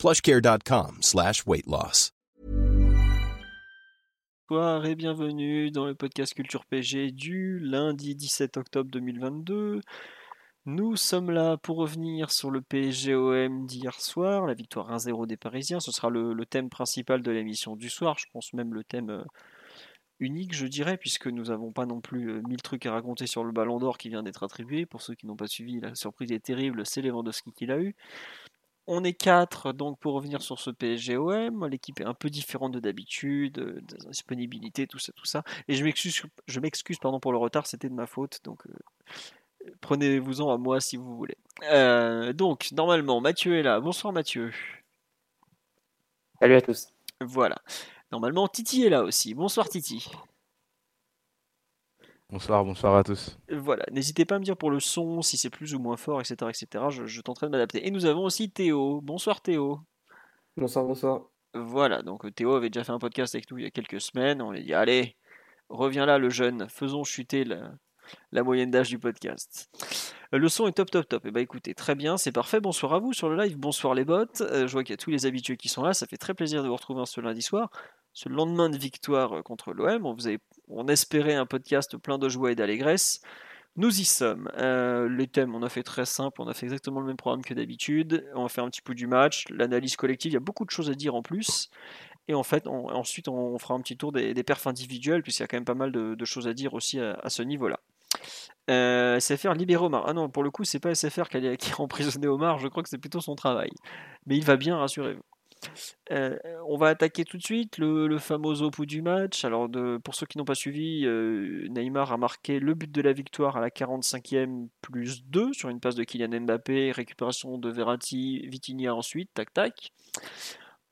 plushcare.com slash weight loss. Bonsoir et bienvenue dans le podcast Culture PG du lundi 17 octobre 2022. Nous sommes là pour revenir sur le PSGOM d'hier soir, la victoire 1-0 des Parisiens. Ce sera le, le thème principal de l'émission du soir, je pense même le thème euh, unique, je dirais, puisque nous n'avons pas non plus euh, mille trucs à raconter sur le Ballon d'Or qui vient d'être attribué. Pour ceux qui n'ont pas suivi, la surprise est terrible, c'est Lewandowski qu'il a eu. On est quatre donc pour revenir sur ce PSGOM. L'équipe est un peu différente de d'habitude, euh, de disponibilité, tout ça, tout ça. Et je m'excuse, je m'excuse pardon pour le retard, c'était de ma faute. Donc euh, prenez-vous-en à moi si vous voulez. Euh, donc normalement Mathieu est là. Bonsoir Mathieu. Salut à tous. Voilà. Normalement Titi est là aussi. Bonsoir Titi. Bonsoir, bonsoir à tous. Voilà, n'hésitez pas à me dire pour le son si c'est plus ou moins fort, etc. etc. Je, je tenterai de m'adapter. Et nous avons aussi Théo. Bonsoir Théo. Bonsoir, bonsoir. Voilà, donc Théo avait déjà fait un podcast avec nous il y a quelques semaines. On lui a dit allez, reviens là le jeune, faisons chuter la, la moyenne d'âge du podcast. Euh, Le son est top, top, top. Et bah écoutez, très bien, c'est parfait. Bonsoir à vous sur le live, bonsoir les bots. Euh, je vois qu'il y a tous les habitués qui sont là. Ça fait très plaisir de vous retrouver ce lundi soir. Ce lendemain de victoire euh, contre l'OM, on, vous avait- on espérait un podcast plein de joie et d'allégresse. Nous y sommes. Euh, les thèmes, on a fait très simple, on a fait exactement le même programme que d'habitude. On va faire un petit peu du match, l'analyse collective, il y a beaucoup de choses à dire en plus. Et en fait, ensuite, on fera un petit tour des, perfs individuels, puisqu'il y a quand même pas mal de, choses à dire aussi à, ce niveau-là. Euh, SFR libère Omar. Ah non, pour le coup, c'est pas SFR qui a, qui a emprisonné Omar, je crois que c'est plutôt son travail. Mais il va bien, rassurez-vous. Euh, on va attaquer tout de suite le, fameux opus du match. Alors, pour ceux qui n'ont pas suivi, euh, Neymar a marqué le but de la victoire à la 45e plus 2 sur une passe de Kylian Mbappé, récupération de Verratti, Vitinha ensuite, tac tac.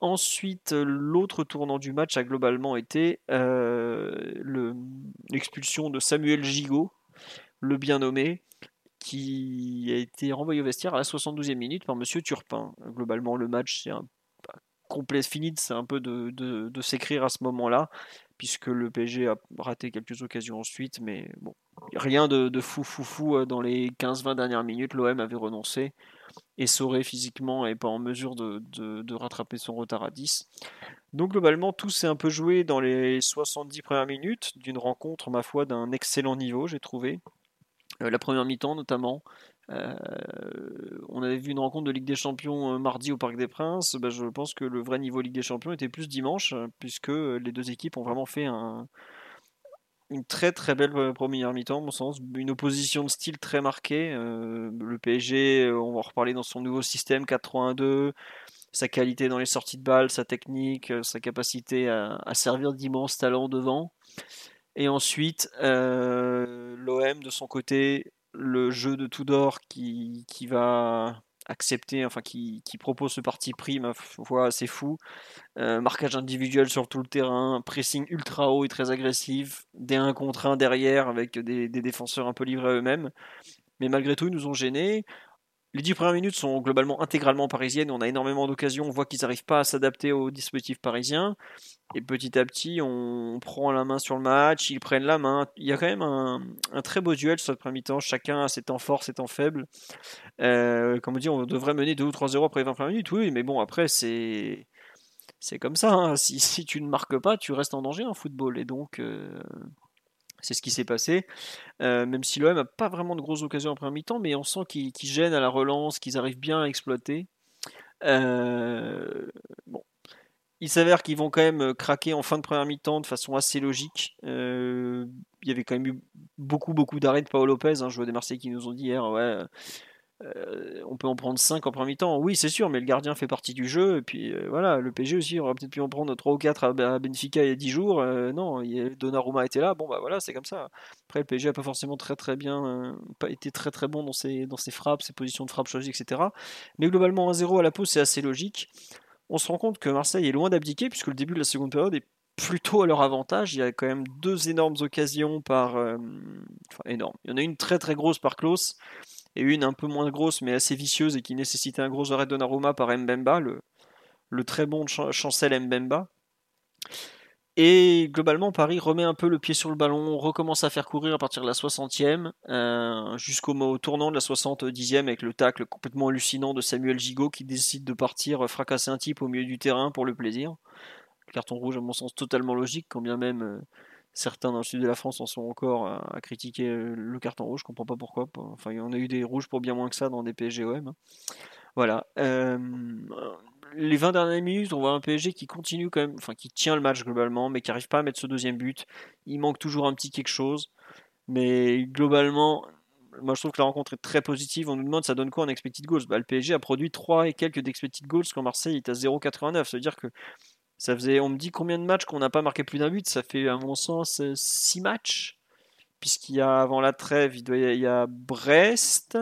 Ensuite, l'autre tournant du match a globalement été euh, le- l'expulsion de Samuel Gigot, le bien nommé, qui a été renvoyé au vestiaire à la 72e minute par Monsieur Turpin. Globalement, le match c'est un complet fini, c'est un peu de, s'écrire à ce moment-là, puisque le PSG a raté quelques occasions ensuite, mais rien de, fou fou fou euh, dans les 15-20 dernières minutes. L'OM avait renoncé et Soré physiquement n'est pas en mesure de rattraper son retard à 10. Donc globalement, tout s'est un peu joué dans les 70 premières minutes d'une rencontre, ma foi, d'un excellent niveau, j'ai trouvé. Euh, la première mi-temps notamment. Euh, on avait vu une rencontre de Ligue des Champions euh, mardi au Parc des Princes. Bah, je pense que le vrai niveau Ligue des Champions était plus dimanche, euh, puisque les deux équipes ont vraiment fait un, une très très belle première mi-temps, mon sens. Une opposition de style très marquée. Le PSG, on va en reparler dans son nouveau système 4-3-1-2. Sa qualité dans les sorties de balles, sa technique, sa capacité à, servir d'immenses talents devant. Et ensuite, l'OM de son côté, le jeu de Tudor qui, qui va accepter, enfin qui, propose ce parti pris, ma foi, assez fou. Euh, marquage individuel sur tout le terrain, pressing ultra haut et très agressif, des 1 contre 1 derrière avec des, des défenseurs un peu livrés à eux-mêmes. Mais malgré tout, ils nous ont gênés. Les 10 premières minutes sont globalement intégralement parisiennes. On a énormément d'occasions. On voit qu'ils n'arrivent pas à s'adapter au dispositif parisien. Et petit à petit, on prend la main sur le match. Ils prennent la main. Il y a quand même un, très beau duel sur cette première mi-temps. Chacun a ses temps forts, ses temps faibles. Euh, comme on dit, on devrait mener 2 ou 3-0 après les 20 premières minutes. Oui, mais bon, après, c'est. C'est comme ça, hein. si, si tu ne marques pas, tu restes en danger en football. Et donc, euh, c'est ce qui s'est passé. Euh, même si l'OM n'a pas vraiment de grosses occasions en première mi-temps, mais on sent qu'ils gênent à la relance, qu'ils arrivent bien à exploiter. Euh, bon. Il s'avère qu'ils vont quand même craquer en fin de première mi-temps de façon assez logique. Euh, il y avait quand même eu beaucoup, beaucoup d'arrêts de Paolo Lopez. Hein, je vois des Marseillais qui nous ont dit hier, ouais, euh, on peut en prendre 5 en premier mi-temps. Oui, c'est sûr, mais le gardien fait partie du jeu. Et puis euh, voilà, le PG aussi, aurait peut-être pu en prendre 3 ou 4 à, Benfica il y a 10 jours. Euh, non, Donnarumma était là. Bon, bah voilà, c'est comme ça. Après, le PSG a pas forcément très très bien, euh, pas été très très bon dans ses, dans ses frappes, ses positions de frappe choisies, etc. Mais globalement, 1-0 à la pause, c'est assez logique. on se rend compte que Marseille est loin d'abdiquer, puisque le début de la seconde période est plutôt à leur avantage. Il y a quand même deux énormes occasions par. Enfin, énormes. Il y en a une très très grosse par Klaus, et une un peu moins grosse, mais assez vicieuse, et qui nécessitait un gros arrêt de par Mbemba, le, très bon Chancel Mbemba. Et globalement, Paris remet un peu le pied sur le ballon, recommence à faire courir à partir de la 60e, euh, jusqu'au tournant de la 70e avec le tacle complètement hallucinant de Samuel Gigot qui décide de partir fracasser un type au milieu du terrain pour le plaisir. carton rouge, à mon sens, totalement logique, quand bien même euh, certains dans le sud de la France en sont encore à, critiquer euh, le carton rouge. Je comprends pas pourquoi. Enfin, en a eu des rouges pour bien moins que ça dans des PSGOM. Voilà les 20 dernières minutes, on voit un PSG qui continue quand même, enfin qui tient le match globalement, mais qui n'arrive pas à mettre ce deuxième but. Il manque toujours un petit quelque chose. Mais globalement, moi je trouve que la rencontre est très positive. On nous demande ça donne quoi en expected goals? Bah, Le PSG a produit 3 et quelques d'expected goals quand Marseille est à 0,89. Ça veut dire que ça faisait, on me dit combien de matchs qu'on n'a pas marqué plus d'un but? Ça fait à mon sens 6 matchs. Puisqu'il y a avant la trêve, il, y a Brest.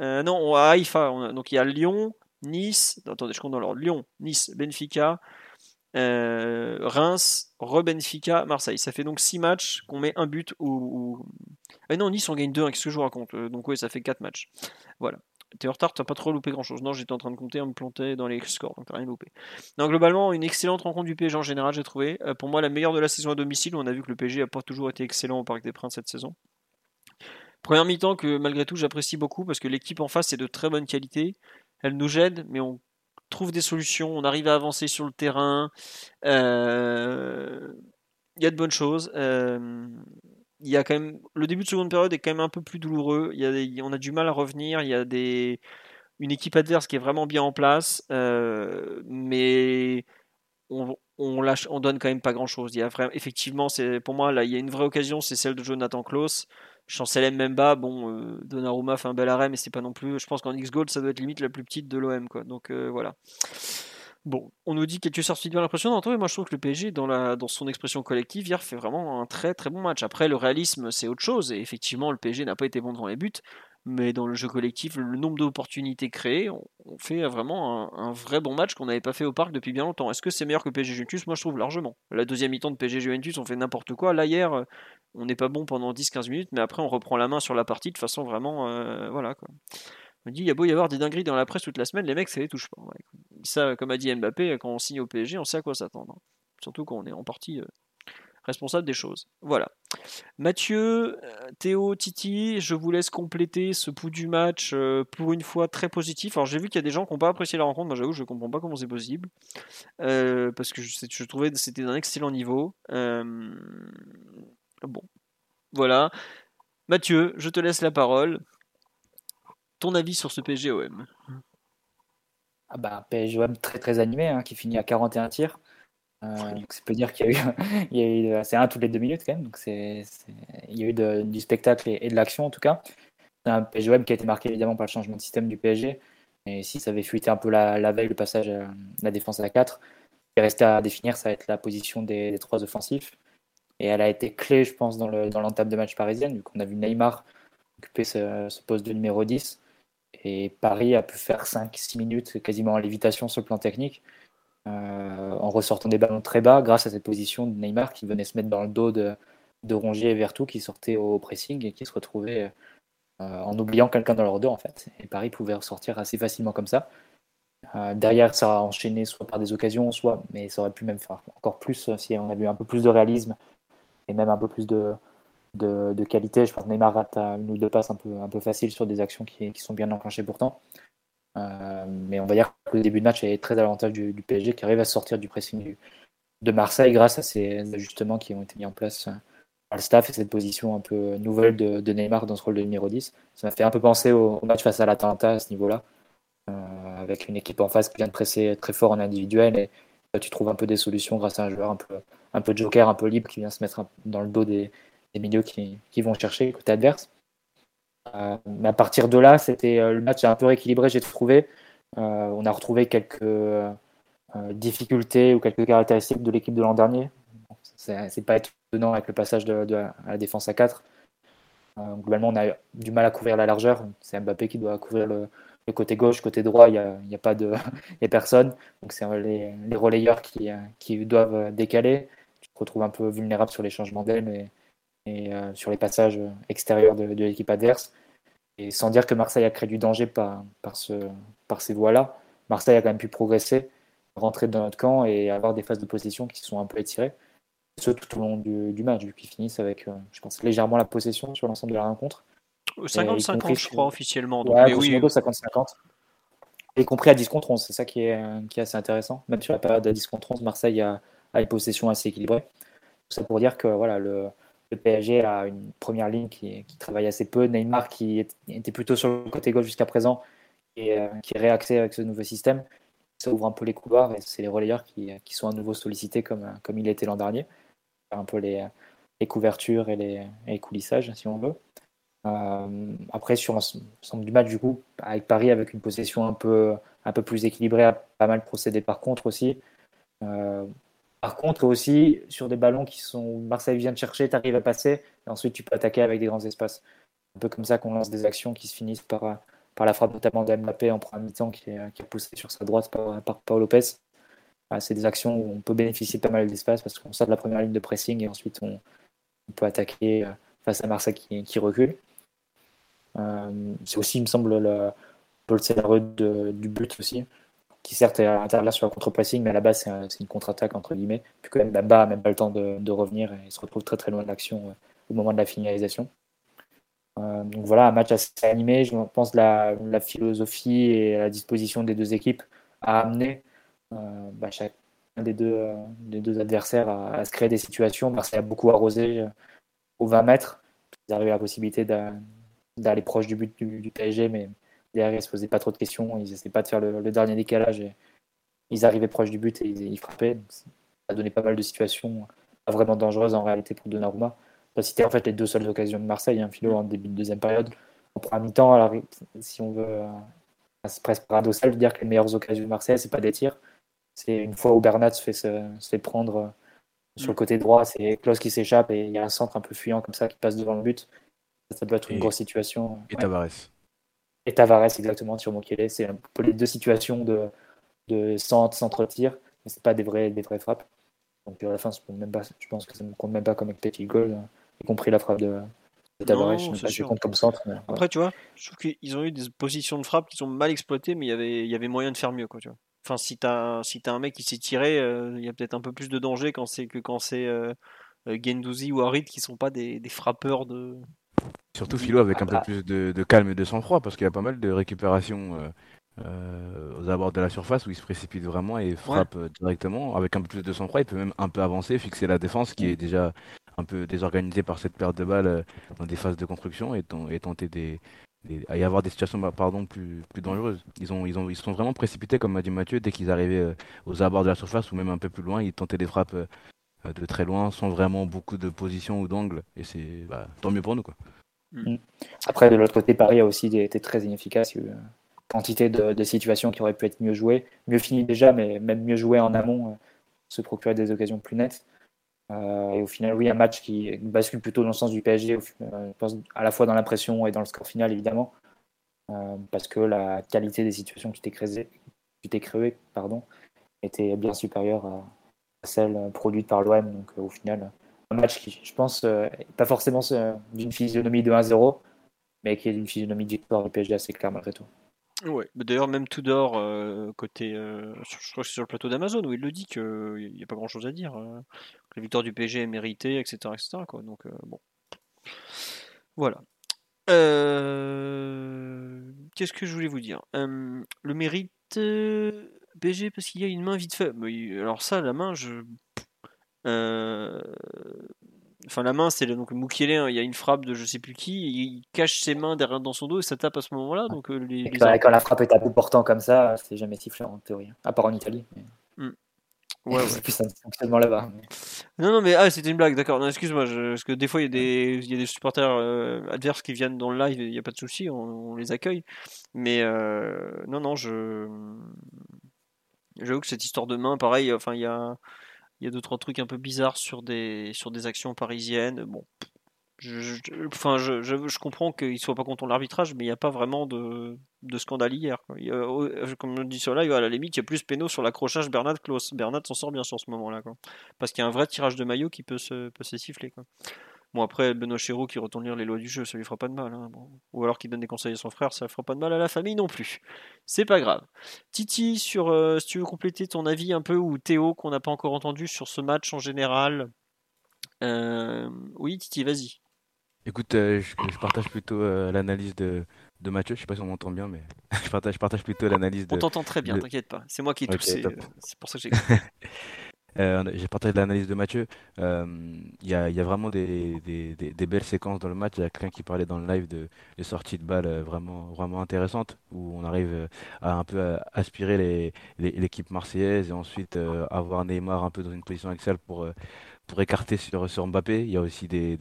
Euh, non, Haïfa. Donc il y a Lyon, Nice, attendez, je compte dans l'ordre. Lyon, Nice, Benfica, euh, Reims, re-Benfica, Marseille. Ça fait donc 6 matchs qu'on met un but ou. Non, Nice on gagne 2, qu'est-ce que je vous raconte? Euh, Donc oui, ça fait 4 matchs. Voilà. T'es en retard, t'as pas trop loupé grand chose. Non, j'étais en train de compter, on me plantait dans les scores, donc t'as rien loupé. Non, globalement, une excellente rencontre du PSG en général, j'ai trouvé. Euh, pour moi, la meilleure de la saison à domicile. On a vu que le PSG a pas toujours été excellent au Parc des Princes cette saison. Première mi-temps que malgré tout j'apprécie beaucoup parce que l'équipe en face est de très bonne qualité elle nous gêne, mais on trouve des solutions, on arrive à avancer sur le terrain. Euh, il y a de bonnes choses. Euh, il y a quand même le début de seconde période est quand même un peu plus douloureux. Il y a on a du mal à revenir. Il y a des une équipe adverse qui est vraiment bien en place, euh, mais on, on, lâche, on donne quand même pas grand chose. Il y a vraiment, effectivement, c'est pour moi là, il y a une vraie occasion, c'est celle de Jonathan Klaus. Chancel Memba, bon, euh, Donnarumma fait un bel arrêt, mais c'est pas non plus. Je pense qu'en X-Gold, ça doit être limite la plus petite de l'OM, quoi. Donc euh, voilà. Bon, on nous dit quelque sorties bien impressionnantes. Oui, moi je trouve que le PSG, dans son expression collective, hier fait vraiment un très très bon match. Après, le réalisme, c'est autre chose. Et effectivement, le PSG n'a pas été bon devant les buts mais dans le jeu collectif, le nombre d'opportunités créées, on, fait vraiment un, vrai bon match qu'on n'avait pas fait au parc depuis bien longtemps. Est-ce que c'est meilleur que PSG Juventus? Moi je trouve largement. La deuxième mi-temps de PSG Juventus, on fait n'importe quoi. Là hier, on n'est pas bon pendant 10-15 minutes, mais après on reprend la main sur la partie de façon vraiment. Euh, voilà quoi. On dit, il y a beau y avoir des dingueries dans la presse toute la semaine, les mecs, ça les touche pas. ça, comme a dit Mbappé, quand on signe au PSG, on sait à quoi s'attendre. Surtout quand on est en partie euh, responsable des choses. Voilà. Mathieu, euh, Théo, Titi, je vous laisse compléter ce pouls du match euh, pour une fois très positif. Alors j'ai vu qu'il y a des gens qui n'ont pas apprécié la rencontre, moi j'avoue je ne comprends pas comment c'est possible. Parce que je, je trouvais que c'était d'un excellent niveau. bon, voilà. Mathieu, je te laisse la parole. Ton avis sur ce PSGOM ah bah, PSGOM très très animé, hein, qui finit à 41 tirs. Euh, donc ça peut dire qu'il y a eu, il y a eu c'est un toutes les deux minutes quand même, donc c'est, il y a eu du spectacle et, de l'action en tout cas. C'est un PSG web qui a été marqué évidemment par le changement de système du PSG, et si ça avait fuité un peu la, veille, le passage à la défense à 4, il restait à définir, ça va être la position des, trois offensifs, et elle a été clé, je pense, dans, le, dans l'entame de match parisienne, vu qu'on a vu Neymar occuper ce, ce, poste de numéro 10, et Paris a pu faire 5-6 minutes quasiment en lévitation sur le plan technique. Euh, en ressortant des ballons très bas grâce à cette position de Neymar qui venait se mettre dans le dos de, de Rongier et Vertou qui sortaient au pressing et qui se retrouvaient euh, en oubliant quelqu'un dans leur dos en fait. Et Paris pouvait ressortir assez facilement comme ça. Euh, derrière, ça a enchaîné soit par des occasions, soit, mais ça aurait pu même faire encore plus si on avait eu un peu plus de réalisme et même un peu plus de, de, qualité. Je pense que Neymar rate une ou deux passes un peu, un peu faciles sur des actions qui, sont bien enclenchées pourtant. Euh, mais on va dire que le début de match est très avantage du, du, PSG qui arrive à sortir du pressing de Marseille grâce à ces ajustements qui ont été mis en place par le staff et cette position un peu nouvelle de, Neymar dans ce rôle de numéro 10. Ça m'a fait un peu penser au, match face à l'Atalanta à ce niveau-là, euh, avec une équipe en face qui vient de presser très fort en individuel et tu trouves un peu des solutions grâce à un joueur un peu, un peu joker, un peu libre qui vient se mettre dans le dos des, milieux qui, qui, vont chercher côté adverse. Euh, mais à partir de là, c'était euh, le match un peu rééquilibré, j'ai trouvé. Euh, on a retrouvé quelques difficultés ou quelques caractéristiques de l'équipe de l'an dernier. C'est pas étonnant avec le passage de, à la défense à 4. globalement, on a du mal à couvrir la largeur. C'est Mbappé qui doit couvrir le, côté gauche, côté droit, il n'y a, pas de y personne. Donc c'est les, les, relayeurs qui, qui, doivent décaler. Tu te retrouves un peu vulnérable sur les changements d'aile et, et euh, sur les passages extérieurs de, de l'équipe adverse. Et sans dire que Marseille a créé du danger par, par, ce, par ces voies-là, Marseille a quand même pu progresser, rentrer dans notre camp et avoir des phases de possession qui sont un peu étirées. Ce tout au long du, du match, vu qu'ils finissent avec, euh, je pense, légèrement la possession sur l'ensemble de la rencontre. 50-50, je crois, officiellement. Donc, ouais, oui, 50-50. Y compris à 10 contre 11, c'est ça qui est, qui est assez intéressant. Même sur la période à 10 contre 11, Marseille a, a une possession assez équilibrée. Ça pour dire que voilà, le, le PSG a une première ligne qui, travaille assez peu. Neymar qui était plutôt sur le côté gauche jusqu'à présent et euh, qui est réaxé avec ce nouveau système. Ça ouvre un peu les couloirs et c'est les relayeurs qui, sont à nouveau sollicités comme, il était l'an dernier. Un peu les, couvertures et les, et les, coulissages, si on veut. Euh, après, sur l'ensemble du match, du coup, avec Paris, avec une possession un peu, un peu plus équilibrée, a pas mal procédé par contre aussi. Euh, par contre, aussi, sur des ballons qui sont Marseille vient de chercher, tu arrives à passer, et ensuite tu peux attaquer avec des grands espaces. Un peu comme ça qu'on lance des actions qui se finissent par, par la frappe notamment de Mbappé en première mi-temps qui est, qui poussée sur sa droite par, Paul Lopez. c'est des actions où on peut bénéficier de pas mal d'espace parce qu'on sort de la première ligne de pressing et ensuite on, peut attaquer euh, face à Marseille qui, recule. Euh, c'est aussi, il me semble, le, le scénario du but aussi qui certes intervient sur la contre-pressing, mais à la base c'est une contre-attaque entre guillemets. Puis quand même Bamba n'a même pas le temps de, revenir et se retrouve très très loin de l'action euh, au moment de la finalisation. Euh, donc voilà, un match assez animé. Je pense la, la philosophie et la disposition des deux équipes a amené euh, bah, chacun des deux, adversaires à, se créer des situations. Marseille a beaucoup arrosé aux 20 mètres. Ils avaient la possibilité d'aller proche du but du, du PSG, mais derrière, ils se posaient pas trop de questions, ils n'essayaient pas de faire le, le, dernier décalage. Et ils arrivaient proche du but et ils, ils frappaient. Donc, ça a donné pas mal de situations pas vraiment dangereuses en réalité pour Donnarumma. C'était en fait les deux seules occasions de Marseille, un hein, philo en début de deuxième période. En première mi-temps, si on veut, euh, c'est presque paradoxal de dire que les meilleures occasions de Marseille, c'est pas des tirs. C'est une fois où Bernat se fait, se, se fait prendre euh, sur le côté droit, c'est Klaus qui s'échappe et il y a un centre un peu fuyant comme ça qui passe devant le but. Ça doit être une et, grosse situation. Et ouais. Tavares. Et Tavares, exactement, sur Mokele. C'est un peu les deux situations de, de centre, centre-tir, mais c'est pas des vraies, des vraies frappes. Donc à la fin, même pas, je pense que ça ne compte même pas comme petit goal, hein, y compris la frappe de, de Tavares. Non, je pas compte comme centre. Mais, Après, ouais. tu vois, je trouve qu'ils ont eu des positions de frappe qui sont mal exploitées, mais il y avait, il y avait moyen de faire mieux, quoi, tu vois. Enfin, si t'as si as un mec qui s'est tiré, il euh, y a peut-être un peu plus de danger quand c'est que quand c'est euh, Gendouzi ou Harid qui sont pas des, des frappeurs de, Surtout Philo avec un peu plus de, de calme et de sang-froid parce qu'il y a pas mal de récupérations euh, euh, aux abords de la surface où il se précipite vraiment et frappe ouais. directement. Avec un peu plus de sang-froid, il peut même un peu avancer, fixer la défense qui est déjà un peu désorganisée par cette perte de balles euh, dans des phases de construction et, et tenter des, des, à y avoir des situations pardon, plus, plus dangereuses. Ils, ont, ils, ont, ils sont vraiment précipités, comme m'a dit Mathieu, dès qu'ils arrivaient aux abords de la surface ou même un peu plus loin, ils tentaient des frappes de très loin sans vraiment beaucoup de position ou d'angle et c'est bah, tant mieux pour nous. quoi. Mmh. Après, de l'autre côté, Paris a aussi été très inefficace. Il y a eu une quantité de, de, situations qui auraient pu être mieux jouées, mieux finies déjà, mais même mieux jouées en amont, euh, se procurer des occasions plus nettes. Euh, et au final, oui, un match qui bascule plutôt dans le sens du PSG, euh, à la fois dans l'impression et dans le score final, évidemment, euh, parce que la qualité des situations qui étaient créées, qui créées pardon, était bien supérieure à, à celle produite par l'OM. Donc au final, un match qui, je pense, euh, pas forcément euh, d'une physionomie de 1-0, mais qui est d'une physionomie de victoire du PSG assez clair malgré tout. Ouais, d'ailleurs même Tudor euh, côté, euh, je crois que c'est sur le plateau d'Amazon où il le dit qu'il n'y a pas grand chose à dire, euh, la victoire du PSG est méritée, etc., etc. Quoi. Donc bon, voilà. Qu'est-ce que je voulais vous dire? Le mérite PSG parce qu'il y a une main vite fait. Alors ça, la main, je euh... Enfin, la main, c'est donc Moukielé, hein, il y a une frappe de je sais plus qui, il cache ses mains derrière dans son dos et ça tape à ce moment-là. Donc, euh, les, les quand, quand, la frappe est à bout portant comme ça, c'est jamais sifflé en théorie, à part en Italie. Mais... Mm. Ouais, ouais. plus fonctionnement là-bas. Non, non, mais ah, c'était une blague, d'accord. Excuse-moi, je... parce que des fois, il y a des, il y a des supporters euh, adverses qui viennent dans le live, il n'y a pas de souci, on... on, les accueille. Mais euh... non, non, je. J'avoue que cette histoire de main, pareil, enfin, il y a il y a deux trois trucs un peu bizarres sur des actions parisiennes. Bon, je, enfin, je, comprends qu'il soit pas content de l'arbitrage, mais il n'y a pas vraiment de, scandale hier. comme on dit sur à la limite, il y a plus péno sur l'accrochage Bernard-Klaus. Bernard s'en sort bien sur ce moment-là. Parce qu'il y a un vrai tirage de maillot qui peut se, peut siffler. Bon, après, Benoît Chéreau qui retourne lire les lois du jeu, ça lui fera pas de mal. Hein, Ou alors qu'il donne des conseils à son frère, ça ne fera pas de mal à la famille non plus. C'est pas grave. Titi, sur, euh, si tu veux compléter ton avis un peu, ou Théo, qu'on n'a pas encore entendu sur ce match en général. Euh, oui, Titi, vas-y. Écoute, euh, je, partage plutôt l'analyse de, de Mathieu. Je sais pas si on m'entend bien, mais je partage, je partage plutôt l'analyse de. On t'entend très bien, t'inquiète pas. C'est moi qui ai toussé. Euh, c'est pour ça que j'ai. j'ai partagé l'analyse de Mathieu. Il y, a, vraiment des, belles séquences dans le match. Il y a quelqu'un qui parlait dans le live de, sorties de balles vraiment, vraiment intéressantes où on arrive à un peu aspirer l'équipe marseillaise et ensuite avoir Neymar un peu dans une position excelle pour pour écarter sur, Mbappé. Il y a aussi des,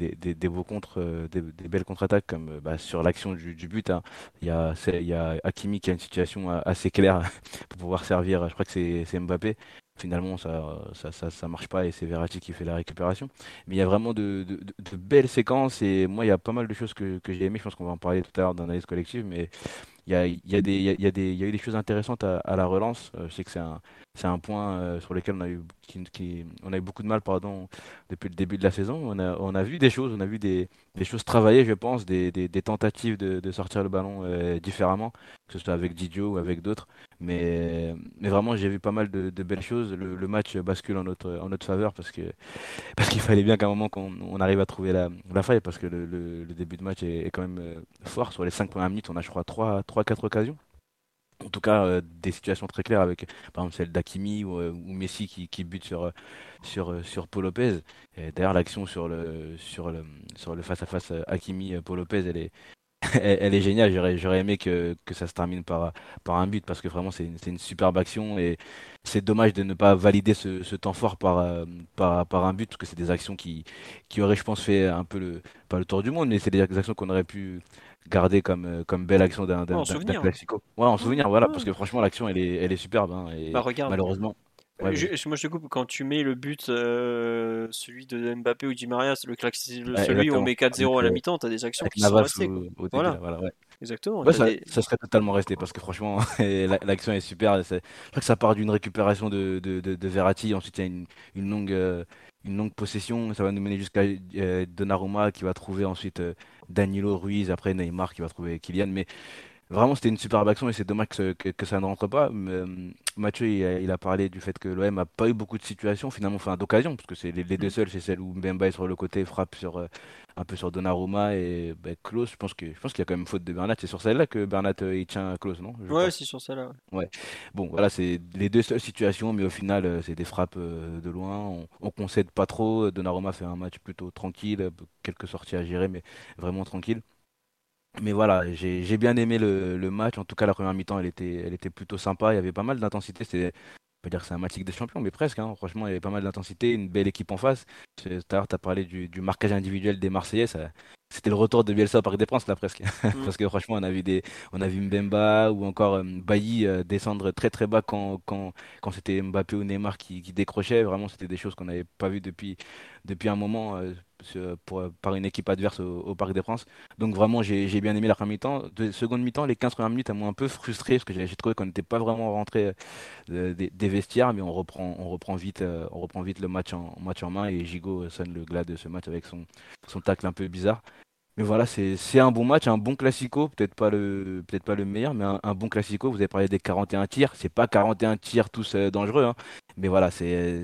beaux euh, des, belles contre-attaques comme euh, bah, sur l'action du, but. Hein. Il, y a, a Hakimi qui a une situation euh, assez claire pour pouvoir servir. Je crois que c'est Mbappé. Finalement, ça ça, ça, ça, marche pas et c'est Verratti qui fait la récupération. Mais il y a vraiment de, belles séquences et moi, il y a pas mal de choses que, j'ai aimé. Je pense qu'on va en parler tout à l'heure d'analyse collective, mais il y a, y, a y, a y a eu des choses intéressantes à, à la relance. je sais que c'est un, c'est un point euh, sur lequel on a eu, beaucoup de mal pardon, depuis le début de la saison. On a, vu des choses, on a vu des, choses travailler, je pense, des, tentatives de, sortir le ballon euh, différemment, que ce soit avec Didio ou avec d'autres. Mais, vraiment, j'ai vu pas mal de, belles choses. Le, match bascule en notre, faveur parce qu'il fallait bien qu'à un moment qu'on on arrive à trouver la, faille parce que le, début de match est, est, quand même euh, fort. Sur les 5 premières minutes, on a, je crois, 3-4 occasions en tout cas euh, des situations très claires avec par exemple celle d'Akimi ou, euh, ou, Messi qui, qui bute sur sur sur Paul Lopez. D'ailleurs l'action sur le sur le sur le face à face Hakimi Paul Lopez elle est elle, est géniale. J'aurais j'aurais aimé que, que ça se termine par par un but parce que vraiment c'est une, une superbe action et c'est dommage de ne pas valider ce, ce temps fort par, par par un but parce que c'est des actions qui qui auraient je pense fait un peu le le tour du monde mais c'est des actions qu'on aurait pu garder comme, euh, comme belle action d'un classico. Ouais, en souvenir, voilà, parce que franchement, l'action, elle est, elle est superbe. Hein, et bah, regarde. Malheureusement. moi, je te coupe quand tu mets le but, euh, celui de Mbappé ou Di Maria, le, celui où on met 4-0 à la mi-temps, t'as des actions qui sont restées. voilà. ouais. Exactement. ça, ça, serait totalement resté parce que franchement, l'action est super. Je crois que ça part d'une récupération de, de, de, de, Verratti. Ensuite, il y a une, une longue, euh, une longue possession. Ça va nous mener jusqu'à Donnarumma qui va trouver ensuite Danilo Ruiz, après Neymar qui va trouver Kylian. Mais vraiment, c'était une superbe action et c'est dommage que, que, ça ne rentre pas. Euh, Mathieu, il a, parlé du fait que l'OM n'a pas eu beaucoup de situations, finalement, enfin d'occasion, parce que c'est les, deux mm. seuls, c'est celle où Mbemba est sur le côté, frappe sur, euh, un peu sur Donnarumma et ben, Klaus. Je pense qu'il y a quand même faute de Bernat. C'est sur celle-là que Bernat euh, il tient Klaus, non? Ouais, c'est sur celle-là. Ouais. Bon, voilà, c'est les deux seules situations, mais au final, c'est des frappes de loin. On, on concède pas trop. Donnarumma fait un match plutôt tranquille, quelques sorties à gérer, mais vraiment tranquille. Mais voilà, j'ai bien aimé le, le, match. En tout cas, la première mi-temps, elle était, elle était plutôt sympa. Il y avait pas mal d'intensité. C'est, on peut dire que c'est un match des champions, mais presque. Hein. Franchement, il y avait pas mal d'intensité, une belle équipe en face. Tout à l'heure, tu as parlé du, du, marquage individuel des Marseillais. c'était le retour de Bielsa au Parc des Princes, là, presque. Mm. Parce que franchement, on a vu, des, on a vu Mbemba ou encore euh, Bailly euh, descendre très très bas quand, quand, quand c'était Mbappé ou Neymar qui, qui décrochaient. Vraiment, c'était des choses qu'on n'avait pas vues depuis, depuis un moment. Euh, pour, par une équipe adverse au, Parc des Princes. Donc vraiment, j'ai bien aimé la première mi-temps. De seconde mi-temps, les 15 premières minutes, elles m'ont un peu frustré parce que j'ai trouvé qu'on n'était pas vraiment rentré euh, des, vestiaires, mais on reprend, on reprend vite, euh, on reprend vite le match en, match en main et Gigot sonne le glas de ce match avec son, son tacle un peu bizarre. Mais voilà, c'est un bon match, un bon classico, peut-être pas le peut-être pas le meilleur, mais un, bon classico. Vous avez parlé des 41 tirs, c'est pas 41 tirs tous euh, dangereux, hein. mais voilà, c'est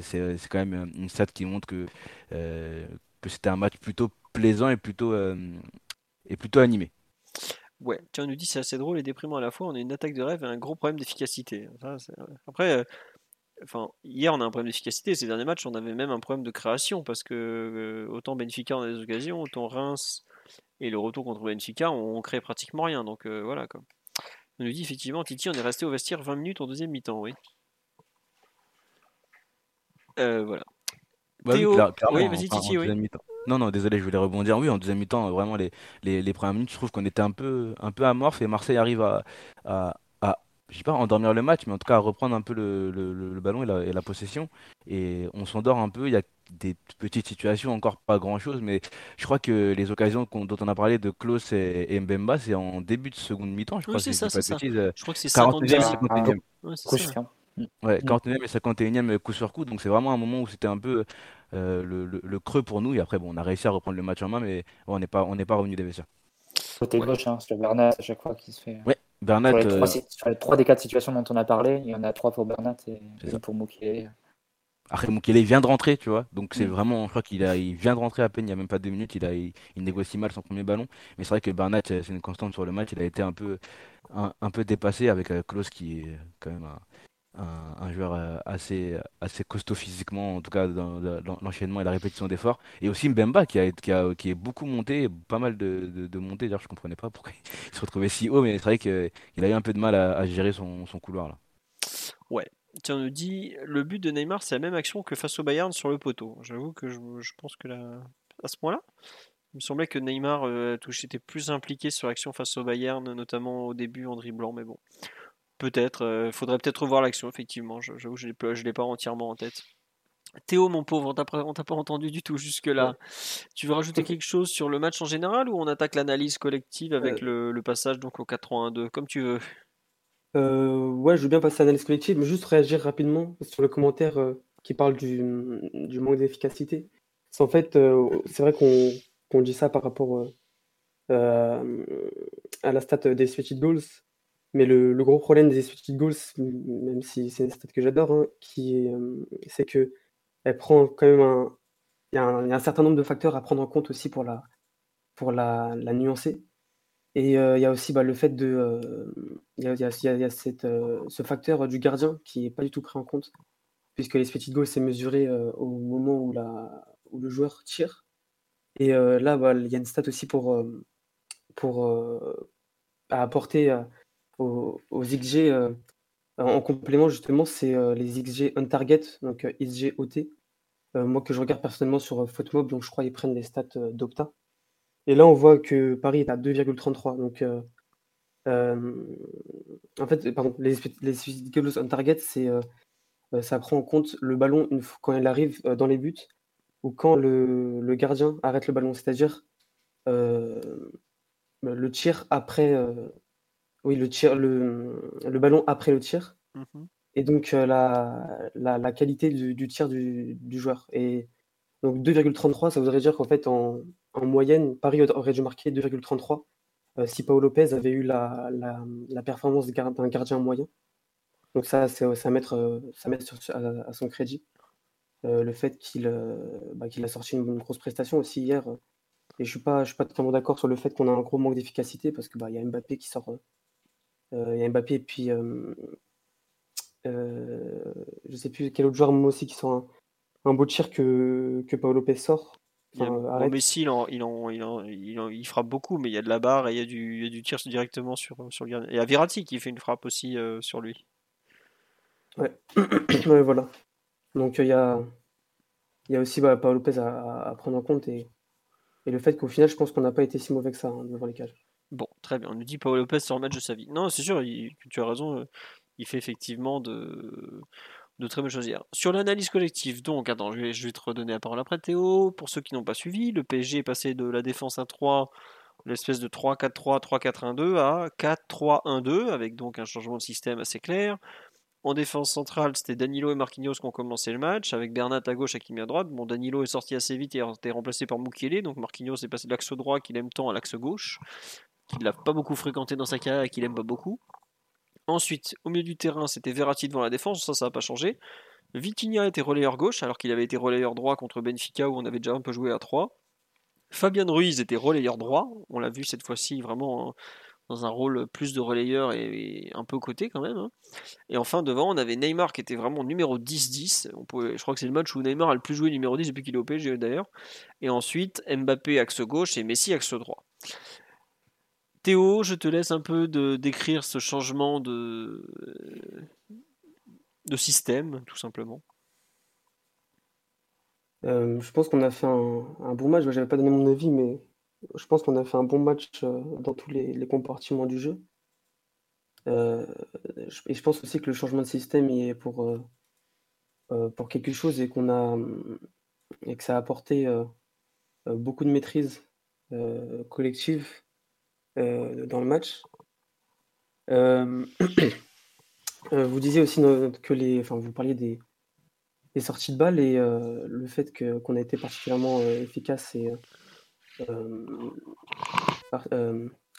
quand même une stat qui montre que c'était un match plutôt plaisant et plutôt, euh, et plutôt animé. Ouais, tu nous dis c'est assez drôle et déprimant à la fois. On a une attaque de rêve et un gros problème d'efficacité. Après, euh, enfin, hier on a un problème d'efficacité. Ces derniers matchs, on avait même un problème de création parce que euh, autant Benfica on a des occasions, autant Reims et le retour contre Benfica, on, crée pratiquement rien. Donc voilà. On nous dit effectivement, Titi, on est resté au vestiaire 20 minutes en deuxième mi-temps, oui. voilà. Bah oui, vas-y, Titi, oui. Non, non, désolé, je voulais rebondir. Oui, en deuxième mi-temps, vraiment, les, les, les, premières minutes, je trouve qu'on était un peu, un peu amorphe et Marseille arrive à, à, je dis pas endormir le match, mais en tout cas reprendre un peu le, le, ballon et la, et la, possession. Et on s'endort un peu. Il y a des petites situations, encore pas grand chose, mais je crois que les occasions dont on a parlé de Klaus et, Mbemba, c'est en début de seconde mi-temps. Je crois c'est ça, c'est ça. Euh, je crois que c'est 41 e Ouais, 41e et 51e coup sur coup. Donc c'est vraiment un moment où c'était un peu euh, le, le, creux pour nous. Et après, bon, on a réussi à reprendre le match en main, mais on n'est pas, on n'est pas revenu des vestiaires. Côté gauche, hein, c'est le Bernat à chaque fois qui se fait. Ouais, Bernat. Sur les, trois, euh, sur les, trois, des quatre situations dont on a parlé, il y en a trois pour Bernat et une pour Mukele. Après, Mukele vient de rentrer, tu vois. Donc c'est mm. vraiment, je crois qu'il a, il vient de rentrer à peine, il n'y a même pas deux minutes, il, a, il, négocie mal son premier ballon. Mais c'est vrai que Bernat, c'est une constante sur le match, il a été un peu, un, un peu dépassé avec euh, Klaus qui est quand même un un, joueur euh, assez, assez costaud physiquement, en tout cas dans, l'enchaînement et la répétition d'efforts. Et aussi Mbemba qui, a, qui, est beaucoup monté, pas mal de, de, montées. D'ailleurs, je comprenais pas pourquoi il se retrouvait si haut, mais c'est vrai qu'il a eu un peu de mal à, gérer son, couloir. Là. Ouais. Tiens, on nous dit le but de Neymar, c'est la même action que face au Bayern sur le poteau. J'avoue que je, pense que à ce point-là, il me semblait que Neymar euh, était plus impliqué sur l'action face au Bayern, notamment au début en dribblant, mais bon. Peut-être. Euh, faudrait peut-être revoir l'action, effectivement. J'avoue, je ne l'ai pas entièrement en tête. Théo, mon pauvre, on t'a pas entendu du tout jusque-là. Tu veux rajouter quelque chose sur le match en général ou on attaque l'analyse collective avec euh. le, passage donc au 4-3-1-2 Comme tu veux? Euh, ouais, je veux bien passer à l'analyse collective, mais juste réagir rapidement sur le commentaire qui parle du, manque d'efficacité. En fait, c'est vrai qu'on dit ça par rapport à la stat des expected goals, mais le, gros problème des expected goals, même si c'est une stat que j'adore, hein, euh, c'est que elle prend quand même un il y, a un, certain nombre de facteurs à prendre en compte aussi pour la, pour la, nuancer. Et euh, il y a aussi bah, le fait de. Euh, il y a, cette, ce facteur du gardien qui n'est pas du tout pris en compte, puisque les expected goals, c'est mesuré au moment où, la, où le joueur tire. Et là, bah, il y a une stat aussi pour, pour apporter aux, XG euh, en complément justement, c'est euh, les XG on target, donc euh, XG OT. moi que je regarde personnellement sur Footmob, donc je crois qu'ils prennent les stats d'Opta. Et là, on voit que Paris est à 2,33. Donc, en fait, pardon, les, les on target, c'est ça prend en compte le ballon une fois, quand il arrive dans les buts ou quand le, le gardien arrête le ballon, c'est-à-dire le tir après, oui, le tir, le, le ballon après le tir. Mmh et donc euh, la, la, qualité du, tir du, du, joueur. Et donc 2,33, ça voudrait dire qu'en fait, en, en, moyenne, Paris aurait dû marquer 2,33 euh, si Paolo Lopez avait eu la, la performance d'un gardien moyen. Donc ça, c'est ça mettre, ça mettre à, son crédit. Euh, le fait qu'il bah, qu'il a sorti une, grosse prestation aussi hier. et je suis pas, je suis pas totalement d'accord sur le fait qu'on a un gros manque d'efficacité parce que bah, y a Mbappé qui sort euh, il y a Mbappé et puis euh, euh, je sais plus quel autre joueur moi aussi qui sort un, beau tir que, que Paolo Lopez sort. Messi, il, en, il, en, il, il, frappe beaucoup, mais il y a de la barre et il y a du, il y a du tir directement sur, sur le gardien. Et il y a Verratti qui fait une frappe aussi sur lui. Ouais. ouais, voilà. Donc il y a, il y a aussi bah, Paolo Lopez à, à, prendre en compte et, et le fait qu'au final, je pense qu'on n'a pas été si mauvais que ça hein, devant les cages. Bon, très bien. On nous dit Paul Lopez le match de sa vie. Non, c'est sûr, tu as raison. Euh, il fait effectivement de, très bonnes choses hier. Sur l'analyse collective, donc, attends, je vais, te redonner la parole après Théo. Pour ceux qui n'ont pas suivi, le PSG est passé de la défense à 3, l'espèce de 3-4-3, 3-4-1-2 à 4-3-1-2, avec donc un changement de système assez clair. En défense centrale, c'était Danilo et Marquinhos qui ont commencé le match, avec Bernat à gauche et Kimi à droite. Bon, Danilo est sorti assez vite et a été remplacé par Mukiele, donc Marquinhos est passé de l'axe droit qu'il aime tant à l'axe gauche qu'il n'a pas beaucoup fréquenté dans sa carrière et qu'il aime pas beaucoup. Ensuite, au milieu du terrain, c'était Verratti devant la défense, ça, ça n'a pas changé. Vitinha était relayeur gauche, alors qu'il avait été relayeur droit contre Benfica, où on avait déjà un peu joué à 3. Fabian Ruiz était relayeur droit, on l'a vu cette fois-ci vraiment hein, dans un rôle plus de relayeur et, un peu côté quand même. Hein. Et enfin, devant, on avait Neymar qui était vraiment numéro 10-10. Je crois que c'est le match où Neymar a le plus joué numéro 10 depuis qu'il est au PSG d'ailleurs. Et ensuite, Mbappé axe gauche et Messi axe droit. Théo, je te laisse un peu de, décrire ce changement de, système, tout simplement. Euh, je pense qu'on a fait un, bon match. Je n'avais pas donné mon avis, mais je pense qu'on a fait un bon match euh, dans tous les, compartiments du jeu. et je pense aussi que le changement de système est pour, pour quelque chose et qu'on a et que ça a apporté beaucoup de maîtrise collective dans le match. vous disiez aussi que les, enfin, vous parliez des, sorties de balles et le fait que, qu'on a été particulièrement efficace et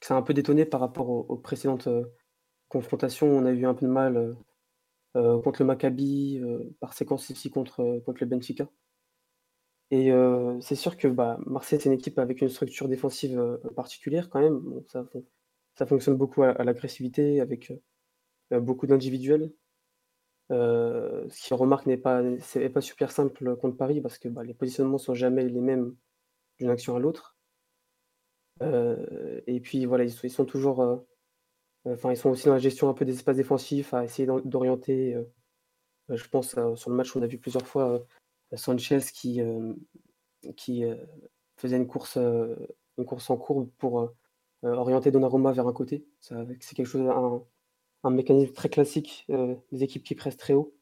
ça a un peu détonné par rapport aux, précédentes confrontations. On a eu un peu de mal contre le Maccabi, par séquence ici contre, contre le Benfica. Et c'est sûr que bah, Marseille, c'est une équipe avec une structure défensive particulière quand même. ça, fonctionne beaucoup à, l'agressivité, avec beaucoup d'individuels. ce qui remarque n'est pas, pas super simple contre Paris parce que bah, les positionnements sont jamais les mêmes d'une action à l'autre. et puis voilà, ils, sont toujours, enfin ils sont aussi dans la gestion un peu des espaces défensifs, à essayer d'orienter. je pense sur le match, on a vu plusieurs fois Sanchez qui, euh, euh, faisait une course, euh, une course en courbe pour orienter Donnarumma vers un côté. C'est quelque chose, un, mécanisme très classique des équipes qui pressent très haut.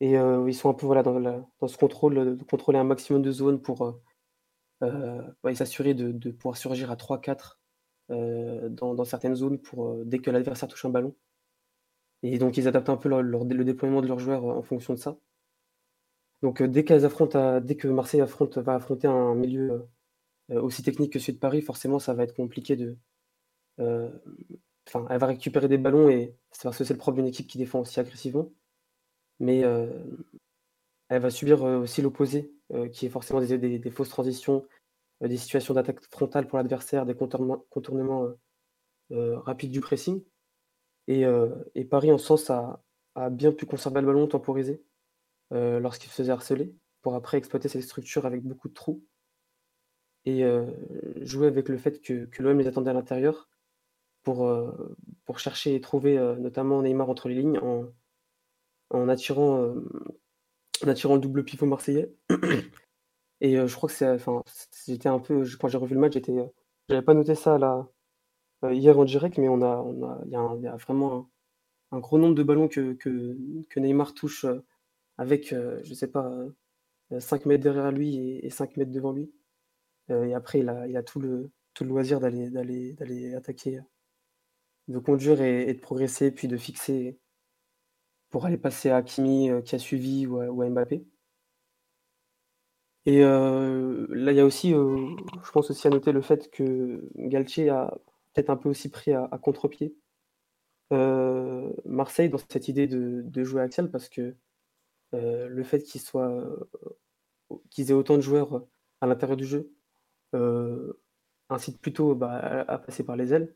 Et ils sont un peu voilà, dans, ce contrôle, de contrôler un maximum de zones pour s'assurer de, pouvoir surgir à 3-4 dans, dans, certaines zones dès que l'adversaire touche un ballon. Et donc ils adaptent un peu le déploiement de leurs joueurs en fonction de ça. Donc affrontent, dès que Marseille affronte, va affronter un milieu aussi technique que celui de Paris, forcément ça va être compliqué de. Enfin, elle va récupérer des ballons et c'est parce que c'est le propre d'une équipe qui défend aussi agressivement. Mais elle va subir aussi l'opposé, qui est forcément des, fausses transitions, des situations d'attaque frontale pour l'adversaire, des contournements, rapides du pressing. Et, Paris, en sens, a, a, bien pu conserver le ballon, temporiser. Euh, lorsqu'il se faisait harceler, pour après exploiter cette structure avec beaucoup de trous. Et euh, jouer avec le fait que, que l'OM les attendait à l'intérieur pour, euh, pour chercher et trouver notamment Neymar entre les lignes en, en attirant, attirant le double pivot marseillais. Et je crois que c'est, enfin, j'étais un peu, quand j'ai revu le match, j'étais, j'avais pas noté ça là hier en direct, mais on a, on a, il y, a vraiment un, gros nombre de ballons que, que Neymar touche avec, euh, je sais pas, 5 euh, mètres derrière lui et, 5 mètres devant lui. Euh, et après, il a, il a tout, le, tout le loisir d'aller, attaquer, de conduire et, de progresser, puis de fixer pour aller passer à Hakimi qui a suivi ou à, Mbappé. Et là, il y a aussi, je pense aussi à noter le fait que Galtier a peut-être un peu aussi pris à, contre-pied Marseille dans cette idée de, de jouer axial parce que euh, le fait qu'ils soient, euh, qu'ils aient autant de joueurs à l'intérieur du jeu euh, incite plutôt bah, à, passer par les ailes.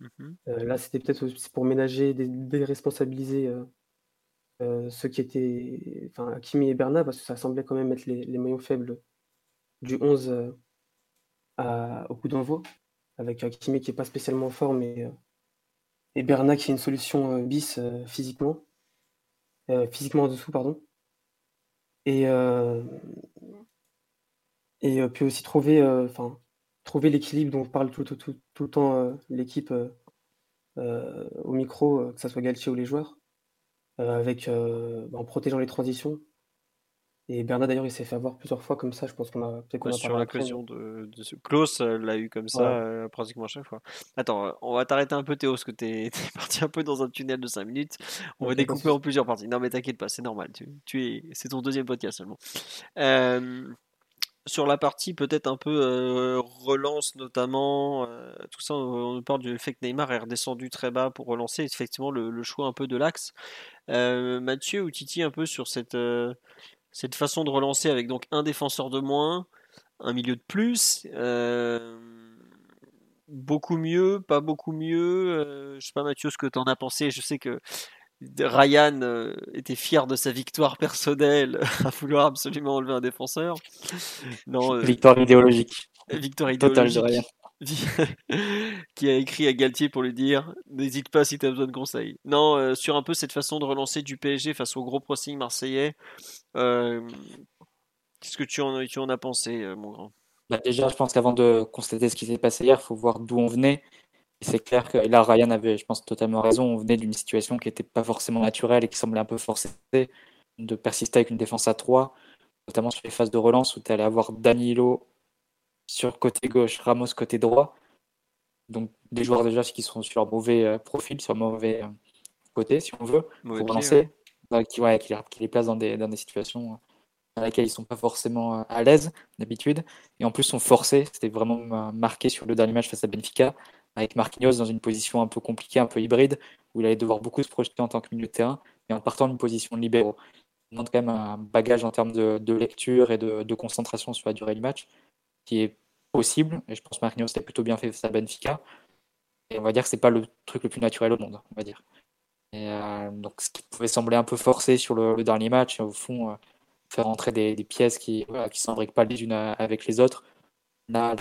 Mmh là, c'était peut-être pour ménager, déresponsabiliser ceux qui étaient, enfin, Kimi et Bernard, parce que ça semblait quand même être les, les maillons faibles du 11 au coup d'envoi, avec Kimi qui n'est pas spécialement fort, mais et Bernard qui est une solution bis physiquement. Euh, physiquement en dessous, pardon. Et, euh, et euh, puis aussi trouver, trouver l'équilibre dont parle tout, le temps l'équipe au micro, que ce soit Galtier ou les joueurs, avec, en protégeant les transitions, et Bernard, d'ailleurs, il s'est fait avoir plusieurs fois comme ça. Je pense qu'on a peut-être qu'on Sur l'occasion de, de ce. Klaus l'a eu comme ça euh, pratiquement à chaque fois. Attends, euh, on va t'arrêter un peu, Théo, parce que t'es es parti un peu dans un tunnel de 5 minutes. On va découper en plusieurs parties. Non, mais t'inquiète pas, c'est normal. Tu, tu es, c'est ton deuxième podcast seulement. Euh, sur la partie peut-être un peu relance notamment, tout ça, on, parle du fait que Neymar est redescendu très bas pour relancer effectivement le, le choix un peu de l'axe. Mathieu ou Titi un peu sur cette cette façon de relancer avec donc un défenseur de moins, un milieu de plus, euh, beaucoup mieux, pas beaucoup mieux. Euh, je sais pas Mathieu ce que tu en as pensé. Je sais que Ryan euh, était fier de sa victoire personnelle à vouloir absolument enlever un défenseur. Non, victoire idéologique. Victoire idéologique. qui a écrit à Galtier pour lui dire n'hésite pas si tu as besoin de conseils. Non, sur un peu cette façon de relancer du PSG face au gros pressing marseillais, qu'est-ce que tu en, tu en as pensé, euh, mon grand? Bah Déjà, je pense qu'avant de constater ce qui s'est passé hier, il faut voir d'où on venait. c'est clair que là, Ryan avait, je pense, totalement raison. On venait d'une situation qui n'était pas forcément naturelle et qui semblait un peu forcée de persister avec une défense à 3, notamment sur les phases de relance où tu allais avoir Danilo sur côté gauche, Ramos côté droit. Donc des joueurs déjà qui sont sur mauvais euh, profil, sur mauvais euh, côté, si on veut, pour relancer, qui, les placent dans des, situations dans lesquelles ils ne sont pas forcément euh, à l'aise d'habitude, et en plus sont forcés. C'était vraiment marqué sur le dernier match face à Benfica, avec Marquinhos dans une position un peu compliquée, un peu hybride, où il allait devoir beaucoup se projeter en tant que milieu de terrain, et en partant d'une position libéraux. Il demande quand même un bagage en termes de, lecture et de, concentration sur la durée du match, qui est possible, et je pense que Marquinhos l'a plutôt bien fait face à Benfica, et on va dire que c'est pas le truc le plus naturel au monde, on va dire. Et, euh, donc ce qui pouvait sembler un peu forcé sur le, dernier match, au fond, euh, faire entrer des, pièces qui ne qui s'embriquent pas les unes avec les autres, Là,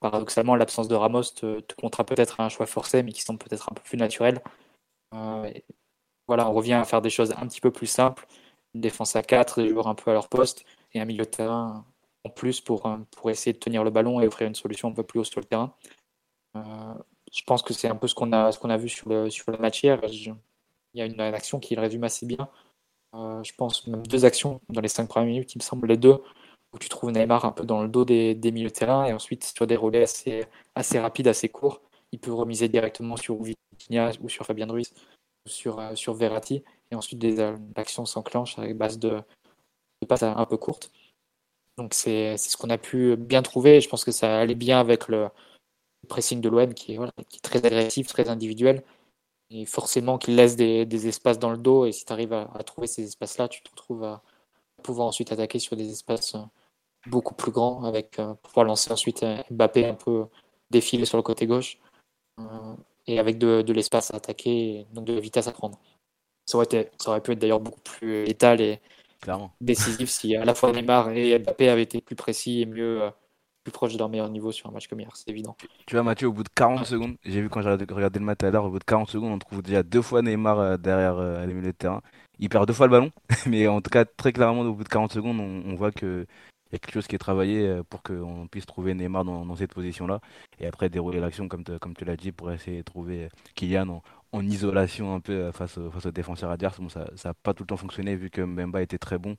paradoxalement, l'absence de Ramos te, te peut-être un choix forcé, mais qui semble peut-être un peu plus naturel. Euh, voilà, on revient à faire des choses un petit peu plus simples. Une défense à 4, des joueurs un peu à leur poste, et un milieu de terrain en plus pour, euh, pour essayer de tenir le ballon et offrir une solution un peu plus haut sur le terrain. Euh, je pense que c'est un peu ce qu'on a, a vu sur le, sur match hier. Il y a une, action qui le résume assez bien. je pense même deux actions dans les cinq premières minutes, il me semble, les deux où tu trouves Neymar un peu dans le dos des, milieux de terrain et ensuite sur des relais assez, assez rapides, assez courts, il peut remiser directement sur Vitinha ou sur Fabien Ruiz ou sur, euh, sur Verratti et ensuite des euh, actions s'enclenchent avec base de, passes un peu courtes. Donc c'est ce qu'on a pu bien trouver je pense que ça allait bien avec le pressing de l'OM qui est très agressif, très individuel et forcément qui laisse des, des espaces dans le dos et si tu arrives à, à, trouver ces espaces-là, tu te retrouves à pouvoir ensuite attaquer sur des espaces euh, beaucoup plus grands avec euh, pouvoir lancer ensuite Mbappé un peu défiler sur le côté gauche euh, et avec de, de l'espace à attaquer donc de la vitesse à prendre. Ça aurait, été, ça aurait pu être d'ailleurs beaucoup plus létal et décisif si à la fois Neymar et Mbappé avaient été plus précis et mieux plus proches de leur meilleur niveau sur un match comme hier, c'est évident. Tu vois Mathieu, au bout de 40 secondes, j'ai vu quand j'ai regardé le match à l'heure, au bout de 40 secondes, on trouve déjà deux fois Neymar derrière les milieux de terrain il perd deux fois le ballon, mais en tout cas, très clairement, au bout de 40 secondes, on, voit qu'il y a quelque chose qui est travaillé euh, pour qu'on puisse trouver Neymar dans, cette position-là. Et après, dérouler l'action, comme, comme tu l'as dit, pour essayer de trouver euh, Kylian en, isolation un peu euh, face, face au défenseur adverse. Bon, ça n'a pas tout le temps fonctionné vu que Mbemba était très bon.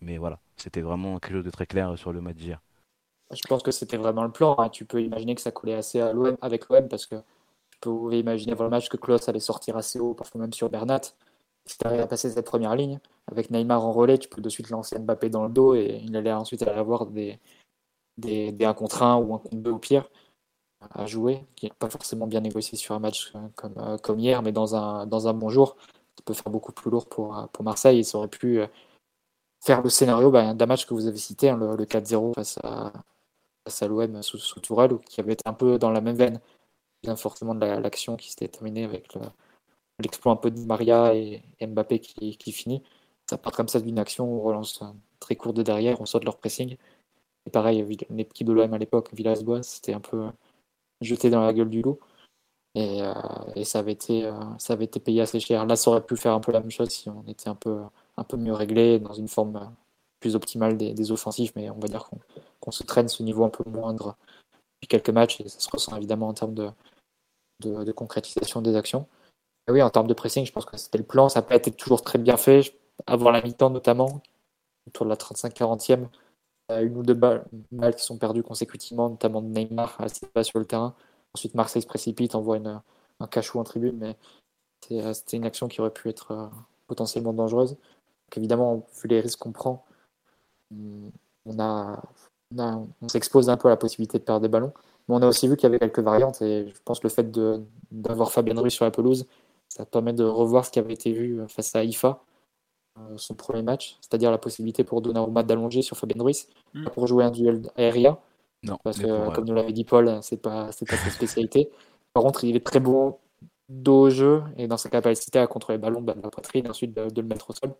Mais voilà, c'était vraiment quelque chose de très clair sur le match d'hier. Je pense que c'était vraiment le plan. Hein. Tu peux imaginer que ça collait assez à l'OM, avec l'OM parce que tu peux imaginer avant le match que Klaus allait sortir assez haut, parfois même sur Bernat si tu arrives à passer cette première ligne, avec Neymar en relais, tu peux de suite lancer Mbappé dans le dos et il allait ensuite avoir des, des, des 1 contre 1 ou 1 contre 2 au pire à jouer, qui n'est pas forcément bien négocié sur un match comme, euh, comme hier, mais dans un, dans un bon jour, ça peut faire beaucoup plus lourd pour, euh, pour Marseille. Ils auraient pu euh, faire le scénario bah, d'un match que vous avez cité, hein, le, 4-0 face à, face à l'OM sous, sous Tourelle, qui avait été un peu dans la même veine, bien forcément de l'action qui s'était terminée avec le, l'exploit un peu de Maria et, Mbappé qui, finit. Ça part comme ça d'une action, on relance très court de derrière, on sort de leur pressing. Et pareil, l'équipe de l'OM à l'époque, Villas-Boas, c'était un peu jeté dans la gueule du loup. Et, euh, ça, avait été, euh, ça avait été payé assez cher. Là, ça aurait pu faire un peu la même chose si on était un peu, un peu mieux réglé, dans une forme plus optimale des, offensifs, mais on va dire qu'on se traîne ce niveau un peu moindre depuis quelques matchs, et ça se ressent évidemment en termes de, de concrétisation des actions oui, en termes de pressing, je pense que c'était le plan. Ça n'a pas été toujours très bien fait. Avant la mi-temps, notamment, autour de la 35-40e, une ou deux balles, qui sont perdues consécutivement, notamment de Neymar à pas sur le terrain. Ensuite, Marseille se précipite, envoie une, un cachot en tribune, mais euh, c'était une action qui aurait pu être euh, potentiellement dangereuse. Donc, évidemment, vu les risques qu'on prend, on, a, on, on s'expose un peu à la possibilité de perdre des ballons. Mais on a aussi vu qu'il y avait quelques variantes et je pense que le fait d'avoir Fabien Ruiz sur la pelouse ça permet de revoir ce qui avait été vu face à IFA, euh, son premier match, c'est-à-dire la possibilité pour Donnarumma d'allonger sur Fabien Ruiz hmm. pour jouer un duel aérien. Non, parce que, comme nous l'avait dit Paul, c'est pas, c'est pas sa spécialité. Par contre, il est très bon dos au jeu et dans sa capacité à contrôler le ballon de la poitrine et ensuite de, le mettre au sol.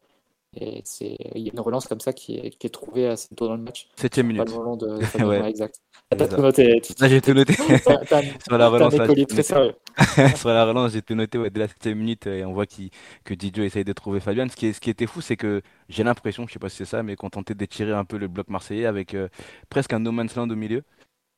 Et c'est, il y a une relance comme ça qui est, qui est trouvée assez tôt dans le match. Septième minute. Pas le de, de ouais. exact. T'as tout noté. j'ai tout noté. Sur la relance, très sérieux. Sur la relance, j'ai tout noté ouais, dès la septième minute et on voit que Didio essaye de trouver Fabian. Ce qui, est, ce qui était fou, c'est que j'ai l'impression, je sais pas si c'est ça, mais qu'on tentait d'étirer un peu le bloc marseillais avec euh, presque un no man's land au milieu.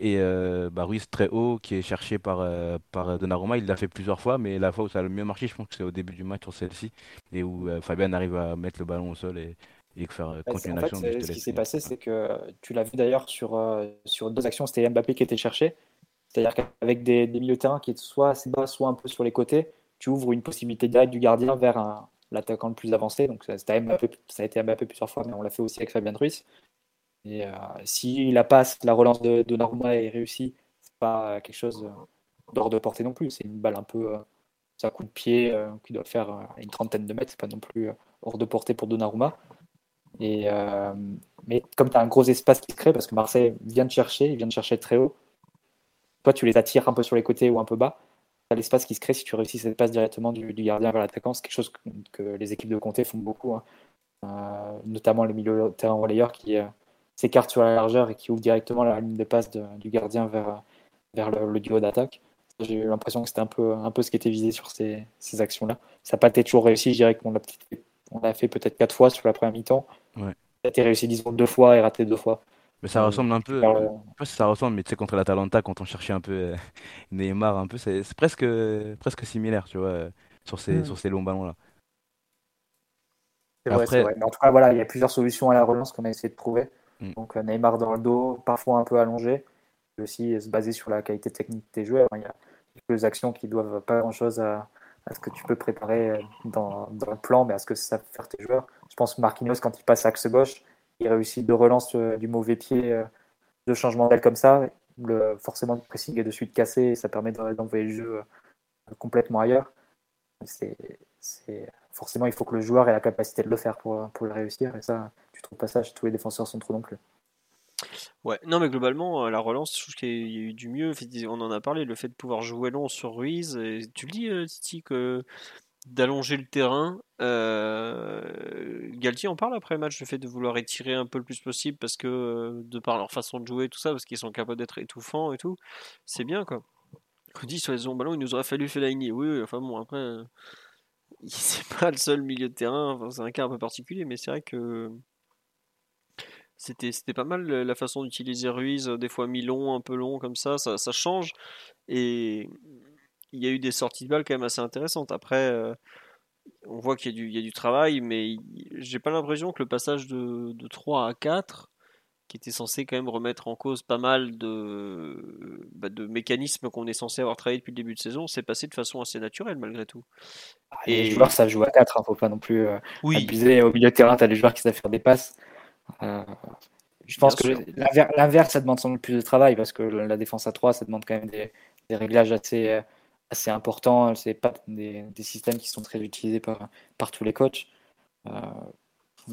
Et euh, bah, Ruiz très haut, qui est cherché par, euh, par Donnarumma, il l'a fait plusieurs fois, mais la fois où ça a le mieux marché, je pense que c'est au début du match sur celle-ci, et où Fabien arrive à mettre le ballon au sol et, et faire bah, continuer l'action. Ce qui s'est passé, c'est que tu l'as vu d'ailleurs sur, sur deux actions, c'était Mbappé qui était cherché. C'est-à-dire qu'avec des, des milieux de terrain qui étaient soit assez bas, soit un peu sur les côtés, tu ouvres une possibilité directe du gardien vers l'attaquant le plus avancé. Donc ça, ça, a été Mbappé plusieurs fois, mais on l'a fait aussi avec Fabien Ruiz. Et euh, si la passe, la relance de, Norma est réussie, c'est pas quelque chose d'hors de portée non plus. C'est une balle un peu, ça coup de pied euh, qui doit faire euh, une trentaine de mètres. C'est pas non plus hors de portée pour Donnarumma. Et, mais comme tu as un gros espace qui se crée, parce que Marseille vient de chercher, il vient de chercher très haut, toi tu les attires un peu sur les côtés ou un peu bas, l'espace qui se crée si tu réussis cette passe directement du, gardien vers l'attaquant. C'est quelque chose que, les équipes de Comté font beaucoup, hein. euh, notamment les milieux de terrain relayeurs qui euh, s'écartent sur la largeur et qui ouvrent directement la ligne de passe du gardien vers, vers le, duo d'attaque. J'ai eu l'impression que c'était un peu, un peu ce qui était visé sur ces, actions-là. Ça n'a pas été toujours réussi, je dirais qu'on l'a on fait peut-être quatre fois sur la première mi-temps. Ça a été réussi, disons, deux fois et raté deux fois. Mais ça ressemble un peu. Je sais pas si ça ressemble, mais tu sais, contre l'Atalanta, quand on cherchait un peu euh, Neymar, un peu, c'est presque, presque similaire, tu vois, sur ces, hmm. sur ces longs ballons-là. C'est vrai, vrai, Mais en tout cas, voilà, il y a plusieurs solutions à la relance qu'on a essayé de trouver. Hmm. Donc euh, Neymar dans le dos, parfois un peu allongé, et aussi se baser sur la qualité technique des joueurs. Il y a quelques actions qui doivent pas grand-chose à, ce que tu peux préparer euh, dans, le plan, mais à ce que ça peut faire tes joueurs. Je pense Marquinhos, quand il passe axe gauche, il réussit deux relances euh, du mauvais pied, de changement d'aile comme ça. Forcément, le pressing est de suite cassé et ça permet d'envoyer le jeu complètement ailleurs. C'est, forcément, il faut que le joueur ait la capacité de le faire pour, pour le réussir. Et ça, tu trouves pas ça tous les défenseurs sont trop non plus. Ouais, non, mais globalement, la relance, je trouve qu'il y a eu du mieux. On en a parlé, le fait de pouvoir jouer long sur Ruiz. Et tu le dis, Titi, que d'allonger le terrain. Euh, Galtier en parle après le match, le fait de vouloir étirer un peu le plus possible parce que euh, de par leur façon de jouer, tout ça, parce qu'ils sont capables d'être étouffants et tout, c'est bien quoi. On sur les ballon, il nous aurait fallu Fellaini. Oui, oui, enfin bon, après, euh, c'est pas le seul milieu de terrain, c'est un cas un peu particulier, mais c'est vrai que c'était, pas mal la façon d'utiliser Ruiz, des fois mi-long, un peu long comme ça, ça, change. Et il y a eu des sorties de balles quand même assez intéressantes. Après, euh, on voit qu'il y, a du travail, mais j'ai pas l'impression que le passage de, 3 à 4, qui était censé quand même remettre en cause pas mal de, bah, de mécanismes qu'on est censé avoir travaillé depuis le début de saison, s'est passé de façon assez naturelle malgré tout. Ah, et les joueurs ça joue à 4, hein, faut pas non plus euh, abuser. Au milieu de terrain, tu as des joueurs qui savent faire des passes. Euh, je pense que l'inverse, ça demande sans doute plus de travail parce que la défense à 3, ça demande quand même des, des réglages assez assez important. C'est pas des, systèmes qui sont très utilisés par, par tous les coachs. Euh,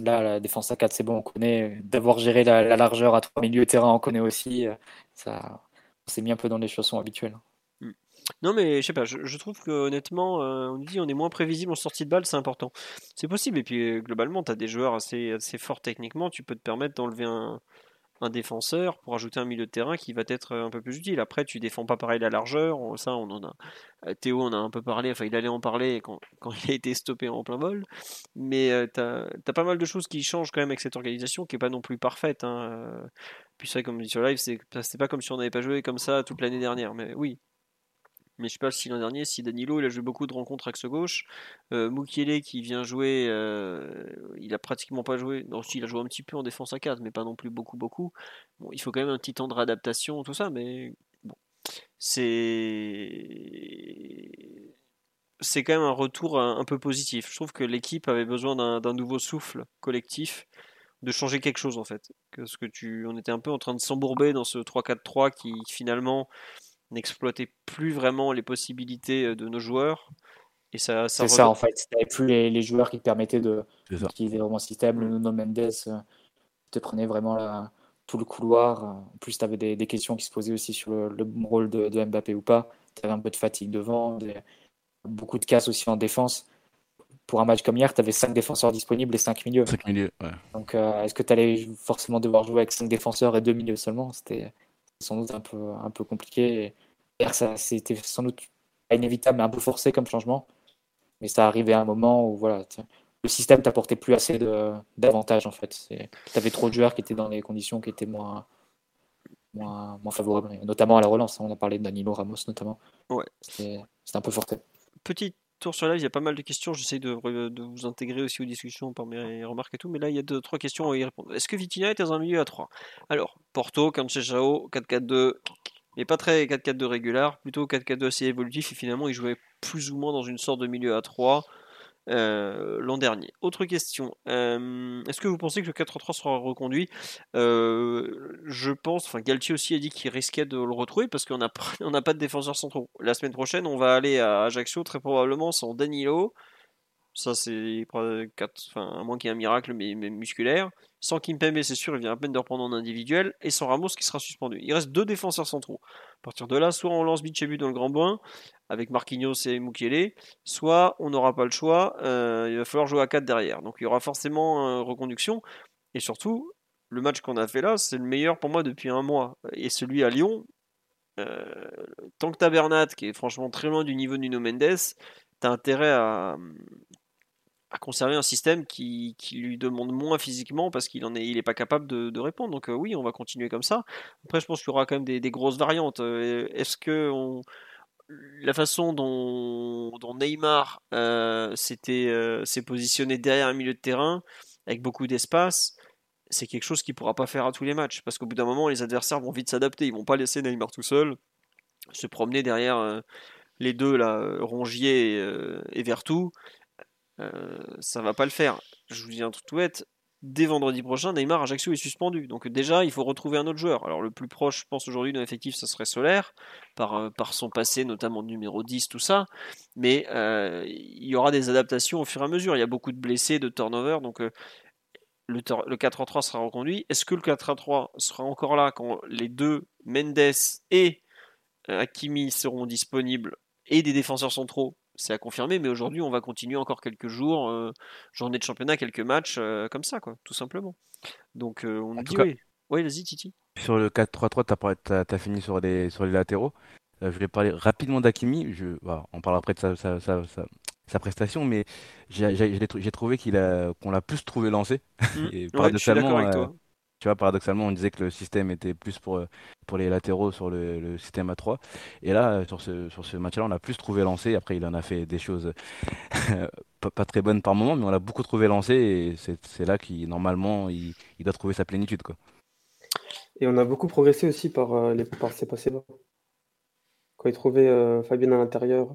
là, la défense à 4, c'est bon, on connaît. D'avoir géré la, largeur à 3 milieux de terrain, on connaît aussi. Euh, ça, on s'est mis un peu dans les chaussons habituelles. Hmm. Non, mais je sais pas, je, trouve que honnêtement, euh, on dit on est moins prévisible en sortie de balle, c'est important. C'est possible, et puis globalement, tu as des joueurs assez, assez forts techniquement, tu peux te permettre d'enlever un, un défenseur pour ajouter un milieu de terrain qui va être un peu plus utile. Après, tu défends pas pareil la largeur, ça on en a. Euh, Théo en a un peu parlé, enfin il allait en parler quand, quand il a été stoppé en plein vol. Mais euh, tu as, pas mal de choses qui changent quand même avec cette organisation qui est pas non plus parfaite. Hein. Euh. Puis c'est comme dit sur live, c'est pas comme si on n'avait pas joué comme ça toute l'année dernière. Mais oui, mais je sais pas si l'an dernier, si Danilo, il a joué beaucoup de rencontres axe gauche. Euh, qui vient jouer, euh, il a pratiquement pas joué. Non, il a joué un petit peu en défense à 4, mais pas non plus beaucoup, beaucoup. Bon, il faut quand même un petit temps de réadaptation, tout ça, mais bon. C'est. C'est quand même un retour un, peu positif. Je trouve que l'équipe avait besoin d'un nouveau souffle collectif, de changer quelque chose en fait. Parce que tu, on était un peu en train de s'embourber dans ce 3-4-3 qui finalement n'exploitait plus vraiment les possibilités euh, de nos joueurs. Et ça, ça c'est ça en fait. Tu plus les, joueurs qui te permettaient d'utiliser vraiment le système. Le Nuno Mendes euh, te prenait vraiment la, tout le couloir. En plus, tu avais des, des, questions qui se posaient aussi sur le, bon rôle de, de, Mbappé ou pas. Tu avais un peu de fatigue devant, beaucoup de casse aussi en défense. Pour un match comme hier, tu avais 5 défenseurs disponibles et 5 milieux. 5 milieux, ouais. Donc, euh, est-ce que tu allais forcément devoir jouer avec 5 défenseurs et 2 milieux seulement? C'était sans doute un peu, un peu compliqué. ça, c'était sans doute inévitable, mais un peu forcé comme changement. Mais ça arrivait à un moment où voilà, le système t'apportait plus assez d'avantages en fait. Tu avais trop de joueurs qui étaient dans des conditions qui étaient moins, moins, moins favorable, notamment à la relance. Hein. On a parlé de Danilo Ramos notamment. Ouais. C'est un peu forté. Petit tour sur live, il y a pas mal de questions. J'essaie de, vous intégrer aussi aux discussions par mes remarques et tout. Mais là, il y a deux, trois questions à y répondre. Est-ce que Vitinha est dans un milieu à 3 Alors, Porto, Cancelo, 4-4-2. Mais pas très 4-4-2 régulier, plutôt 4-4-2 assez évolutif. Et finalement, il jouait plus ou moins dans une sorte de milieu à 3. Euh, l'an dernier. Autre question. Euh, est-ce que vous pensez que le 4-3 sera reconduit? Euh, Je pense, enfin Galtier aussi a dit qu'il risquait de le retrouver parce qu'on n'a pas de défenseurs centraux. La semaine prochaine, on va aller à Ajaccio très probablement sans Danilo. Ça, c'est à moins qu'il y ait un miracle mais, musculaire. Sans Kimpembe, c'est sûr, il vient à peine de reprendre en individuel. Et sans Ramos qui sera suspendu. Il reste deux défenseurs centraux. À partir de là, soit on lance Bichebu dans le grand bain avec Marquinhos et Mukiele, soit on n'aura pas le choix, euh, il va falloir jouer à 4 derrière. Donc il y aura forcément une reconduction. Et surtout, le match qu'on a fait là, c'est le meilleur pour moi depuis un mois. Et celui à Lyon, euh, tant que t'as Bernat, qui est franchement très loin du niveau de Nuno Mendes, t'as intérêt à, conserver un système qui, lui demande moins physiquement parce qu'il n'est est pas capable de, répondre. Donc euh, oui, on va continuer comme ça. Après, je pense qu'il y aura quand même des, grosses variantes. Est-ce que la façon dont, Neymar euh, euh, s'est positionné derrière un milieu de terrain avec beaucoup d'espace, c'est quelque chose qu'il ne pourra pas faire à tous les matchs. Parce qu'au bout d'un moment, les adversaires vont vite s'adapter. Ils vont pas laisser Neymar tout seul se promener derrière euh, les deux, là, Rongier et, et Vertou. Ça va pas le faire. Je vous dis un truc tout bête dès vendredi prochain, Neymar Ajaccio est suspendu. Donc déjà, il faut retrouver un autre joueur. Alors le plus proche, je pense aujourd'hui d'un effectif, ce serait Solaire, par, euh, par son passé, notamment numéro 10, tout ça. Mais euh, il y aura des adaptations au fur et à mesure. Il y a beaucoup de blessés, de turnover, donc euh, le, le 4-3 sera reconduit. Est-ce que le 4-3 sera encore là quand les deux, Mendes et Hakimi, seront disponibles et des défenseurs centraux c'est à confirmer, mais aujourd'hui, on va continuer encore quelques jours, euh, journée de championnat, quelques matchs, euh, comme ça, quoi, tout simplement. Donc, euh, on dit oui. Oui, vas-y, Titi. Sur le 4-3-3, tu as, fini sur les, sur les latéraux. je voulais parler rapidement d'Akimi. Je, on parlera après de sa, prestation, mais j'ai trouvé qu'il a, qu'on l'a plus trouvé lancé. Mmh. et paradoxalement, avec toi. Tu vois, paradoxalement, on disait que le système était plus pour, pour les latéraux sur le, système A3. Et là, sur ce, sur ce match-là, on a plus trouvé lancé. Après, il en a fait des choses pas, très bonnes par moment, mais on l'a beaucoup trouvé lancé. Et c'est là qu'il, normalement, il, doit trouver sa plénitude. Quoi. Et on a beaucoup progressé aussi par, euh, les, par ses passés bas. Quand il trouvait euh, Fabien à l'intérieur,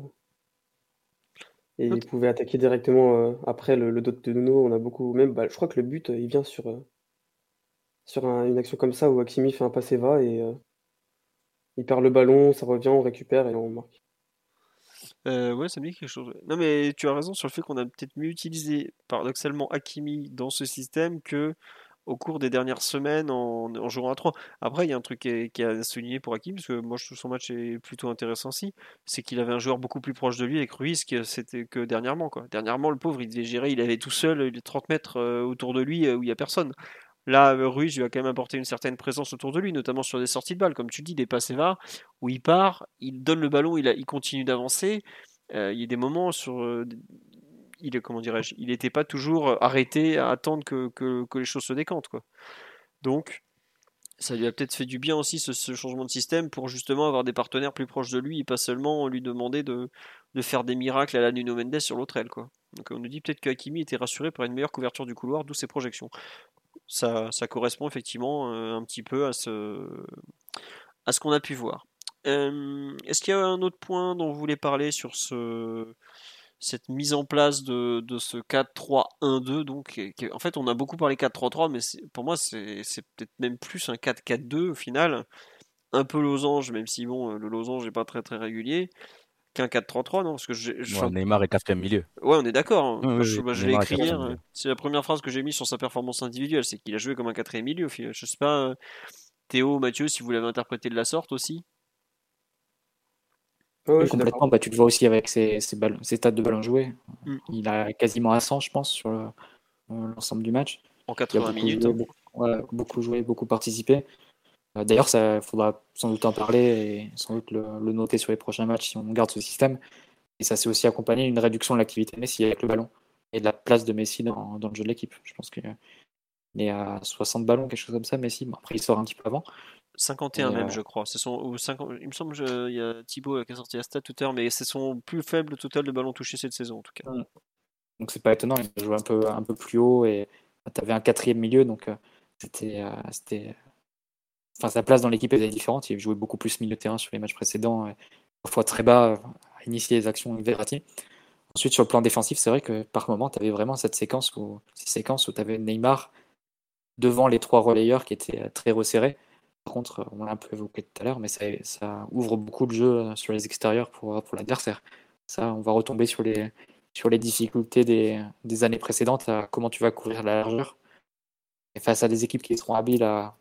et il pouvait attaquer directement euh, après le, le, dos de Nuno. On a beaucoup, même, bah, je crois que le but, il vient sur, sur une action comme ça où Hakimi fait un passé va et euh, il perd le ballon, ça revient, on récupère et on marque. Euh, ouais, ça me dit quelque chose. Non, mais tu as raison sur le fait qu'on a peut-être mieux utilisé paradoxalement Hakimi dans ce système que au cours des dernières semaines en, jouant à 3. Après, il y a un truc qui, est, a souligné pour Hakimi, parce que moi je trouve son match est plutôt intéressant aussi, c'est qu'il avait un joueur beaucoup plus proche de lui avec Ruiz que, c'était que dernièrement. Quoi. Dernièrement, le pauvre, il devait gérer, il avait tout seul les 30 mètres euh, autour de lui où il n'y a personne. Là, Ruiz lui a quand même apporté une certaine présence autour de lui, notamment sur des sorties de balles, comme tu dis, des passes va, où il part, il donne le ballon, il, continue d'avancer. Euh, il y a des moments sur. Euh, il, comment dirais-je Il n'était pas toujours arrêté à attendre que, les choses se décantent. Donc, ça lui a peut-être fait du bien aussi ce, changement de système pour justement avoir des partenaires plus proches de lui et pas seulement lui demander de, faire des miracles à la Nuno Mendes sur l'autre aile. Donc on nous dit peut-être que était rassuré par une meilleure couverture du couloir, d'où ses projections ça, correspond effectivement euh, un petit peu à ce, qu'on a pu voir. Est-ce qu'il y a un autre point dont vous voulez parler sur ce, cette mise en place de, ce 4-3-1-2 donc en fait on a beaucoup parlé 4-3-3 mais pour moi c'est peut-être même plus un 4-4-2 au final un peu losange même si le losange n'est pas très très régulier qu'un 4-3-3, non Parce que je, Neymar est quatrième milieu. Ouais, on est d'accord. Hein. je, l'ai écrit hier. C'est la première phrase que j'ai mise sur sa performance individuelle, c'est qu'il a joué comme un quatrième milieu. Je sais pas, euh, Théo, Mathieu, si vous l'avez interprété de la sorte aussi. oui, complètement. Bah, tu le vois aussi avec ses, ses, ses de ballons joués. Mm. Il a quasiment à 100, je pense, sur euh, l'ensemble du match. En 80 minutes. Hein. beaucoup joué, beaucoup participé. Euh, d'ailleurs, ça faudra sans doute en parler et sans doute le, noter sur les prochains matchs si on garde ce système. Et ça s'est aussi accompagné d'une réduction de l'activité Messi avec le ballon et de la place de Messi dans, le jeu de l'équipe. Je pense que Il est à 60 ballons, quelque chose comme ça, Messi. Bon, après, il sort un petit peu avant. 51 même, je crois. Son, ou 50, il me semble qu'il y a Thibaut qui a sorti la stat tout à l'heure, mais c'est son plus faible total de ballons touchés cette saison, en tout cas. Donc c'est pas étonnant, il joue un peu, un peu plus haut et tu avais un quatrième milieu, donc c'était, c'était enfin, sa place dans l'équipe était différente. Il jouait beaucoup plus milieu de terrain sur les matchs précédents, parfois très bas, à initier les actions avec Verratti. Ensuite, sur le plan défensif, c'est vrai que par moment, tu avais vraiment cette séquence où, où tu avais Neymar devant les trois relayeurs qui étaient très resserrés. Par contre, on l'a un peu évoqué tout à l'heure, mais ça, ouvre beaucoup le jeu sur les extérieurs pour, l'adversaire. Ça, on va retomber sur les, sur les difficultés des, des, années précédentes à comment tu vas couvrir la largeur? Et face à des équipes qui seront habiles à,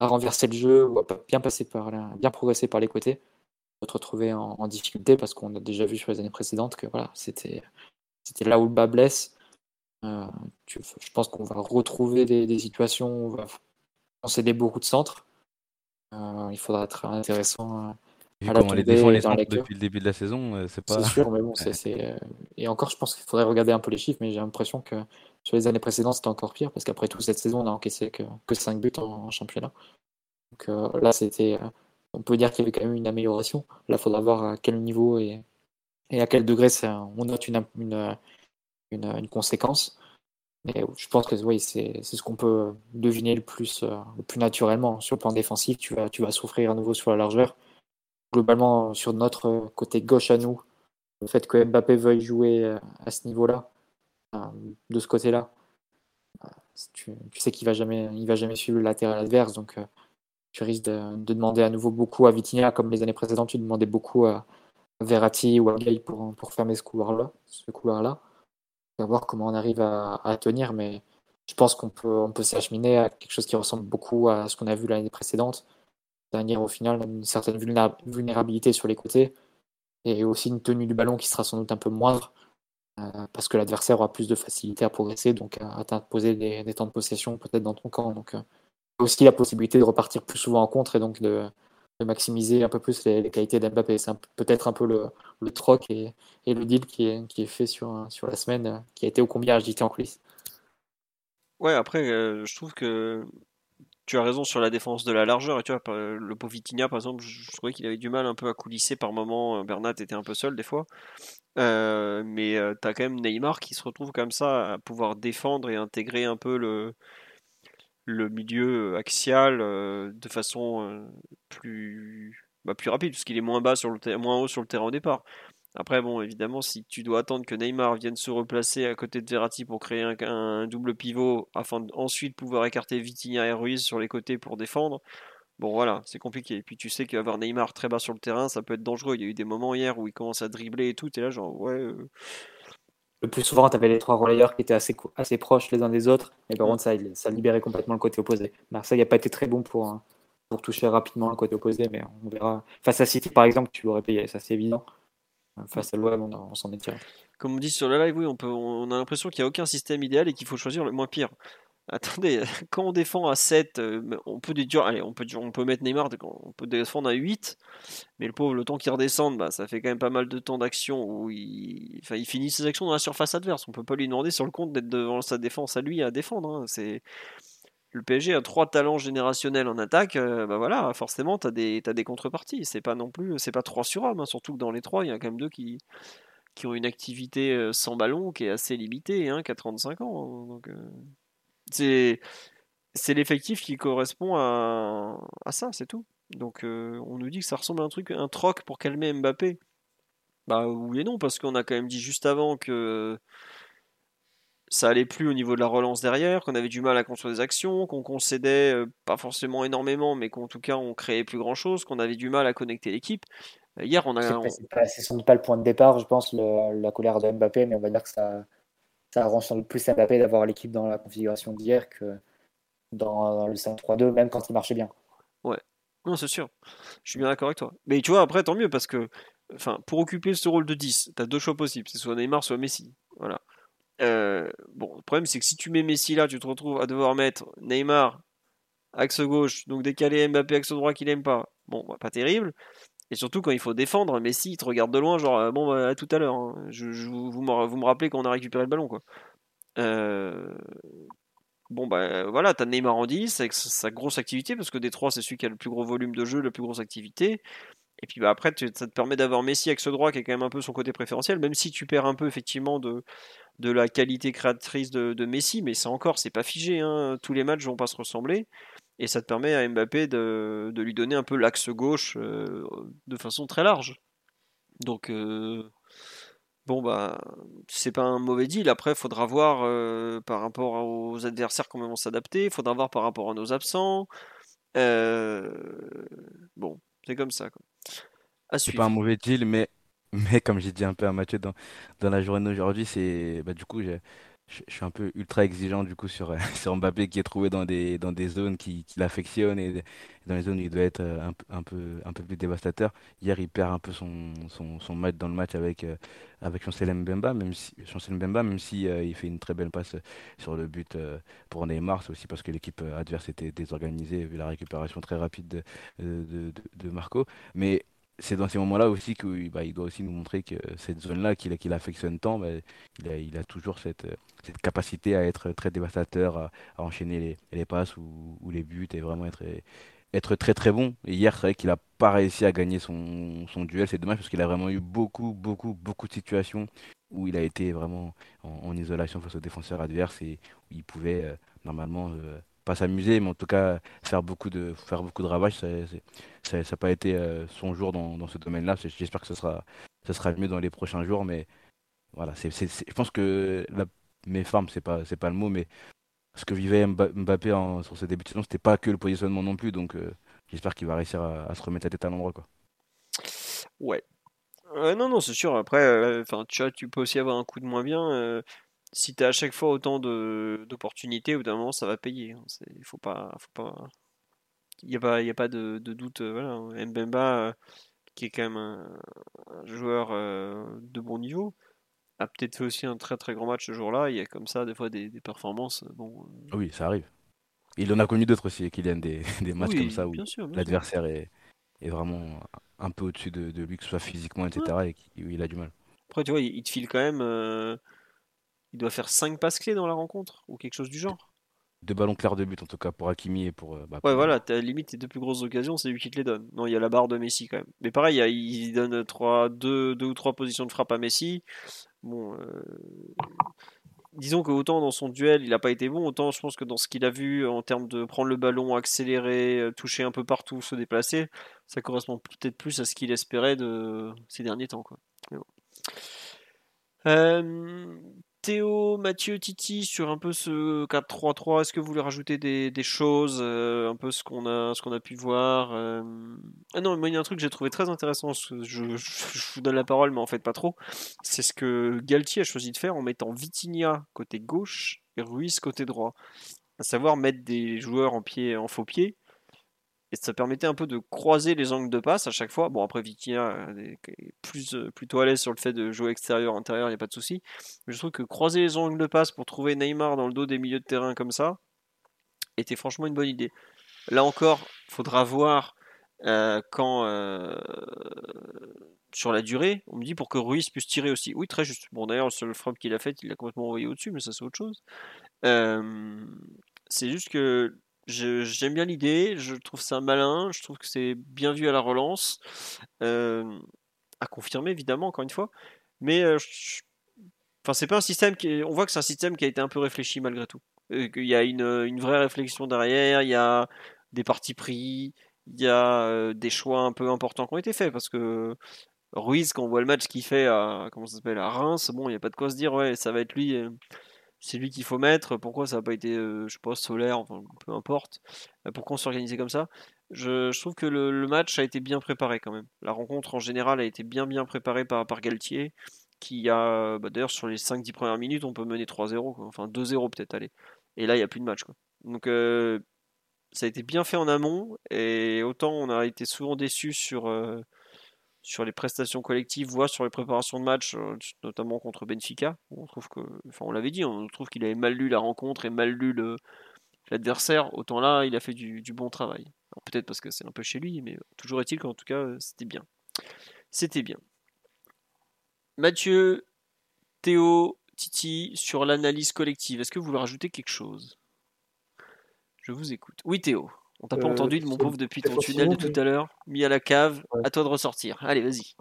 à renverser le jeu ou à bien passer par bien progresser par les côtés, te retrouver en, difficulté parce qu'on a déjà vu sur les années précédentes que voilà, c'était c'était là où le bas blesse. Euh, je pense qu'on va retrouver des, des, situations où on va concéder beaucoup de centres. Euh, il faudra être intéressant. à la les défend les centres depuis le début de la saison, euh, c'est pas. C'est sûr, mais bon, c'est. Et encore, je pense qu'il faudrait regarder un peu les chiffres, mais j'ai l'impression que sur les années précédentes, c'était encore pire parce qu'après tout, cette saison, on a encaissé que, que 5 buts en, championnat. Donc là, c'était on peut dire qu'il y avait quand même une amélioration. Là, il faudra voir à quel niveau et, à quel degré on note une, conséquence. Mais je pense que oui, c'est ce qu'on peut deviner le plus, euh, le plus naturellement. Sur le plan défensif, tu vas, souffrir à nouveau sur la largeur. Globalement, sur notre côté gauche à nous, le fait que Mbappé veuille jouer euh, à ce niveau-là, euh, de ce côté-là, tu, sais qu'il va jamais, va jamais suivre le latéral adverse. Donc, tu risques de, demander à nouveau beaucoup à Vitinha, comme les années précédentes, tu demandais beaucoup à Verratti ou à Gay pour, pour fermer ce couloir-là. Ce couloir-là. Voir comment on arrive à, tenir, mais je pense qu'on peut, on peut s'acheminer à quelque chose qui ressemble beaucoup à ce qu'on a vu l'année précédente. C'est-à-dire au final une certaine vulnérabilité sur les côtés et aussi une tenue du ballon qui sera sans doute un peu moindre euh, parce que l'adversaire aura plus de facilité à progresser, donc à, t'imposer des, temps de possession peut-être dans ton camp. Donc, euh, aussi la possibilité de repartir plus souvent en contre et donc de, maximiser un peu plus les, qualités d'Mbappé. C'est peut-être un peu le, troc et, le deal qui est, fait sur, la semaine, qui a été au combien agité en coulisses. Ouais, après, euh, je trouve que tu as raison sur la défense de la largeur. Et tu vois, le Povitinha, par exemple, je, trouvais qu'il avait du mal un peu à coulisser par moment. Bernat était un peu seul des fois. Euh, mais euh, tu quand même Neymar qui se retrouve comme ça à pouvoir défendre et intégrer un peu le, le milieu axial euh, de façon euh, plus, bah, plus rapide, puisqu'il est moins, bas sur le moins haut sur le terrain au départ. Après, bon, évidemment, si tu dois attendre que Neymar vienne se replacer à côté de Verratti pour créer un, double pivot afin d'ensuite pouvoir écarter Vitinha et Ruiz sur les côtés pour défendre, bon voilà, c'est compliqué. Et puis tu sais qu'avoir Neymar très bas sur le terrain, ça peut être dangereux. Il y a eu des moments hier où il commence à dribbler et tout, et là, genre, ouais, euh, le plus souvent, tu avais les trois relayeurs qui étaient assez, assez proches les uns des autres, mais par contre, ça, ça libérait complètement le côté opposé. Marseille n'a pas été très bon pour, hein, pour toucher rapidement le côté opposé, mais on verra. Face à City, par exemple, tu l'aurais payé, ça c'est évident. Face à l'OM, on, s'en est tiré. Comme on dit sur le live, oui, on, peut, on a l'impression qu'il n'y a aucun système idéal et qu'il faut choisir le moins pire. Attendez, quand on défend à 7, euh, on peut déduire, allez, on peut, on peut mettre Neymar, on peut défendre à 8, mais le pauvre, le temps qu'il redescende, bah, ça fait quand même pas mal de temps d'action où il, finit ses actions dans la surface adverse. On peut pas lui demander sur le compte d'être devant sa défense à lui à défendre. Hein. C'est le PSG a trois talents générationnels en attaque, euh, bah voilà, forcément, tu des, as des contreparties. C'est pas non plus, c'est pas trois sur homme, hein. surtout que dans les trois, il y a quand même deux qui, qui ont une activité euh, sans ballon qui est assez limitée, hein, 35 ans. Hein. donc, c'est c'est l'effectif qui correspond à, à ça, c'est tout. Donc euh, on nous dit que ça ressemble à un truc, un troc pour calmer Mbappé. Bah oui et non, parce qu'on a quand même dit juste avant que ça allait plus au niveau de la relance derrière, qu'on avait du mal à construire des actions, qu'on concédait euh, pas forcément énormément, mais qu'en tout cas on créait plus grand chose, qu'on avait du mal à connecter l'équipe. Hier on a. C'est sans doute pas le point de départ, je pense, la colère de Mbappé, mais on va dire que ça, ça rend sans doute plus Mbappé d'avoir l'équipe dans la configuration d'hier que dans, le 5-3-2, même quand il marchait bien. Ouais, non, c'est sûr. Je suis bien d'accord avec toi. Mais tu vois, après, tant mieux, parce que enfin, pour occuper ce rôle de 10, tu as deux choix possibles c'est soit Neymar, soit Messi. Voilà. Euh, bon, le problème, c'est que si tu mets Messi là, tu te retrouves à devoir mettre Neymar, axe gauche, donc décaler Mbappé, axe droit qu'il aime pas. Bon, bah, pas terrible. Et surtout quand il faut défendre, Messi te regarde de loin, genre euh, bon bah, à tout à l'heure. Hein. Je, vous, me, vous, me, rappelez qu'on a récupéré le ballon quoi. Euh, Bon, bah voilà, t'as Neymar en 10 avec sa grosse activité, parce que Détroit, c'est celui qui a le plus gros volume de jeu, la plus grosse activité. Et puis bah, après, ça te permet d'avoir Messi avec ce droit qui est quand même un peu son côté préférentiel, même si tu perds un peu effectivement de, de la qualité créatrice de, Messi, mais c'est encore, c'est pas figé, hein. tous les matchs vont pas se ressembler. Et ça te permet à Mbappé de, de lui donner un peu l'axe gauche euh, de façon très large. Donc, euh, bon, bah, c'est pas un mauvais deal. Après, il faudra voir euh, par rapport aux adversaires comment ils vont s'adapter. Il faudra voir par rapport à nos absents. bon, c'est comme ça. C'est pas un mauvais deal, mais, mais comme j'ai dit un peu à Mathieu dans, dans la journée d'aujourd'hui, c'est bah, du coup, j'ai je, suis un peu ultra exigeant du coup sur, euh, Mbappé qui est trouvé dans des, dans des zones qui, qui l'affectionnent et dans les zones où il doit être euh, un, peu, plus dévastateur. Hier, il perd un peu son, match dans le match avec, euh, avec Chancel Mbemba, même si, Chancel Mbemba, même si il fait une très belle passe sur le but pour Neymar. C'est aussi parce que l'équipe adverse était désorganisée vu la récupération très rapide de, de, de Marco. Mais c'est dans ces moments-là aussi qu'il bah, doit aussi nous montrer que cette zone-là qu'il affectionne tant, bah, il, a, toujours cette, cette, capacité à être très dévastateur, à, enchaîner les, passes ou, les buts et vraiment être, être très très bon. Et hier, c'est vrai qu'il n'a pas réussi à gagner son, duel. C'est dommage parce qu'il a vraiment eu beaucoup, beaucoup, beaucoup de situations où il a été vraiment en, isolation face aux défenseurs adverses et où il pouvait euh, normalement euh, pas s'amuser, mais en tout cas faire beaucoup de, faire beaucoup de ravages. Ça n'a pas été euh, son jour dans, ce domaine-là. J'espère que ce sera, ce sera mieux dans les prochains jours. Mais voilà, c'est, je pense que la, mes femmes, c'est pas, pas le mot, mais ce que vivait Mbappé sur ses débuts de saison, c'était pas que le positionnement non plus. Donc euh, j'espère qu'il va réussir à, se remettre à tête à l'endroit. Ouais. non, non, c'est sûr. Après, euh, tu peux aussi avoir un coup de moins bien si tu as à chaque fois autant d'opportunités, au bout d'un moment, ça va payer. Hein. Il faut pas, faut pas. Il n'y a pas, y a pas de, doute. Euh, voilà. Mbemba, euh, qui est quand même un, joueur euh, de bon niveau, a peut-être fait aussi un très très grand match ce jour-là. Il y a comme ça des fois des, performances. Bon, Oui, ça arrive. Il en a connu d'autres aussi, Kylian, des, des matchs comme ça où l'adversaire est, est, vraiment un peu au-dessus de, lui, que ce soit physiquement, etc., et où il a du mal. Après, tu vois, il, te file quand même il doit faire 5 passes clés dans la rencontre ou quelque chose du genre. Deux ballons clairs de but en tout cas pour Hakimi et pour. Euh, bah, ouais, voilà, as, limite tes deux plus grosses occasions, c'est lui qui te les donne. Non, il y a la barre de Messi quand même. Mais pareil, il, donne 3, 2, ou 3 positions de frappe à Messi. Bon. Euh, disons que autant dans son duel il n'a pas été bon, autant je pense que dans ce qu'il a vu en termes de prendre le ballon, accélérer, euh, toucher un peu partout, se déplacer, ça correspond peut-être plus à ce qu'il espérait de ces derniers temps. Quoi. Euh, Théo, Mathieu, Titi sur un peu ce 4-3-3. Est-ce que vous voulez rajouter des, choses, euh, un peu ce qu'on a, pu voir euh? Ah non, il y a un truc que j'ai trouvé très intéressant. Je, vous donne la parole, mais en fait pas trop. C'est ce que Galtier a choisi de faire en mettant Vitinha côté gauche et Ruiz côté droit. À savoir mettre des joueurs en pied, en faux pied et ça permettait un peu de croiser les angles de passe à chaque fois. Bon, après, Vitinha est plus, euh, plutôt à l'aise sur le fait de jouer extérieur-intérieur, il n'y a pas de souci. Mais je trouve que croiser les angles de passe pour trouver Neymar dans le dos des milieux de terrain comme ça était franchement une bonne idée. Là encore, faudra voir euh, quand. Euh, sur la durée, on me dit pour que Ruiz puisse tirer aussi. Oui, très juste. Bon, d'ailleurs, le frappe qu'il a fait, il l'a complètement envoyé au-dessus, mais ça, c'est autre chose. c'est juste que J'aime bien l'idée, je trouve ça malin, je trouve que c'est bien vu à la relance, euh, à confirmer évidemment encore une fois, mais euh, enfin c'est pas un système qui, on voit que c'est un système qui a été un peu réfléchi malgré tout, euh, qu'il y a une, une, vraie réflexion derrière, il y a des partis pris, il y a des choix un peu importants qui ont été faits parce que Ruiz quand on voit le match qu'il fait à comment ça s'appelle à Reims, bon il n'y a pas de quoi se dire ouais ça va être lui c'est lui qu'il faut mettre. Pourquoi ça n'a pas été, euh, je pas, solaire, peu importe. Euh, pourquoi on s'organisait comme ça je, trouve que le, match a été bien préparé quand même. La rencontre en général a été bien bien préparée par, par Galtier, qui a, bah, d'ailleurs sur les 5-10 premières minutes, on peut mener 3-0, enfin 2-0 peut-être, allez. Et là, il n'y a plus de match. Donc euh, ça a été bien fait en amont, et autant on a été souvent déçus sur sur les prestations collectives, voire sur les préparations de match, euh, notamment contre Benfica. On trouve l'avait dit, on trouve qu'il avait mal lu la rencontre et mal lu l'adversaire. Autant là, il a fait du, bon travail. Peut-être parce que c'est un peu chez lui, mais toujours est-il qu'en tout cas, c'était bien. C'était bien. Mathieu, Théo, Titi, sur l'analyse collective, est-ce que vous voulez rajouter quelque chose? Je vous écoute. Oui, Théo. On t'a pas entendu, mon pauvre, depuis ton tunnel de tout à l'heure. Mis à la cave. À toi de ressortir. Allez, vas-y.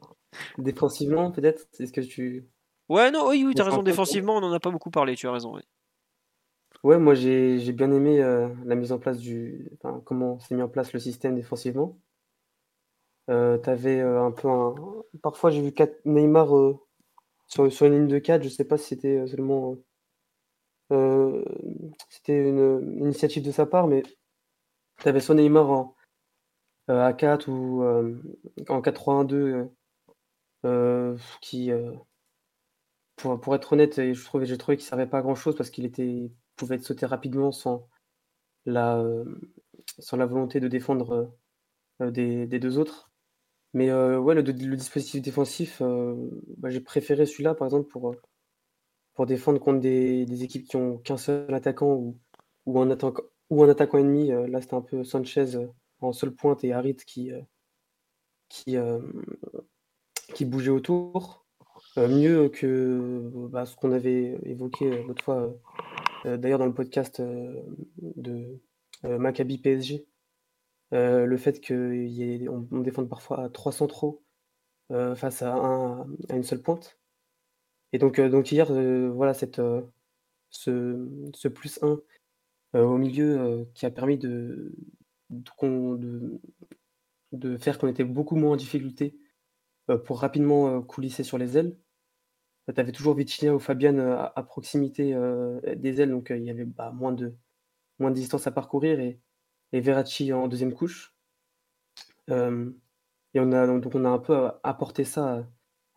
Défensivement, peut-être Est-ce que tu. Ouais, non, oui, oui, t'as raison. Défensivement, on n'en a pas beaucoup parlé. Tu as raison. Oui. Ouais, moi j'ai bien aimé la mise en place du. Enfin, comment s'est mis en place le système défensivement. Euh, T'avais un peu un. Parfois j'ai vu Neymar sur, sur, une ligne de 4, je sais pas si c'était seulement. c'était une, initiative de sa part, mais t'avais soit Neymar en à 4 ou en 4-3-1-2 qui. Pour, pour, être honnête, je trouvais, j'ai trouvé qu'il servait pas à grand chose parce qu'il était pouvait être sauté rapidement sans la, euh, sans la volonté de défendre euh, des, deux autres. Mais euh, ouais, le, dispositif défensif, bah, j'ai préféré celui-là, par exemple, pour, pour défendre contre des, équipes qui ont qu'un seul attaquant ou, ou, un, attaquant, ou un attaquant ennemi. là, c'était un peu Sanchez en seule pointe et Harit qui, qui, qui bougeait autour. mieux que bah, ce qu'on avait évoqué l'autre fois euh, d'ailleurs, dans le podcast euh, de euh, Maccabi PSG, le fait qu'on on défende parfois à 300 trop face à, une seule pointe. Et donc, donc hier, voilà, cette, ce, plus 1 au milieu qui a permis de, faire qu'on était beaucoup moins en difficulté pour rapidement coulisser sur les ailes. Tu avais toujours Vitinha ou Fabian à, proximité des ailes, donc il y avait bah, moins, de, distance à parcourir et, et en deuxième couche. et on a, donc on a un peu apporté ça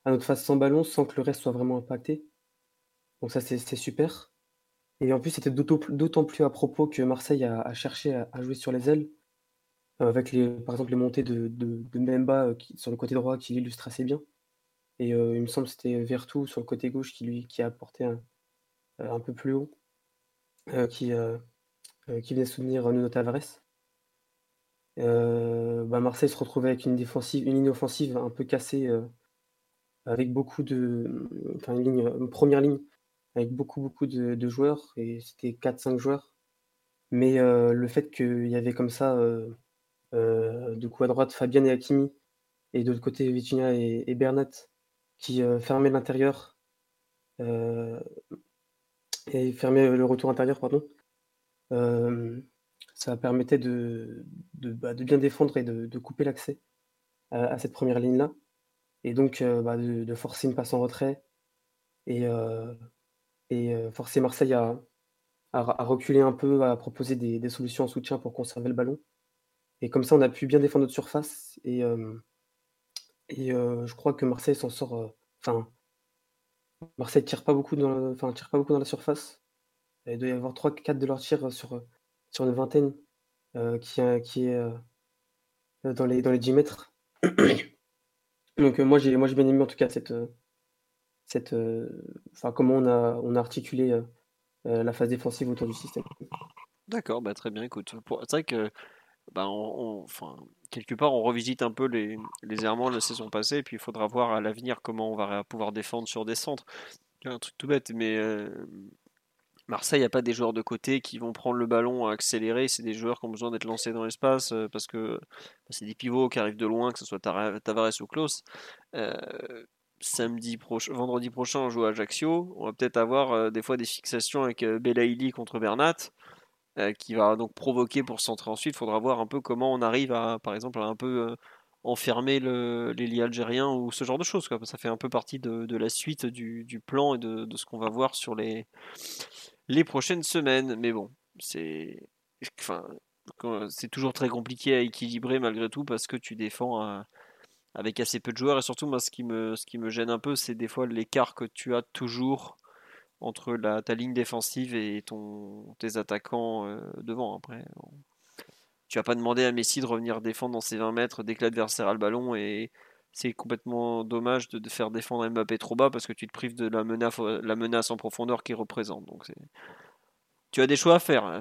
à, notre face sans ballon sans que le reste soit vraiment impacté. Donc ça c'est super. Et en plus c'était d'autant plus à propos que Marseille a, cherché à, jouer sur les ailes, avec les, par exemple les montées de, Mbemba qui, sur le côté droit qui l'illustre assez bien. Et il me semble que c'était Vertu sur le côté gauche qui lui qui a apporté un, un peu plus haut, qui, qui venait soutenir Nuno Tavares. Bah, Marseille se retrouvait avec une défensive, une ligne offensive un peu cassée, avec beaucoup de, enfin une ligne, une première ligne avec beaucoup beaucoup de, joueurs et c'était 4-5 joueurs. Mais le fait qu'il y avait comme ça, de coup à droite Fabien et Hakimi et de l'autre côté Vitinha et, Bernat qui euh, fermait l'intérieur euh, et fermait le retour intérieur, pardon. Euh, ça permettait de, bah, de, bien défendre et de, couper l'accès à, cette première ligne-là. Et donc bah, de, forcer une passe en retrait et, et forcer Marseille à, reculer un peu, à proposer des, solutions en soutien pour conserver le ballon. Et comme ça, on a pu bien défendre notre surface. Et, et je crois que Marseille s'en sort. Enfin, Marseille tire pas beaucoup dans, tire pas beaucoup dans la surface. Il doit y avoir 3-4 de leurs tirs sur, une vingtaine qui, qui est dans, les, dans les 10 mètres. Donc moi j'ai moi j'ai bien aimé en tout cas cette cette enfin comment on a on a articulé la phase défensive autour du système. D'accord, bah très bien. Écoute, c'est vrai que bah, enfin, quelque part, on revisite un peu les, les errements de la saison passée, et puis il faudra voir à l'avenir comment on va pouvoir défendre sur des centres. Un truc tout bête, mais euh, Marseille n'a pas des joueurs de côté qui vont prendre le ballon à accélérer, c'est des joueurs qui ont besoin d'être lancés dans l'espace, euh, parce que bah, c'est des pivots qui arrivent de loin, que ce soit Tavares ou Klaus. Euh, samedi prochain, vendredi prochain, on joue à Ajaccio. On va peut-être avoir des fois des fixations avec Belaïli contre Bernat. Euh, qui va donc provoquer pour centrer ensuite. Il faudra voir un peu comment on arrive à, par exemple, à un peu euh, enfermer le, les lits algériens ou ce genre de choses. Ça fait un peu partie de, la suite du, plan et de, ce qu'on va voir sur les, les prochaines semaines. Mais bon, c'est. Enfin, c'est toujours très compliqué à équilibrer malgré tout parce que tu défends avec assez peu de joueurs et surtout moi ce qui me, ce qui me gêne un peu c'est des fois l'écart que tu as toujours entre ta ligne défensive et ton, tes attaquants euh, devant. Après, tu vas pas demander à Messi de revenir défendre dans ses 20 mètres dès que l'adversaire a le ballon et c'est complètement dommage de, faire défendre Mbappé trop bas parce que tu te prives de la menace, la menace en profondeur qu'il représente. Donc tu as des choix à faire. Hein,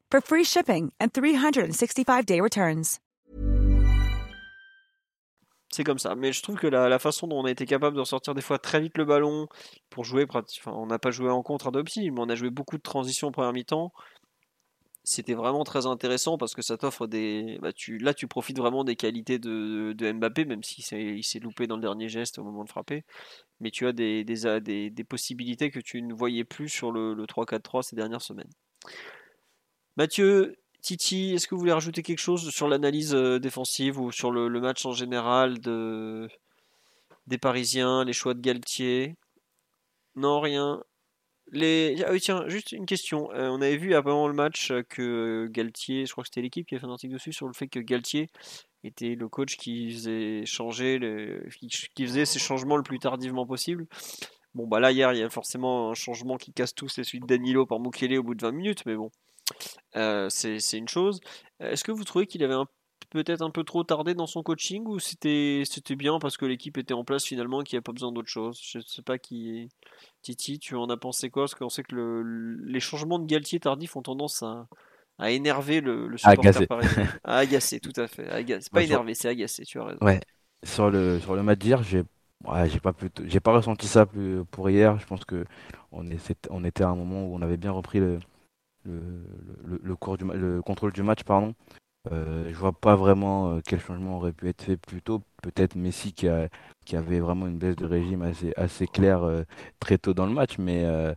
for free shipping and 365-day returns. C'est comme ça. Mais je trouve que la, façon dont on a été capable de ressortir des fois très vite le ballon pour jouer, enfin, on n'a pas joué en contre à mais on a joué beaucoup de transitions en première mi-temps. C'était vraiment très intéressant parce que ça t'offre des. Bah, là, tu profites vraiment des qualités de, Mbappé, même s'il si s'est loupé dans le dernier geste au moment de frapper. Mais tu as des, possibilités que tu ne voyais plus sur le 3-4-3 ces dernières semaines. Mathieu, Titi, est-ce que vous voulez rajouter quelque chose sur l'analyse euh, défensive ou sur le, match en général de, des Parisiens, les choix de Galtier? Non, rien. Ah tiens, juste une question. Euh, on avait vu avant le match que Galtier, je crois que c'était l'équipe qui a fait un article dessus sur le fait que Galtier était le coach qui faisait changer, ces changements le plus tardivement possible. Bon, bah là, hier, il y a forcément un changement qui casse tout, c'est celui de Danilo par Mukele au bout de 20 minutes, mais bon. Euh, c'est une chose. Est-ce que vous trouvez qu'il avait peut-être un peu trop tardé dans son coaching ou c'était bien parce que l'équipe était en place finalement et qu'il n'y a pas besoin d'autre chose? Je ne sais pas qui Titi, tu en as pensé quoi? Parce qu'on sait que le, les changements de Galtier tardifs ont tendance à, à énerver le, le supporter parisien. À agacer, tout à fait. C'est pas énervé, c'est agacé, tu as raison. Ouais. Sur le, sur le match d'hier, j'ai ouais, j'ai pas, j'ai pas ressenti ça pour hier. Je pense que on, on était à un moment où on avait bien repris le, le, le, cours du, le contrôle du match. Pardon. Euh, je vois pas vraiment euh, quel changement aurait pu être fait plus tôt. Peut-être Messi qui, a, qui avait vraiment une baisse de régime assez, assez claire euh, très tôt dans le match. Mais, euh,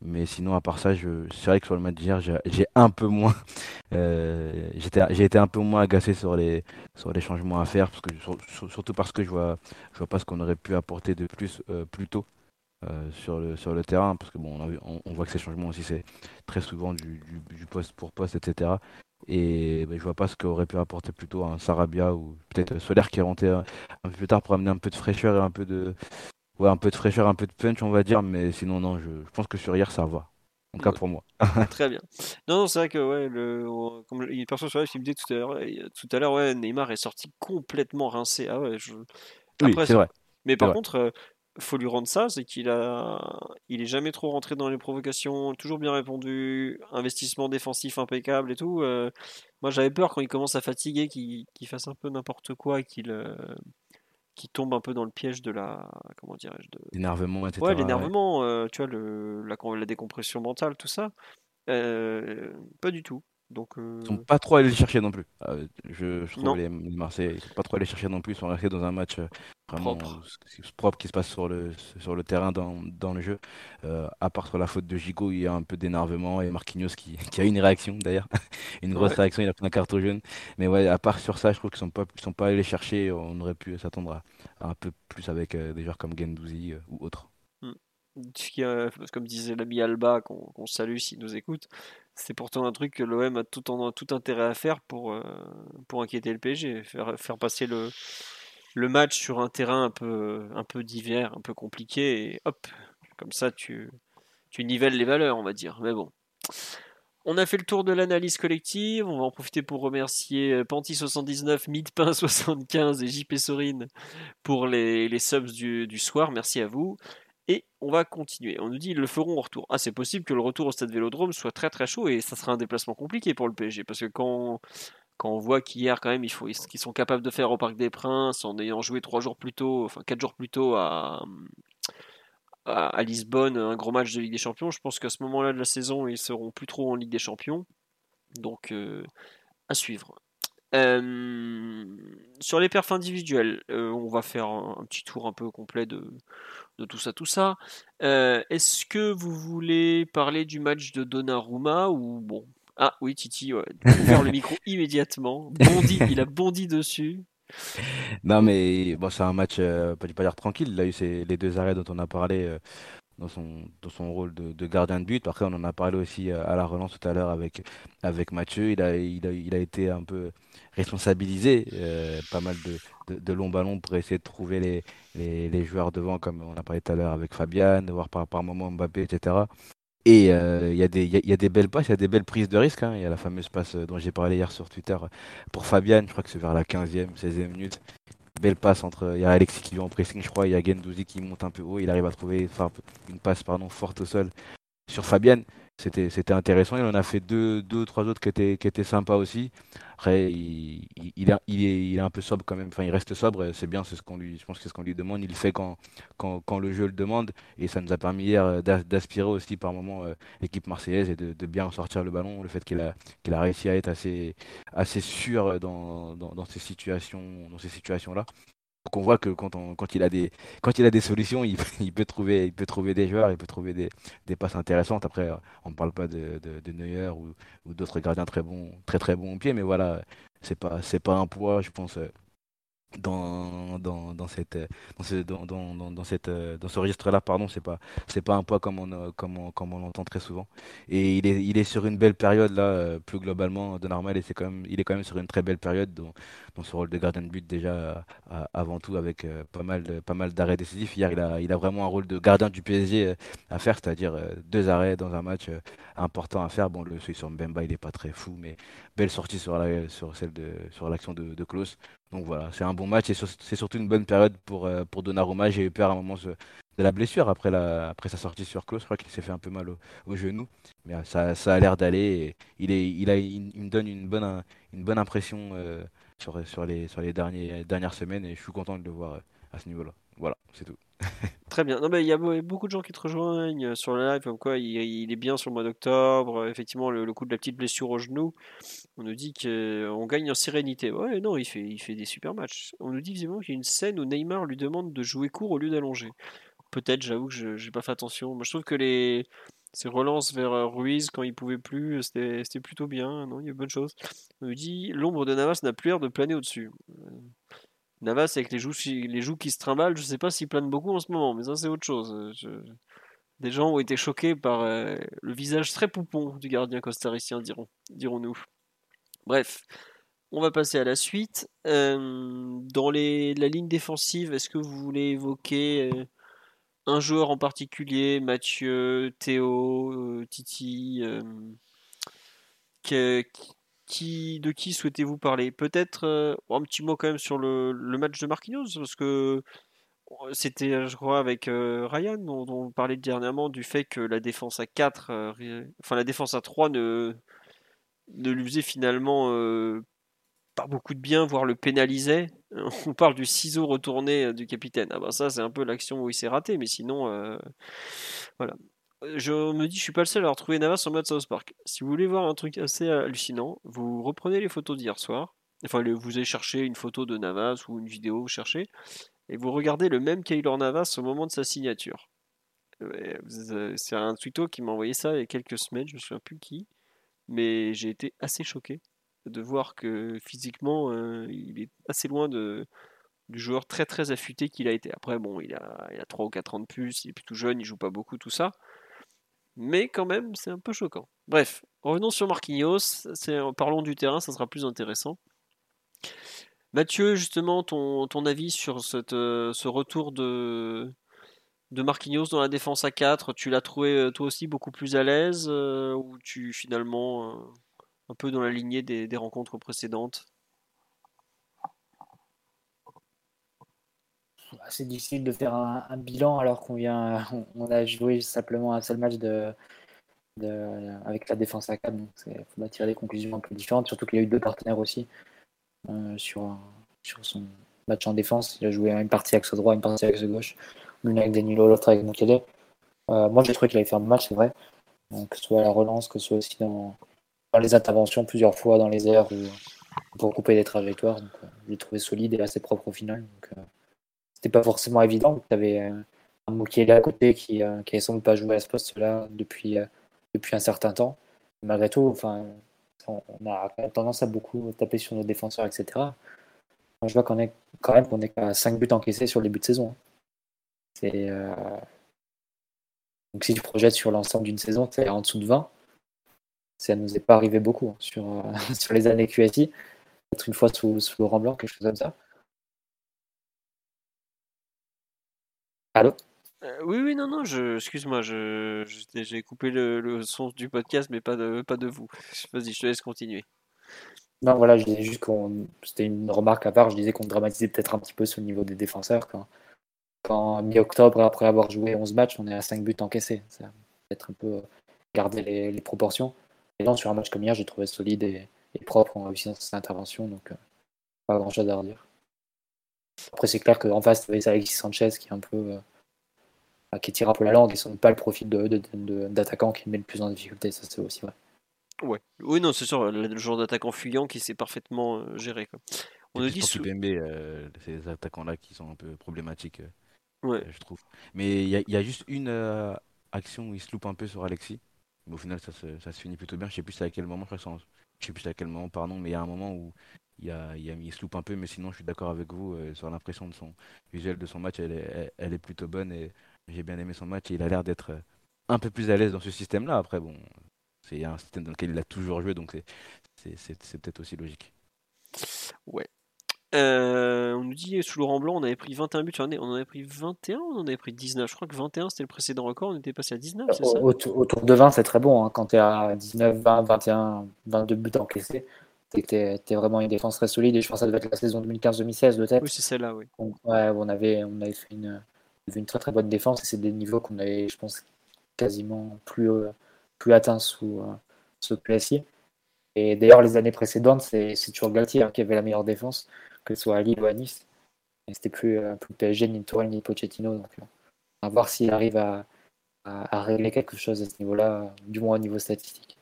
mais sinon, à part ça, c'est vrai que sur le match d'hier, j'ai un peu moins. j'ai été un peu moins agacé sur les, sur les changements à faire. Parce que, surtout parce que je vois, je vois pas ce qu'on aurait pu apporter de plus plus tôt. Euh, sur, le, sur le terrain, parce que bon, on, on, voit que ces changements aussi, c'est très souvent du, du, poste pour poste, etc. Et ben, je vois pas ce qu'aurait pu apporter plutôt un Sarabia ou peut-être Solaire qui est rentré un, peu plus tard pour amener un peu de fraîcheur et un peu de, ouais, un peu de fraîcheur, un peu de punch, on va dire. Mais sinon, non, je, je pense que sur hier, ça va. En cas pour moi. Très bien. Non, non c'est vrai que ouais, le, comme il y a une personne sur live qui me dit tout à l'heure, tout à l'heure, ouais, Neymar est sorti complètement rincé. Ah ouais, je... oui, c'est vrai. Mais par contre, euh, faut lui rendre ça, c'est qu'il a, il est jamais trop rentré dans les provocations, toujours bien répondu, investissement défensif impeccable et tout. Euh, moi, j'avais peur quand il commence à fatiguer, qu'il fasse un peu n'importe quoi et qu'il euh, tombe un peu dans le piège de la, comment dirais-je, de l'énervement, etc. Ouais, l'énervement, euh, tu vois, le, la, la décompression mentale, tout ça. pas du tout. Donc, Ils sont pas trop allés chercher non plus. je, je, trouve les, Marseillais, ils sont pas trop allés chercher non plus. Ils sont restés dans un match vraiment propre. qui se passe sur le, sur le terrain dans, dans le jeu. Euh, à part sur la faute de Gigot, il y a un peu d'énervement et Marquinhos qui, qui, a une réaction d'ailleurs, une grosse réaction, il a pris un carton jaune. Mais ouais, à part sur ça, je trouve qu'ils sont pas, sont pas allés chercher. On aurait pu s'attendre à, un peu plus avec euh, des joueurs comme Gendouzi euh, ou autres. Hmm. comme disait l'ami Alba, qu'on salue s'il nous écoute, c'est pourtant un truc que l'OM a tout, intérêt à faire pour, pour inquiéter le PSG, faire, passer le, match sur un terrain un peu, un peu d'hiver, un peu compliqué, et hop, comme ça tu, tu nivelles les valeurs, on va dire. Mais bon. On a fait le tour de l'analyse collective. On va en profiter pour remercier euh, Panty79, Midpin75 et JP Sorine pour les, subs du, soir. Merci à vous. Et on va continuer. On nous dit ils le feront au retour. Ah, c'est possible que le retour au stade Vélodrome soit très très chaud et ça sera un déplacement compliqué pour le PSG parce que quand quand on voit qu'hier quand même il faut qu'ils sont capables de faire au Parc des Princes en ayant joué trois jours plus tôt, enfin quatre jours plus tôt à, à, Lisbonne un gros match de Ligue des Champions, je pense qu'à ce moment-là de la saison ils seront plus trop en Ligue des Champions, donc euh, à suivre. Euh, sur les perfs individuels, euh, on va faire un, petit tour un peu complet de, de tout ça, tout ça. Euh, est-ce que vous voulez parler du match de Donnarumma ou bon Ah oui, Titi, ouais, faire le micro immédiatement. Bondi, il a bondi dessus. Non mais bon, c'est un match, euh, pas dire tranquille. Il a eu les deux arrêts dont on a parlé euh, dans son, dans son rôle de, gardien de but. Après, on en a parlé aussi à la relance tout à l'heure avec, avec Mathieu. Il a, il, a, il a été un peu responsabilisé, pas mal de, de, longs ballons pour essayer de trouver les, les, joueurs devant, comme on a parlé tout à l'heure avec Fabian, de voir par, par moment Mbappé, etc. Et euh, il y, a des belles passes, il y a des belles prises de risque. Hein. Il y a la fameuse passe euh, dont j'ai parlé hier sur Twitter pour Fabian, je crois que c'est vers la 15e, 16e minute. Belle passe entre. Il y a Alexis qui vient en pressing, je crois. Il y a Gendouzi qui monte un peu haut. Il arrive à trouver une passe pardon, forte au sol sur Fabian c'était c'était intéressant. Il en a fait deux, deux trois autres qui étaient, qui étaient sympas aussi. Après, il, est, un peu sobre quand même. Enfin, il reste sobre. C'est bien, c'est ce qu'on lui, je pense que c'est ce qu'on lui demande. Il le fait quand, quand, quand, le jeu le demande. Et ça nous a permis hier euh, d'aspirer aussi par moment euh, l'équipe marseillaise et de, bien sortir le ballon. Le fait qu'il a, qu'il a réussi à être assez, assez sûr dans, dans ces situations, dans ces situations-là qu'on voit que quand, on, quand, il a des, quand il a des solutions, il, peut, trouver, il peut trouver des joueurs, il peut trouver des, passes intéressantes. Après, on ne parle pas de, de, Neuer ou, ou d'autres gardiens très bons, très très bons au pied, mais voilà, c'est pas, pas un poids, je pense, dans, dans, dans, cette, dans, ce, dans, dans, dans, cette, dans ce registre-là, pardon, c'est pas, c'est pas un poids comme on, comme on, comme on l'entend très souvent. Et il est, il est sur une belle période là, plus globalement, de normal, et c'est quand même, il est quand même sur une très belle période dans, dans ce rôle de gardien de but déjà avant tout avec pas mal, pas mal d'arrêts décisifs. Hier, il a, il a vraiment un rôle de gardien du PSG à faire, c'est-à-dire deux arrêts dans un match important à faire. Bon, le celui sur Mbemba, il est pas très fou, mais belle sortie sur celle de, sur l'action de, de. Donc voilà, c'est un bon match et c'est surtout une bonne période pour, euh, pour Donnarumma. J'ai eu peur à un moment de la blessure après, la, après sa sortie sur Klaus. Je crois qu'il s'est fait un peu mal au, genou. Mais euh, ça, ça a l'air d'aller. Il, est, il, a, il, me donne une bonne, une bonne impression euh, sur, les, sur les dernières semaines et je suis content de le voir à ce niveau-là. Voilà, c'est tout. Très bien. Non, mais il y a beaucoup de gens qui te rejoignent sur le live, comme quoi il, est bien sur le mois d'octobre. Effectivement, le, coup de la petite blessure au genou, on nous dit qu'on gagne en sérénité. Ouais, non, il fait, il des super matchs. On nous dit visiblement qu'il y a une scène où Neymar lui demande de jouer court au lieu d'allonger. Peut-être, j'avoue que je n'ai pas fait attention. Moi, je trouve que les, ces relances vers euh, Ruiz quand il pouvait plus, c'était plutôt bien. Non, il y a bonne chose. On nous dit l'ombre de Navas n'a plus l'air de planer au-dessus. Navas avec les joues, qui se trimballent, je sais pas s'il plane beaucoup en ce moment, mais ça c'est autre chose. Euh, des gens ont été choqués par euh, le visage très poupon du gardien costaricien, dirons, dirons-nous. Bref, on va passer à la suite. Euh, dans la ligne défensive, est-ce que vous voulez évoquer un joueur en particulier, Mathieu, Théo, Titi, de qui souhaitez-vous parler? Peut-être euh, un petit mot quand même sur le, match de Marquinhos, parce que euh, c'était, je crois, avec euh, Ryan, dont, on parlait dernièrement du fait que la défense à 4, enfin la défense à 3 ne, ne lui faisait finalement pas beaucoup de bien, voire le pénalisait. On parle du ciseau retourné du capitaine. Ah ben ça, c'est un peu l'action où il s'est raté, mais sinon, voilà je me dis, je suis pas le seul à retrouver Navas en mode South Park. Si vous voulez voir un truc assez hallucinant, vous reprenez les photos d'hier soir. Enfin, vous allez chercher une photo de Navas ou une vidéo, vous cherchez, et vous regardez le même Kaylor Navas au moment de sa signature. C'est un tweeto qui m'a envoyé ça il y a quelques semaines, je me souviens plus qui, mais j'ai été assez choqué de voir que physiquement, euh, il est assez loin de, du joueur très très affûté qu'il a été. Après, bon, il a, il a 3 ou 4 ans de plus, il est plutôt jeune, il joue pas beaucoup, tout ça mais quand même, c'est un peu choquant. Bref, revenons sur Marquinhos. Parlons du terrain, ça sera plus intéressant. Mathieu, justement, ton, avis sur euh, ce retour de, de Marquinhos dans la défense à 4, tu l'as trouvé euh, toi aussi beaucoup plus à l'aise euh, ou tu finalement un peu dans la lignée des rencontres précédentes? C'est difficile de faire un, bilan alors qu'on vient, on, a joué simplement un seul match de, avec la défense à 4. Donc, il faut tirer des conclusions un peu différentes, surtout qu'il a eu deux partenaires aussi euh, sur, sur son match en défense. Il a joué une partie axe droit, une partie axe gauche, l'une avec Danilo, l'autre avec Mukele. Euh, moi, j'ai trouvé qu'il avait fait un match, c'est vrai. Que ce soit à la relance, que ce soit aussi dans, les interventions plusieurs fois dans les airs pour couper des trajectoires. Donc, euh, je l'ai trouvé solide et assez propre au final. Donc, c'était pas forcément évident. Tu avais euh, qui est à côté, qui, euh, qui semble pas jouer à ce poste-là depuis, euh, depuis un certain temps. Malgré tout, enfin, on, a tendance à beaucoup taper sur nos défenseurs, etc. je vois qu'on est quand même qu'on est à 5 buts encaissés sur les buts de saison. C'est donc si tu projettes sur l'ensemble d'une saison, c'est en dessous de 20. Ça ne nous est pas arrivé beaucoup hein, sur, sur les années QSI. Peut-être une fois sous, sous Laurent Blanc, quelque chose comme ça. Allô euh, oui, oui, non, non, je, excuse-moi, je, j'ai coupé le, son du podcast, mais pas de, pas de vous. Vas-y, je te laisse continuer. Non, voilà, je disais juste qu'on. C'était une remarque à part, je disais qu'on dramatisait peut-être un petit peu sur le niveau des défenseurs. Quand, quand mi-octobre, après avoir joué 11 matchs, on est à 5 buts encaissés. Ça peut-être un peu garder les, proportions. Et non, sur un match comme hier, j'ai trouvé solide et, propre en réussissant cette intervention, donc euh, pas grand-chose à redire. Après, c'est clair qu'en face, tu avais Alexis Sanchez qui est un peu qui tire un peu la langue et sont pas le profil d'attaquant de, de, qui met le plus en difficulté, ça c'est aussi vrai. Ouais. Oui, non, c'est sûr, le genre d'attaquant fuyant qui sait parfaitement euh, gérer. Quoi. On a dit sous... PMB, euh, ces attaquants-là qui sont un peu problématiques, euh, ouais. je trouve. Mais il y, y, a juste une action où il se loupe un peu sur Alexis. Mais au final, ça se, ça se finit plutôt bien. Je sais plus à quel moment, je, crois je sais plus à quel moment, pardon, mais il y a un moment où il, y a, il, a, il se loupe un peu. Mais sinon, je suis d'accord avec vous sur l'impression de son visuel de son match. Elle est, elle est plutôt bonne et j'ai bien aimé son match et il a l'air d'être euh, un peu plus à l'aise dans ce système-là. Après, bon, c'est un système dans lequel il a toujours joué, donc c'est peut-être aussi logique. Ouais. Euh, on nous dit sous Laurent Blanc, on avait pris 21 buts. On en avait pris 21 ou on en avait pris 19 Je crois que 21 c'était le précédent record, on était passé à 19, c'est ça? autour, de 20, c'est très bon. Hein. Quand tu es à 19, 20, 21, 22 buts encaissés, es, vraiment une défense très solide. Et je pense que ça devait être la saison 2015-2016 de tête. Oui, c'est celle-là, oui. ouais, on avait, on avait fait une, une très très bonne défense et c'est des niveaux qu'on avait, je pense, quasiment plus, euh, plus atteints sous, euh, ce PSI. Et d'ailleurs, les années précédentes, c'est toujours Galtier hein, qui avait la meilleure défense, que ce soit à Lille ou à Nice. Et c'était plus, euh, plus PSG, ni Tourelle, ni Pochettino. Donc, à voir s'il arrive à, à, régler quelque chose à ce niveau-là, du moins au niveau statistique.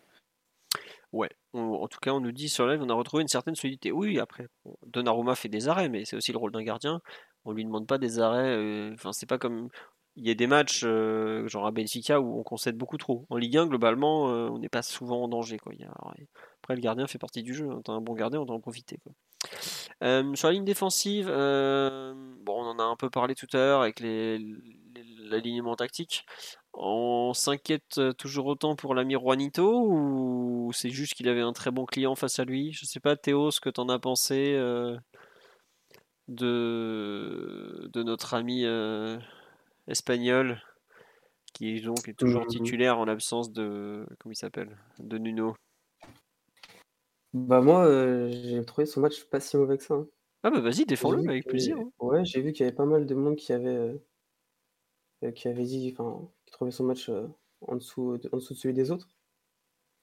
Ouais, en tout cas, on nous dit sur live, on a retrouvé une certaine solidité. Oui, après, Donnarumma fait des arrêts, mais c'est aussi le rôle d'un gardien. On lui demande pas des arrêts. Euh, enfin, c'est pas comme. Il y a des matchs, euh, genre à Benfica, où on concède beaucoup trop. En Ligue 1, globalement, euh, on n'est pas souvent en danger. Après, le gardien fait partie du jeu. Hein. T'as un bon gardien, on doit en profiter. sur la ligne défensive, bon, on en a un peu parlé tout à l'heure avec l'alignement tactique. On s'inquiète toujours autant pour l'ami Juanito ou c'est juste qu'il avait un très bon client face à lui? Je sais pas, Théo, ce que t'en as pensé de, de notre ami euh, espagnol qui est donc est toujours mmh. titulaire en l'absence de comment il s'appelle? De Nuno. Bah moi euh, j'ai trouvé son match pas si mauvais que ça. Hein. Ah bah vas-y défends-le avec plaisir. Hein. Ouais j'ai vu qu'il y avait pas mal de monde qui avait euh, qui avait dit enfin qui trouvait son match en dessous de, en dessous de celui des autres.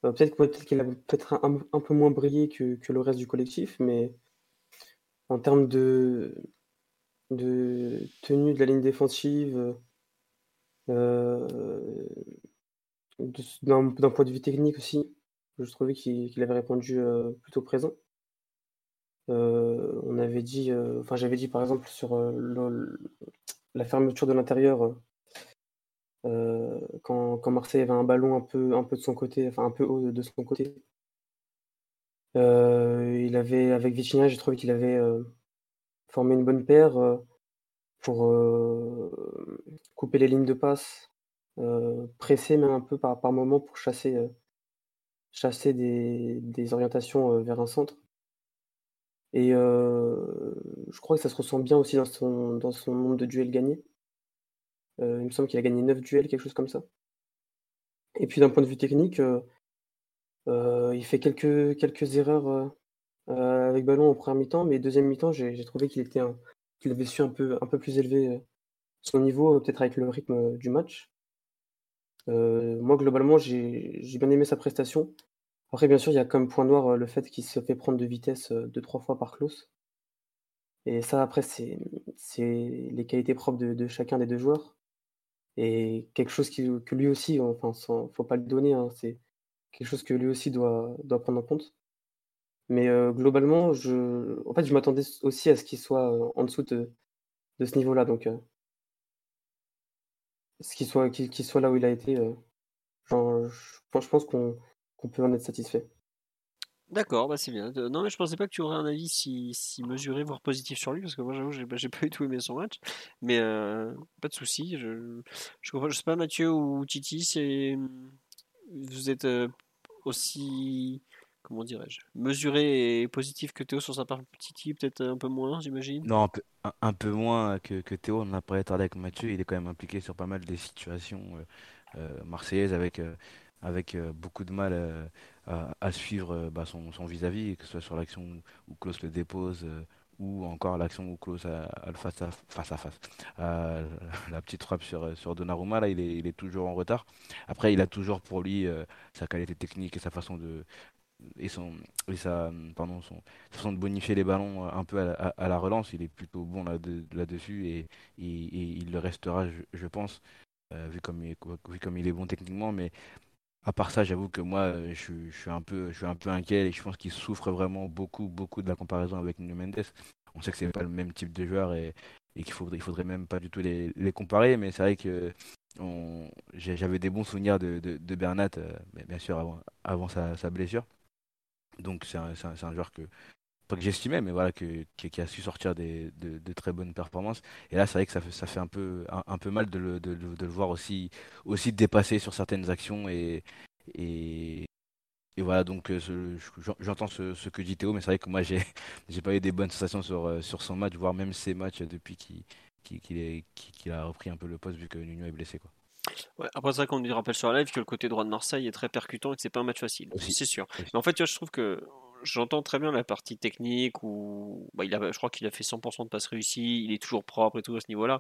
peut-être peut-être qu'il a peut-être un, un, peu moins brillé que, que le reste du collectif mais en termes de, de tenue de la ligne défensive, euh, d'un point de vue technique aussi, je trouvais qu'il avait répondu euh, plutôt présent. Euh, on avait dit, enfin j'avais dit par exemple sur la fermeture de l'intérieur, quand, quand, Marseille avait un ballon un peu, de son côté, enfin un peu haut de son côté, euh, il avait, avec Vitinha, j'ai trouvé qu'il avait euh, formé une bonne paire euh, pour couper les lignes de passe, presser même un peu par, moment pour chasser, des orientations vers un centre. Et je crois que ça se ressent bien aussi dans son, dans son nombre de duels gagnés. il me semble qu'il a gagné 9 duels, quelque chose comme ça. Et puis d'un point de vue technique, euh, il fait quelques, quelques erreurs euh, euh, avec ballon en première mi-temps, mais deuxième mi-temps, j'ai trouvé qu'il était qu'il avait su un peu, un peu plus élever son niveau, peut-être avec le rythme du match. moi, globalement, j'ai bien aimé sa prestation. Après, bien sûr, il y a comme point noir le fait qu'il se fait prendre de vitesse deux, trois fois par Klaus. Et ça, après, c'est les qualités propres de, chacun des deux joueurs. Et quelque chose que lui aussi, enfin, faut pas le donner, hein, c'est quelque chose que lui aussi doit, doit prendre en compte. Mais euh, globalement, je, en fait, je m'attendais aussi à ce qu'il soit euh, en dessous de, de ce niveau-là. Donc, euh, ce qu'il soit, soit là où il a été, je, je pense qu'on peut en être satisfait. D'accord, bah c'est bien. Non, mais je pensais pas que tu aurais un avis si, si mesuré, voire positif sur lui, parce que moi, j'avoue, j'ai, bah, j'ai pas du tout aimé son match. Mais pas de souci. Je, je, je sais pas, Mathieu ou Titi, c'est, vous êtes aussi comment dirais-je, mesuré et positif que Théo sur sa partie, peut-être un peu moins, j'imagine? Non, un peu, moins que, Théo. On n'a pas parlé avec Mathieu. Il est quand même impliqué sur pas mal des situations euh, euh, marseillaises avec, euh, avec beaucoup de mal à, suivre bah, son, vis-à-vis, que ce soit sur l'action où Klaus le dépose ou encore l'action où Klaus a, le face à face. À face. la petite frappe sur, sur Donnarumma, là, il est, toujours en retard. Après, il a toujours pour lui sa qualité technique et sa façon de, et, son, et sa, pardon, façon de bonifier les ballons euh, un peu à, la relance, il est plutôt bon là-dessus et, il le restera, je, pense, euh, vu, comme il, vu comme il est bon techniquement. Mais à part ça, j'avoue que moi, euh, je, suis un peu, inquiet et je pense qu'il souffre vraiment beaucoup, beaucoup de la comparaison avec Nuno Mendes. On sait que c'est pas le même type de joueur et, qu'il faudrait, il faudrait même pas du tout les, comparer, mais c'est vrai que j'avais des bons souvenirs de, Bernat, bien sûr avant, sa blessure. Donc c'est un, joueur que, pas que j'estimais, mais voilà, que, qui, a su sortir des, de, très bonnes performances. Et là, c'est vrai que ça fait, ça fait un, peu, un, peu mal de le, de, de, le voir aussi, aussi dépasser sur certaines actions. Et, et, et voilà, donc euh, j'entends ce, ce, que dit Théo, mais c'est vrai que moi, j'ai pas eu des bonnes sensations sur, euh, sur son match, voire même ses matchs depuis qu'il a repris un peu le poste vu que Nuno est blessé. Quoi. Ouais, après ça, qu'on nous rappelle sur la live que le côté droit de Marseille est très percutant et que c'est pas un match facile. C'est sûr. Mais en fait, tu vois, je trouve que j'entends très bien la partie technique où bah, il a, je crois qu'il a fait 100% de passes réussies, il est toujours propre et tout à ce niveau-là.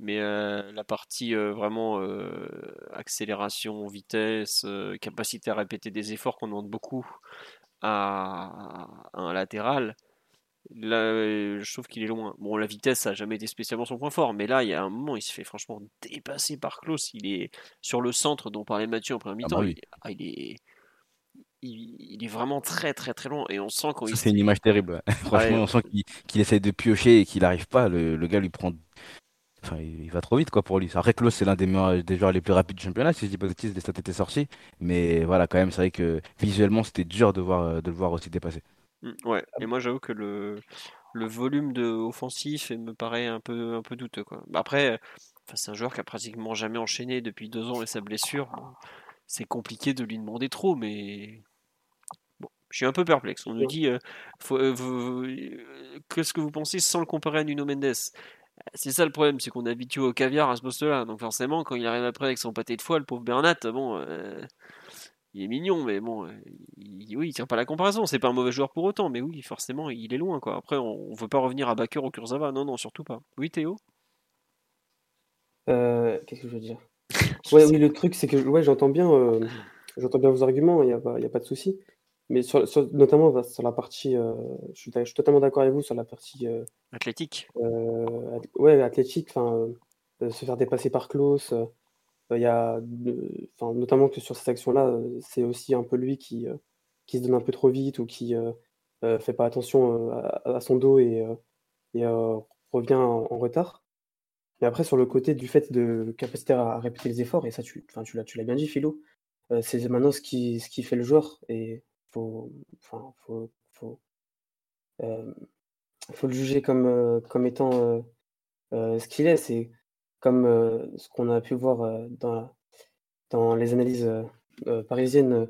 Mais euh, la partie euh, vraiment euh, accélération, vitesse, capacité à répéter des efforts qu'on demande beaucoup à un latéral, Là, je trouve qu'il est loin. Bon, la vitesse, ça n'a jamais été spécialement son point fort, mais là, il y a un moment, il se fait franchement dépasser par Klaus. Il est sur le centre dont parlait Mathieu en première ah mi-temps. Bah il, est, il, est vraiment très, très, très loin. Et on sent quand C'est une image terrible. franchement, on sent qu'il essaie de piocher et qu'il n'arrive pas. Le, gars lui prend. Enfin, il, va trop vite quoi pour lui. Après, Klaus, c'est l'un des, des joueurs les plus rapides du championnat, si je dis pas de bêtises, les stats étaient sortis. Mais voilà, quand même, c'est vrai que visuellement, c'était dur de, voir, de le voir aussi dépasser. Mmh, ouais, et moi j'avoue que le, le volume de offensif me paraît un peu, un peu douteux. Quoi. Bah, après, c'est un joueur qui a pratiquement jamais enchaîné depuis deux ans et sa blessure. c'est compliqué de lui demander trop, mais je suis un peu perplexe. On nous dit euh, euh, qu'est-ce que vous pensez sans le comparer à Nuno Mendes? C'est ça le problème, c'est qu'on est habitué au caviar à ce poste-là. Donc forcément, quand il arrive après avec son pâté de foie, le pauvre Bernat, bon, euh, il est mignon, mais bon, euh, il, oui, il tient pas la comparaison. C'est pas un mauvais joueur pour autant, mais oui, forcément, il est loin, quoi. Après, on, veut pas revenir à Baker ou Kurzawa, non, non, surtout pas. Oui, Théo? Euh, Qu'est-ce que je veux dire? Ouais, Oui, le truc, c'est que ouais, j'entends bien, euh, j'entends bien vos arguments, il n'y a, pas, a pas de souci. Mais sur, notamment sur la partie, je suis, je, suis, totalement d'accord avec vous sur la partie athlétique. ouais, athlétique, enfin, se faire dépasser par Klaus. Il y a, enfin, notamment que sur cette action-là, c'est aussi un peu lui qui, qui se donne un peu trop vite ou qui ne fait pas attention à, son dos et, et revient en, retard. Mais après, sur le côté du fait de capacité à répéter les efforts, et ça, tu, tu l'as, tu l'as bien dit, Philo, c'est maintenant ce qui, ce qui fait le joueur. Et faut, enfin, faut, faut, faut le juger comme, comme étant ce qu'il est. C'est comme ce qu'on a pu voir dans, dans les analyses parisiennes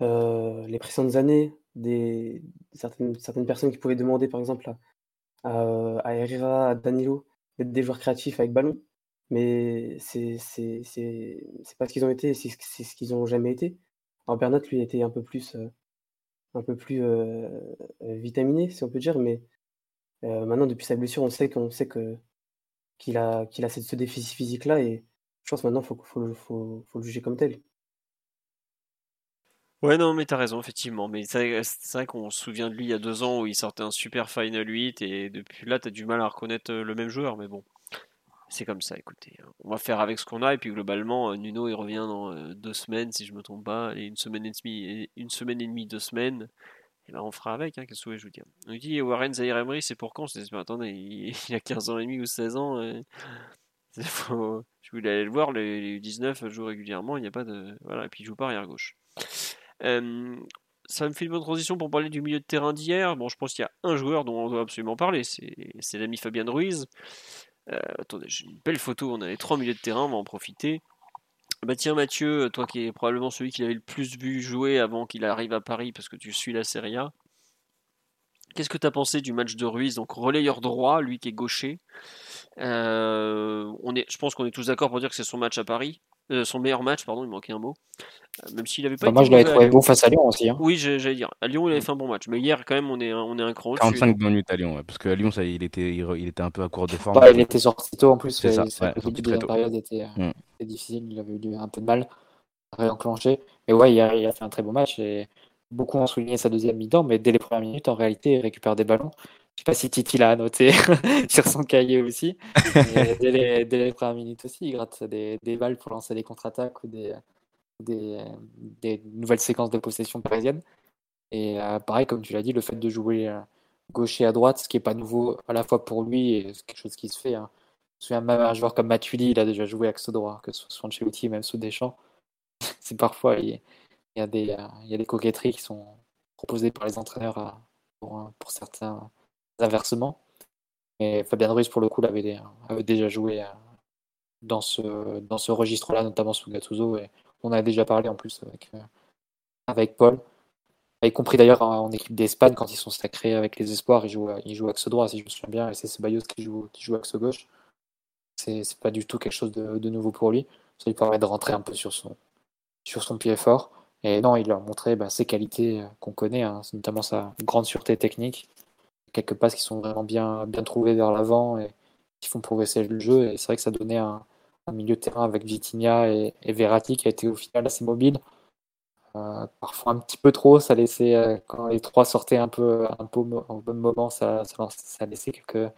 les précédentes années, des, certaines, certaines personnes qui pouvaient demander par exemple à, à Herrera, à Danilo, d'être des joueurs créatifs avec ballon, mais c'est pas ce qu'ils ont été, c'est ce qu'ils ont jamais été. Alors Bernat, lui, était un peu plus, un peu plus vitaminé, si on peut dire, mais maintenant, depuis sa blessure, on sait qu'on sait que qu'il a, a ce déficit physique-là. Et je pense maintenant, il faut, faut, faut, faut, le juger comme tel. Ouais, non, mais t'as raison, effectivement. Mais c'est vrai qu'on se souvient de lui il y a deux ans où il sortait un super Final 8 et depuis là, t'as du mal à reconnaître euh, le même joueur. Mais bon, c'est comme ça, écoutez. Hein. On va faire avec ce qu'on a et puis globalement, euh, Nuno, il revient dans euh, deux semaines, si je me trompe pas, et une semaine et demie, une semaine et demie deux semaines. Eh ben, on fera avec, hein, qu'est-ce que je vous dis. On dit Warren Zahir Emery, c'est pour quand? Je dis, attendez, il, a 15 ans et demi ou 16 ans. je voulais aller le voir, les, 19 jouent régulièrement, il n'y a pas de. Voilà, et puis ils jouent pas arrière gauche. ça me fait une bonne transition pour parler du milieu de terrain d'hier. Bon, je pense qu'il y a un joueur dont on doit absolument parler, c'est l'ami Fabien Ruiz. Euh, attendez, j'ai une belle photo, on a trois milieux de terrain, on va en profiter. Bah tiens Mathieu, toi qui es probablement celui qui avait le plus vu jouer avant qu'il arrive à Paris parce que tu suis la Serie A. Qu'est-ce que tu as pensé du match de Ruiz Donc relayeur droit, lui qui est gaucher? Euh, je pense qu'on est tous d'accord pour dire que c'est son match à Paris. Euh, son meilleur match, pardon, il manquait un mot. Euh, même s'il avait pas. Bah, moi, je l'avais trouvé bon face à Lyon aussi. Hein. Oui, j'allais dire. À Lyon, il avait fait un bon match. Mais hier, quand même, on est, on est un cran 45 minutes à Lyon, parce qu'à Lyon, ça, il, était, il, était un peu à court de forme. il était sorti tôt en plus. C'est ça. La période était, mm. difficile. Il avait eu un peu de mal à réenclencher. Mais ouais, il a, il a fait un très bon match. Et beaucoup ont souligné sa deuxième mi-temps, mais dès les premières minutes, en réalité, il récupère des ballons. Je sais pas si Titi l'a noté sur son cahier aussi. dès, les, dès, les, premières minutes aussi, il gratte des, des balles pour lancer des contre-attaques ou des, des, des, nouvelles séquences de possession parisienne. Et euh, pareil, comme tu l'as dit, le fait de jouer euh, gauche et à droite, ce qui n'est pas nouveau à la fois pour lui et c'est quelque chose qui se fait. Hein. Je me souviens même un joueur comme Matuidi, il a déjà joué axe droit, que ce soit Ancelotti, même sous Deschamps. c'est parfois, il, y a des, euh, il y a des coquetteries qui sont proposées par les entraîneurs pour, pour certains inversement. Et Fabien Ruiz, pour le coup, l'avait avait déjà joué euh, dans ce, dans ce registre-là, notamment sous Gattuso. Et on a déjà parlé en plus avec, euh, avec Paul. Y compris d'ailleurs en équipe d'Espagne, quand ils sont sacrés avec les espoirs, ils jouent, ils axe droit, si je me souviens bien, et c'est Ceballos qui joue, qui joue axe gauche. C'est pas du tout quelque chose de, nouveau pour lui. Ça lui permet de rentrer un peu sur son, sur son pied fort. Et non, il leur a montré bah, ses qualités euh, qu'on connaît, hein, notamment sa grande sûreté technique, quelques passes qui sont vraiment bien, bien trouvées vers l'avant et qui font progresser le jeu. Et c'est vrai que ça donnait un, milieu de terrain avec Vitinha et, Verratti qui a été au final assez mobile. Euh, parfois un petit peu trop, ça laissait, euh, quand les trois sortaient un peu, un peu au bon moment, ça, ça, laissait quelques,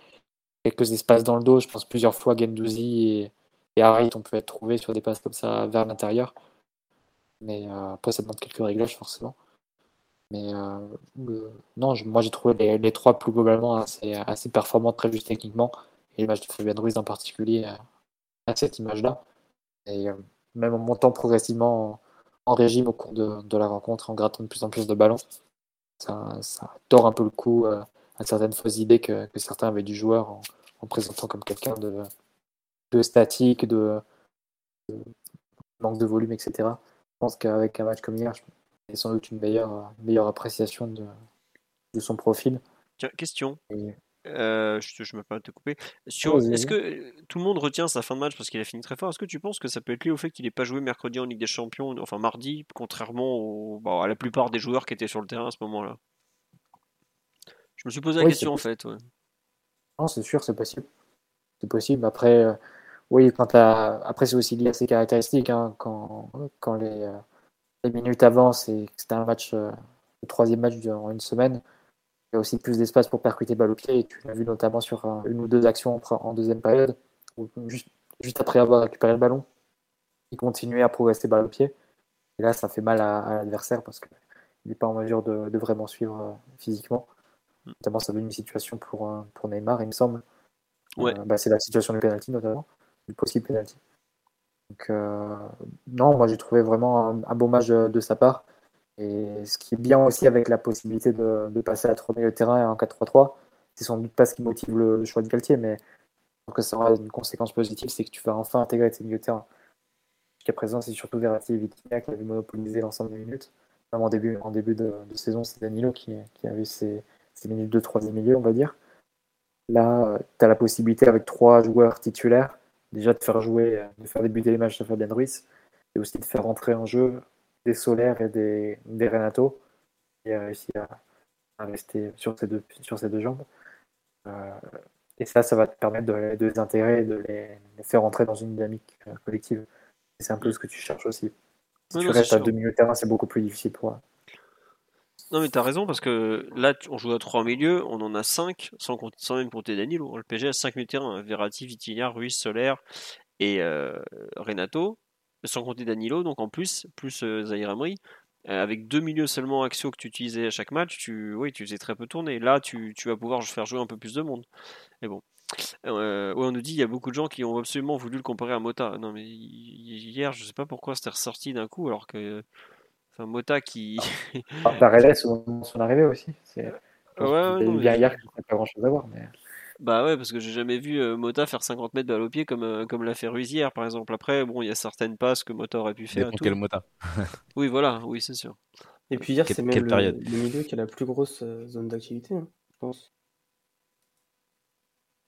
quelques espaces dans le dos. Je pense plusieurs fois Gendouzi et, et Harit ont pu être trouvés sur des passes comme ça vers l'intérieur. Mais euh, après, ça demande quelques réglages forcément. Mais euh, non, moi j'ai trouvé les, trois plus globalement assez, assez performants, très juste techniquement. Et l'image de Fabien Ruiz en particulier euh, à cette image-là. Et euh, même en montant progressivement en, régime au cours de, la rencontre, en grattant de plus en plus de ballons, ça, tord un peu le coup à certaines fausses idées que, certains avaient du joueur en, présentant comme quelqu'un de, de, statique, de, manque de volume, etc. Je pense qu'avec un match comme hier, et sans doute une meilleure, meilleure appréciation de, de son profil. Tiens, question. Euh, je, je me permets de te couper. Sur, est-ce que tout le monde retient sa fin de match parce qu'il a fini très fort? Est-ce que tu penses que ça peut être lié au fait qu'il n'ait pas joué mercredi en Ligue des Champions, enfin mardi, contrairement bon, à la plupart des joueurs qui étaient sur le terrain à ce moment-là? Je me suis posé la question en fait. Non, c'est sûr, c'est possible. C'est possible. Après, euh, oui, quand après c'est aussi lié à ses caractéristiques. Hein, quand, quand les, euh, les minutes avant, c'était un match, euh, le troisième match durant une semaine. Il y a aussi plus d'espace pour percuter balle au pied. Et tu l'as vu notamment sur une ou deux actions en deuxième période, où juste, juste, après avoir récupéré le ballon, il continuait à progresser balle au pied. Et là, ça fait mal à, l'adversaire parce qu'il n'est pas en mesure de, vraiment suivre euh, physiquement. Notamment, ça donne une situation pour, euh, pour Neymar, il me semble. Ouais. Bah, c'est la situation du penalty notamment, du possible penalty. Donc, euh, non, moi j'ai trouvé vraiment un, beau match de, sa part. Et ce qui est bien aussi avec la possibilité de, passer à 3 milieux de terrain en 4-3-3, c'est sans doute pas ce qui motive le, choix de Galtier, mais que ça aura une conséquence positive, c'est que tu vas enfin intégrer tes milieux de terrain. Jusqu'à présent, c'est surtout Verratti et Vitinha qui avaient monopolisé l'ensemble des minutes. Même en début, de, saison, c'est Danilo qui, qui avait ses, ses, minutes de troisième milieu, on va dire. Là, tu as la possibilité avec trois joueurs titulaires déjà de faire jouer, de faire débuter les matchs de Fabien Ruiz, et aussi de faire entrer en jeu des Solaires et des, des Renato, qui a réussi à, rester sur ses deux, sur ses deux jambes. Euh, et ça, ça va te permettre de, de les intégrer, de les, faire entrer dans une dynamique euh, collective. c'est un peu ce que tu cherches aussi. Si tu restes à deux milieux de terrain, c'est beaucoup plus difficile pour, non, mais t'as raison, parce que là, on joue à 3 milieux, on en a 5, sans, sans même compter Danilo. Le PG a 5 milieux terrain hein. Verratti, Vitinha, Ruiz, Solaire et euh, Renato, sans compter Danilo, donc en plus, plus euh, Zahir Amri. Euh, avec deux milieux seulement axiaux que tu utilisais à chaque match, tu, oui, tu faisais très peu tourner. Là, tu, tu vas pouvoir faire jouer un peu plus de monde. Mais bon. Euh, on nous dit il y a beaucoup de gens qui ont absolument voulu le comparer à Mota. Non, mais hier, je sais pas pourquoi c'était ressorti d'un coup, alors que c'est un Mota qui. Ça rêvait son, son arrivée aussi. C'est Ouais, non, bien mais- hier qu'il n'y a pas grand chose à voir. Mais... Bah ouais, parce que j'ai jamais vu euh, Mota faire 50 mètres balle au pied comme, euh, comme l'a fait Ruiz hier, par exemple. Après, bon, il y a certaines passes que Mota aurait pu faire. tout. quel mota. Oui, voilà, oui, c'est sûr. Et puis hier, Quelle- c'est même le, période le milieu qui a la plus grosse euh, zone d'activité, hein, je pense.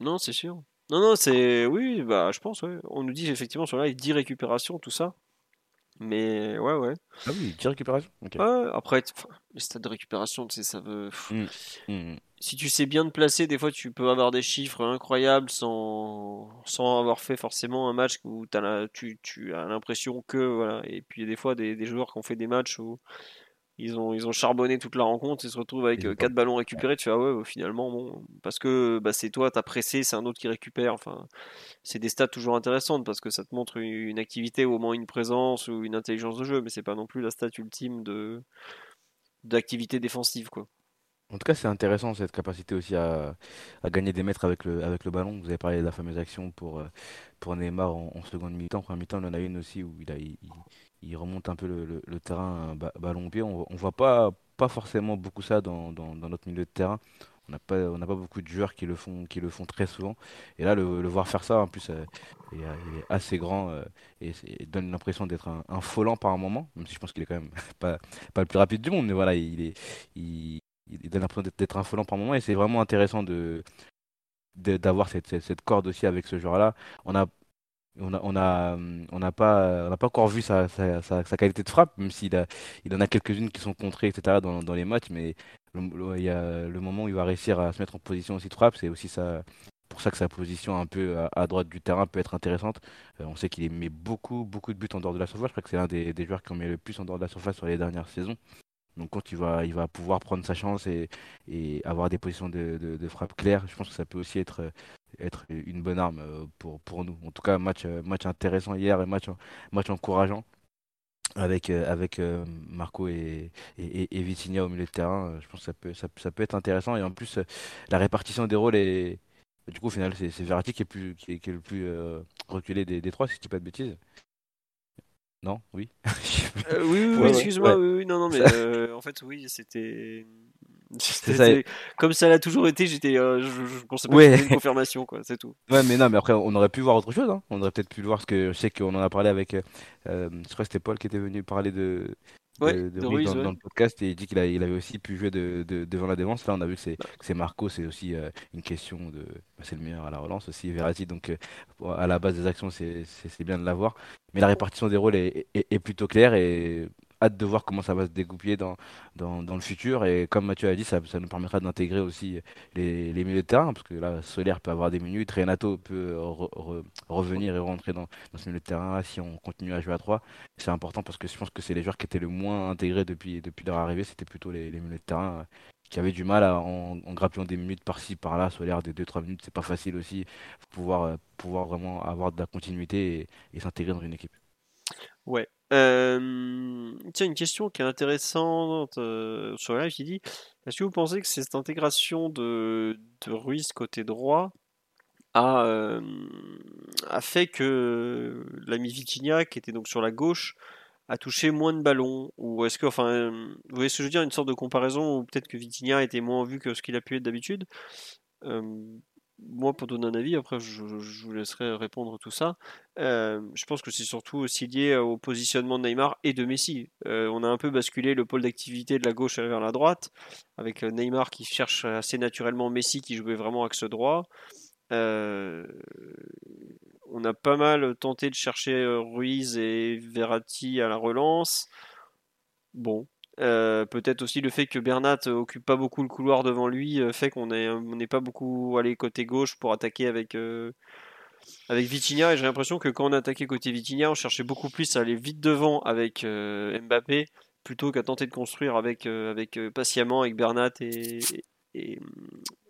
Non, c'est sûr. Non, non, c'est. Oui, bah, je pense, ouais. On nous dit effectivement sur live 10 récupérations, tout ça. Mais ouais, ouais. Ah oui, 10 récupérations. Ouais, après, les stades de récupération, tu sais, ça veut. Mm. Mm. Si tu sais bien te placer, des fois, tu peux avoir des chiffres incroyables sans, sans avoir fait forcément un match où t'as la- tu, tu as l'impression que. Voilà. Et puis, il y a des fois, des, des joueurs qui ont fait des matchs où ils ont, ils ont charbonné toute la rencontre, ils se retrouvent avec euh, 4 ballons récupérés. Tu fais, ah ouais, bah, finalement, bon, parce que bah, c'est toi, t'as pressé, c'est un autre qui récupère. Enfin, c'est des stats toujours intéressantes parce que ça te montre une, activité ou au moins une présence ou une intelligence de jeu, mais c'est pas non plus la stat ultime de d'activité défensive, quoi. En tout cas, c'est intéressant cette capacité aussi à, à gagner des mètres avec le, avec le ballon. Vous avez parlé de la fameuse action pour, euh, pour Neymar en, en seconde mi-temps. En première mi-temps, il en a une aussi où il, a, il, il- remonte un peu le, terrain euh, ba- ballon au pied. On, on voit pas, pas forcément beaucoup ça dans, dans, notre milieu de terrain. On n'a pas, on pas beaucoup de joueurs qui le font, qui le font très souvent. Et là, le, voir faire ça, en plus, euh, il, est assez grand euh, et donne l'impression d'être un, un volant par un moment, même si je pense qu'il est quand même pas, pas le plus rapide du monde. Mais voilà, il est, il, donne l'impression d'être un volant par moment et c'est vraiment intéressant de- d'avoir cette, cette, cette corde aussi avec ce joueur-là. On a on n'a pas, encore vu sa, qualité de frappe, même s'il a, il en a quelques-unes qui sont contrées, etc. dans, les matchs, mais le, moment où il va réussir à se mettre en position aussi de frappe, c'est aussi ça, pour ça que sa position un peu à, droite du terrain peut être intéressante. Euh, on sait qu'il met beaucoup, beaucoup de buts en dehors de la surface. Je crois que c'est l'un des, joueurs qui en met le plus en dehors de la surface sur les dernières saisons. Donc quand il va, pouvoir prendre sa chance et, avoir des positions de frappe claires, je pense que ça peut aussi être, être une bonne arme euh, pour, pour nous. En tout cas, match, euh, match intéressant hier et match, match encourageant avec, euh, avec Marco et, et, et- Vitinha au milieu de terrain. Je pense que ça peut, ça, ça peut être intéressant. Et en plus, la répartition des rôles est. Du coup, au final, c'est Verratti qui est, plus, qui est, qui est le plus euh, reculé des, des trois, si je dis pas de bêtises. Non? Oui? Euh, oui, excuse-moi, Ouais. oui, oui, non, non, mais euh, en fait, oui, c'était. Ça. Comme ça l'a toujours été, j'étais, euh, je, je pensais pas Ouais. que c'était une confirmation, quoi, c'est tout. Ouais, mais non, mais après, on aurait pu voir autre chose. hein. On aurait peut-être pu le voir, parce que je sais qu'on en a parlé avec. euh, je crois que c'était Paul qui était venu parler de. Ouais, de de Ruiz Ruiz, dans, ouais. dans le podcast et il dit qu'il a- il avait aussi pu jouer de, de- devant la défense. Là, on a vu que c'est Marco, c'est aussi euh, une question de. bah, c'est le meilleur à la relance aussi, Verratti. Donc, euh, à la base des actions, c'est bien de l'avoir. Mais la répartition des rôles est, est- est plutôt claire et hâte de voir comment ça va se dégoupiller dans, dans, le futur. Et comme Mathieu a dit, ça, ça nous permettra d'intégrer aussi les, les milieux de terrain parce que là, Solaire peut avoir des minutes, Renato peut re- re- revenir et rentrer dans, dans ce milieu de terrain si on continue à jouer à 3. C'est important parce que je pense que c'est les joueurs qui étaient le moins intégrés depuis, depuis leur arrivée. C'était plutôt les, milieux de terrain euh, qui avaient du mal à, en, en grappillant des minutes par-ci, par-là. Solaire, des 2-3 minutes, c'est pas facile aussi. Faut pouvoir, euh, pouvoir vraiment avoir de la continuité et, et s'intégrer dans une équipe. Ouais. Euh, tiens, une question qui est intéressante sur le live qui dit Est-ce que vous pensez que cette intégration de, Ruiz côté droit a, fait que l'ami Vitinha, qui était donc sur la gauche, a touché moins de ballons? Ou est-ce que, enfin, vous voyez ce que je veux dire Une sorte de comparaison où peut-être que Vitinha était moins vu que ce qu'il a pu être d'habitude? Moi, pour donner un avis, après je, vous laisserai répondre tout ça. Euh, je pense que c'est surtout aussi lié au positionnement de Neymar et de Messi. Euh, on a un peu basculé le pôle d'activité de la gauche vers la droite, avec euh, Neymar qui cherche assez naturellement Messi qui jouait vraiment axe droit. On a pas mal tenté de chercher Ruiz et Verratti à la relance. Bon. Euh, peut-être aussi le fait que Bernat euh, occupe pas beaucoup le couloir devant lui euh, fait qu'on n'est pas beaucoup allé côté gauche pour attaquer avec, euh, avec Vitinha et j'ai l'impression que quand on attaquait côté Vitinha on cherchait beaucoup plus à aller vite devant avec euh, Mbappé plutôt qu'à tenter de construire avec, avec patiemment avec Bernat et, et,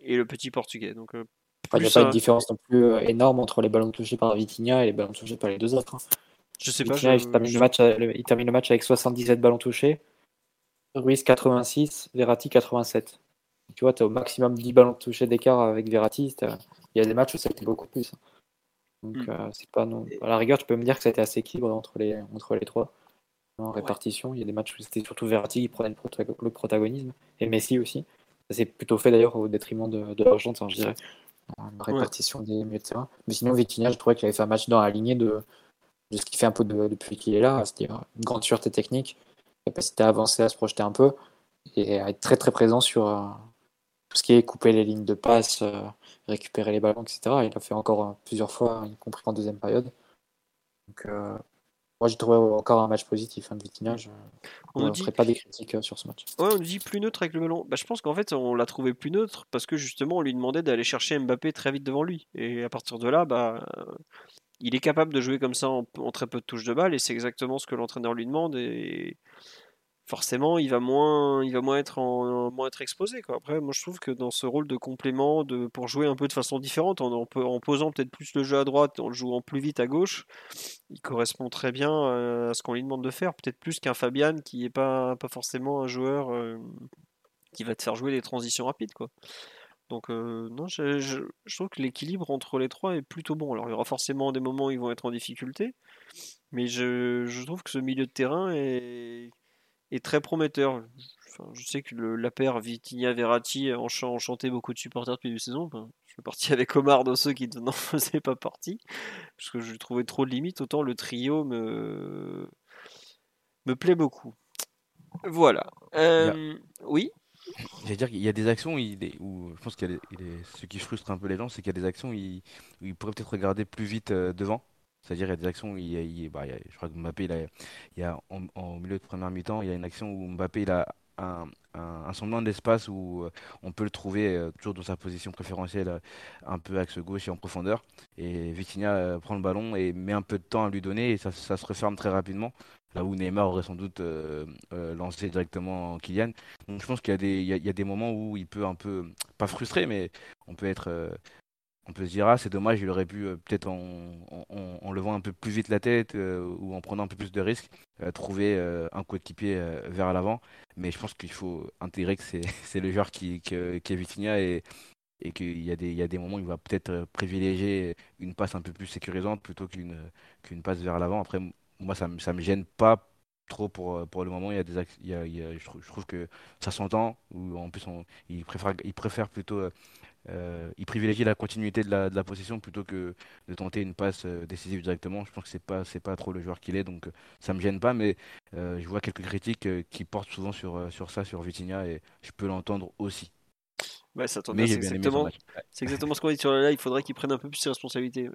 et le petit portugais donc il n'y a pas un- une différence non plus énorme entre les ballons touchés par Vitinha et les ballons touchés par les deux autres. hein. je sais pas Vitinha, je- il, termine le match, il termine le match avec 77 ballons touchés. Ruiz 86, Verratti 87. tu vois, tu as au maximum 10 ballons touchés d'écart avec Verratti, il y a des matchs où ça a été beaucoup plus. Donc, mm. c'est pas non. À la rigueur, tu peux me dire que ça a été assez équilibré entre les, entre les trois en répartition. Il y a des matchs où c'était surtout Verratti qui prenait le, protagonisme et Messi aussi. Ça s'est plutôt fait d'ailleurs au détriment de, de l'Argentine, je dirais, la répartition des milieux de terrain. Mais sinon, Vitinha, je trouvais qu'il avait fait un match dans la lignée de, de ce qu'il fait un peu depuis qu'il est là, c'est-à-dire une grande sûreté technique, capacité à avancer, à se projeter un peu et à être très très présent sur euh, tout ce qui est couper les lignes de passe, euh, récupérer les ballons, etc. Il l'a fait encore euh, plusieurs fois, y compris en deuxième période. Donc, moi, j'ai trouvé encore un match positif hein, de Vitinha. Je ne ferai pas des critiques sur ce match. Ouais, on dit plus neutre avec le ballon. Bah, je pense qu'en fait, on l'a trouvé plus neutre parce que justement, on lui demandait d'aller chercher Mbappé très vite devant lui. Et à partir de là, bah, il est capable de jouer comme ça en, très peu de touches de balle et c'est exactement ce que l'entraîneur lui demande. Et forcément, il va moins, il va moins être moins être exposé. Quoi. Après, moi, je trouve que dans ce rôle de complément, de pour jouer un peu de façon différente, en, en, posant peut-être plus le jeu à droite, en le jouant plus vite à gauche, il correspond très bien euh, à ce qu'on lui demande de faire. Peut-être plus qu'un Fabian qui n'est pas pas forcément un joueur euh, qui va te faire jouer les transitions rapides, quoi. Donc euh, non, je, je, trouve que l'équilibre entre les trois est plutôt bon. Alors il y aura forcément des moments où ils vont être en difficulté, mais je, je trouve que ce milieu de terrain est est très prometteur. je sais que le, la paire Vitinha-Verratti a enchanté beaucoup de supporters depuis une saison. je suis parti avec Omar dans ceux qui n'en faisaient pas partie, parce que je trouvais trop de limites. Autant le trio me, me plaît beaucoup. Voilà. Euh, oui J'allais dire qu'il y a des actions où, je pense qu'il y a ce qui frustre un peu les gens, c'est qu'il y a des actions où ils, pourraient peut-être regarder plus vite euh, devant. C'est-à-dire, il y a des actions où je crois que Mbappé, il, y a, en, milieu de première mi-temps, il y a une action où Mbappé il a un, semblant d'espace où euh, on peut le trouver euh, toujours dans sa position préférentielle, euh, un peu axe gauche et en profondeur. Et Vitinha prend le ballon et met un peu de temps à lui donner et ça, se referme très rapidement. Là où Neymar aurait sans doute lancé directement Kylian. Donc je pense qu'il y, y, y, a des moments où il peut un peu, pas frustrer, mais on peut être on peut se dire ah c'est dommage il aurait pu euh, peut-être en, levant un peu plus vite la tête euh, ou en prenant un peu plus de risques euh, trouver un coéquipier vers l'avant. Mais je pense qu'il faut intégrer que c'est le joueur qui, qui, est Vitinha et, et qu'il y, a des, y a des moments où il va peut-être privilégier une passe un peu plus sécurisante plutôt qu'une qu'une passe vers l'avant. Après moi ça, ça me gêne pas trop pour, pour le moment. Il y a des il y a, je, trouve, que ça s'entend en plus on, il préfère il préfère plutôt euh, il privilégie la continuité de la, de la, possession plutôt que de tenter une passe euh, décisive directement. Je pense que c'est pas c'est pas trop le joueur qu'il est, donc euh, ça me gêne pas. Mais je vois quelques critiques qui portent souvent sur sur ça, sur Vitinha, et je peux l'entendre aussi. Ouais, ça tombe C'est exactement, exactement ce qu'on dit sur live. Il faudrait qu'il prenne un peu plus ses responsabilités.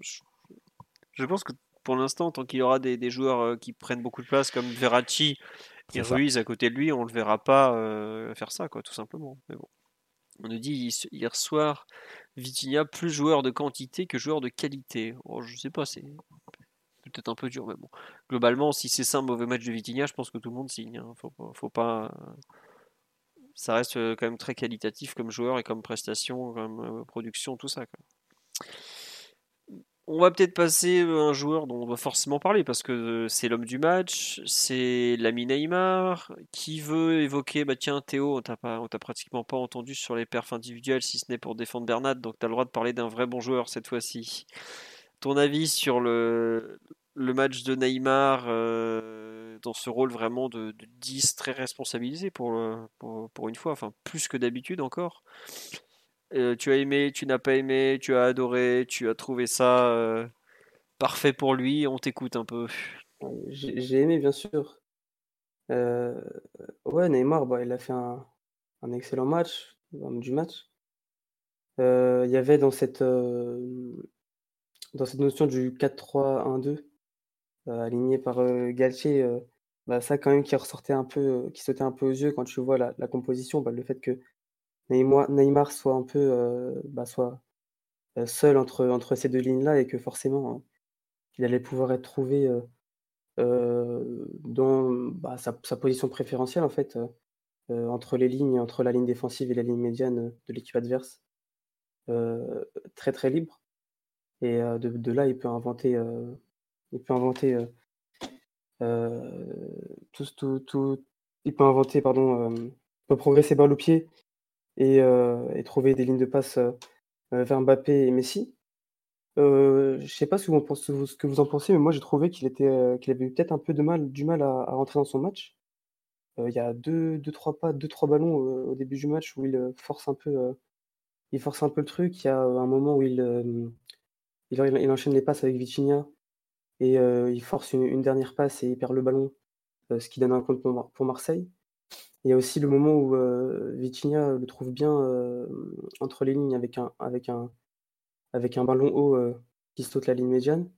Je, pense que pour l'instant, tant qu'il y aura des, des, joueurs qui prennent beaucoup de place comme Verratti et Ruiz à côté de lui, on le verra pas faire ça, quoi, tout simplement. Mais bon. On nous dit hier soir, Vitinha plus joueur de quantité que joueur de qualité. Oh, je sais pas, c'est peut-être un peu dur, mais bon. Globalement, si c'est ça un mauvais match de Vitinha, je pense que tout le monde signe. Hein. Faut, pas. Ça reste euh, quand même très qualitatif comme joueur et comme prestation, comme euh, production, tout ça. On va peut-être passer un joueur dont on doit forcément parler parce que c'est l'homme du match, c'est l'ami Neymar qui veut évoquer, bah tiens Théo, on t'a pas, on t'a pratiquement pas entendu sur les perfs individuels si ce n'est pour défendre Bernat, donc tu as le droit de parler d'un vrai bon joueur cette fois-ci. Ton avis sur le, match de Neymar euh, dans ce rôle vraiment de, de 10 très responsabilisé pour une fois, enfin plus que d'habitude encore? Euh, tu as aimé, tu n'as pas aimé, tu as adoré, tu as trouvé ça euh, parfait pour lui. On t'écoute un peu. J'ai aimé, bien sûr. Euh, ouais, Neymar, bah, il a fait un, excellent match, du match. Il y avait dans cette, dans cette notion du 4-3-1-2, aligné par Galtier, bah, ça quand même qui ressortait un peu, qui sautait un peu aux yeux quand tu vois la, la composition, bah, le fait que Neymar soit un peu, euh, bah, soit, euh, seul entre entre ces deux lignes-là et que forcément, hein, il allait pouvoir être trouvé, euh, dans, bah, sa position préférentielle en fait, entre les lignes, entre la ligne défensive et la ligne médiane, de l'équipe adverse. très, très libre et de là, il peut inventer, il peut inventer, tout tout tout il peut inventer pardon, peut progresser balle au pied et, et trouver des lignes de passe vers Mbappé et Messi. je ne sais pas ce que, vous en pensez, mais moi j'ai trouvé qu'il avait peut-être un peu de mal, du mal à, rentrer dans son match. il y a deux, deux, trois pas, deux, trois ballons au début du match où il force un peu, il force un peu le truc. Il y a un moment où il, enchaîne les passes avec Vitinha et il force une, dernière passe et il perd le ballon, ce qui donne un compte pour, Marseille. Il y a aussi le moment où Vitinha le trouve bien entre les lignes avec un, avec un, avec un ballon haut qui saute la ligne médiane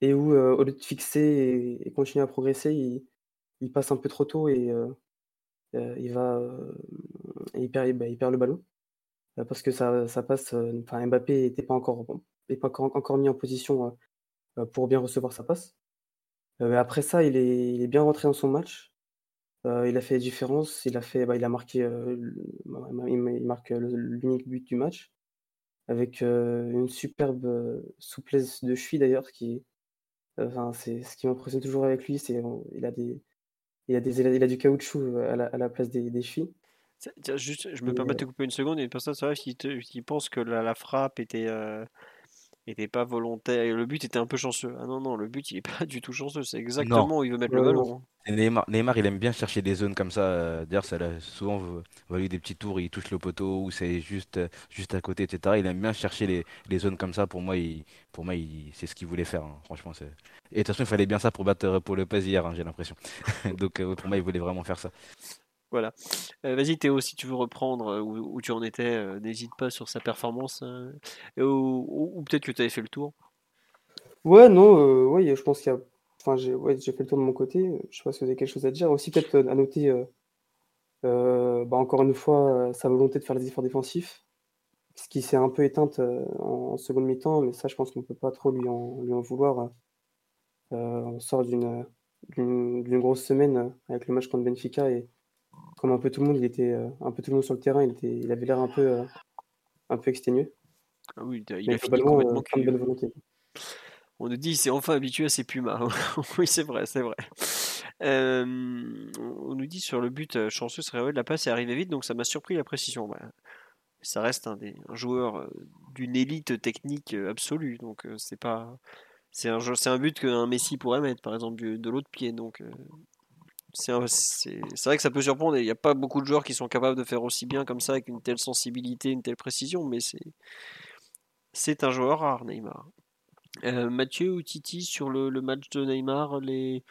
et où, au lieu de fixer et, continuer à progresser, il, passe un peu trop tôt et il va il, perd, bah, il perd le ballon parce que ça, ça passe. Mbappé n'était pas encore, pas encore mis en position euh, pour bien recevoir sa passe. Euh, après ça, il est, il est, bien rentré dans son match. Euh, il a fait la différence. Il a, fait, bah, il a marqué, il marque l'unique but du match avec une superbe souplesse de cheville d'ailleurs qui enfin, c'est ce qui m'impressionne toujours avec lui c'est il a des il a des il a du caoutchouc à la, à la place des, des chevilles juste je me permets de te couper une seconde il y a une personne qui, qui pense que la, la frappe était n'était pas volontaire. Le but était un peu chanceux. Ah non, non, le but, il est pas du tout chanceux. C'est exactement où il veut mettre le ballon. Hein. Neymar, il aime bien chercher des zones comme ça. Euh, d'ailleurs, ça souvent valu des petits tours, il touche le poteau ou c'est juste, juste à côté, etc. Il aime bien chercher les, les zones comme ça. Pour moi, il, pour moi c'est ce qu'il voulait faire. Hein. Franchement, c'est. Et de toute façon, il fallait bien ça pour battre pour le PES hier, hein, j'ai l'impression. Donc, euh, pour moi, il voulait vraiment faire ça. Voilà. Euh, vas-y Théo, si tu veux reprendre euh, où, tu en étais, euh, n'hésite pas sur sa performance. ou, peut-être que tu avais fait le tour. Ouais, non, ouais, je pense qu'il y a. Enfin, j'ai ouais, fait le tour de mon côté. Je sais pas si vous avez quelque chose à dire. Aussi, peut-être à noter, bah, encore une fois, sa volonté de faire les efforts défensifs. Ce qui s'est un peu éteinte en, seconde mi-temps, mais ça, je pense qu'on peut pas trop lui en, lui en vouloir. on sort d'une grosse semaine avec le match contre Benfica et comme un peu tout le monde, il était euh, un peu tout le monde sur le terrain, il, était, il avait l'air un peu, euh, un peu exténué. Ah oui, il a fini complètement euh, volonté. On nous dit s'est enfin habitué à ses pumas. oui, c'est vrai, c'est vrai. on nous dit sur le but chanceux serait la passe est arrivée vite, donc ça m'a surpris la précision. Bah, ça reste un, joueur d'une élite technique absolue, donc c'est pas c'est un, un but qu'un Messi pourrait mettre, par exemple, de l'autre pied. Donc c'est vrai que ça peut surprendre. Il n'y a pas beaucoup de joueurs qui sont capables de faire aussi bien comme ça, avec une telle sensibilité, une telle précision, mais c'est un joueur rare, Neymar. Euh, Mathieu ou Titi sur le, match de Neymar, les...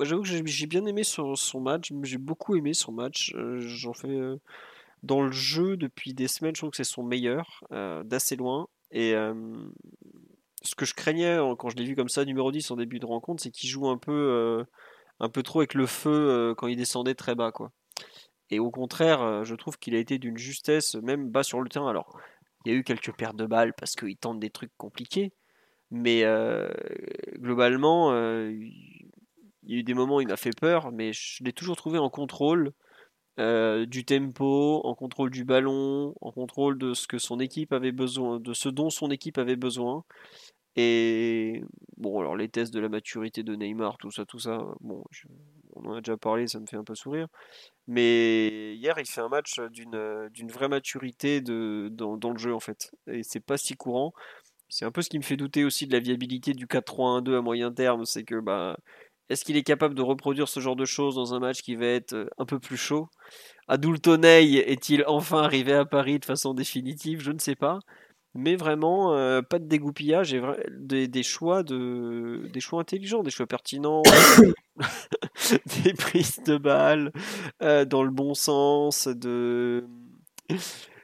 j'avoue que j'ai bien aimé son, match, j'ai beaucoup aimé son match. Euh, j'en fais euh, dans le jeu depuis des semaines, je trouve que c'est son meilleur, d'assez loin. Et ce que je craignais quand je l'ai vu comme ça, numéro 10 en début de rencontre, c'est qu'il joue un peu un peu trop avec le feu quand il descendait très bas. quoi. Et au contraire, je trouve qu'il a été d'une justesse, même bas sur le terrain. Alors, il y a eu quelques pertes de balles parce qu'il tente des trucs compliqués. Mais euh, globalement, il y a eu des moments où il m'a fait peur, mais je l'ai toujours trouvé en contrôle du tempo, en contrôle du ballon, en contrôle de ce que son équipe avait besoin, de ce dont son équipe avait besoin. Et bon, alors les tests de la maturité de Neymar, tout ça, tout ça, bon, on en a déjà parlé, ça me fait un peu sourire. Mais hier, il fait un match d'une, vraie maturité dans, dans, le jeu, en fait. Et c'est pas si courant. C'est un peu ce qui me fait douter aussi de la viabilité du 4-3-1-2 à moyen terme. C'est que, bah, est-ce qu'il est capable de reproduire ce genre de choses dans un match qui va être un peu plus chaud? Adultonei est-il enfin arrivé à Paris de façon définitive? Je ne sais pas mais vraiment euh, pas de dégoupillage et des, choix de des choix intelligents, des choix pertinents, des prises de balles euh, dans le bon sens, de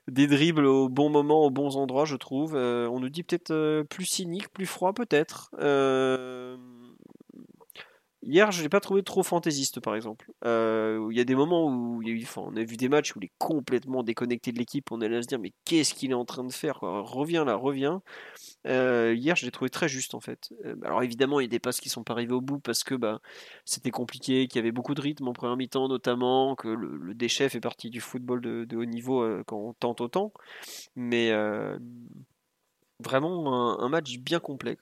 des dribbles au bon moment, aux bons endroits, je trouve. Euh, on nous dit peut-être plus cynique, plus froid, peut-être. Hier, je l'ai pas trouvé trop fantaisiste, par exemple. Euh, il y a des moments où a on a vu des matchs où il est complètement déconnecté de l'équipe. On est là se dire, mais qu'est-ce qu'il est en train de faire Reviens là, reviens. Euh, hier, je l'ai trouvé très juste, en fait. Euh, alors évidemment, il y a des passes qui sont pas arrivées au bout parce que bah, c'était compliqué, qu'il y avait beaucoup de rythme en première mi-temps, notamment, que le, déchet fait partie du football de, de haut niveau quand on tente autant. Mais vraiment un, match bien complet.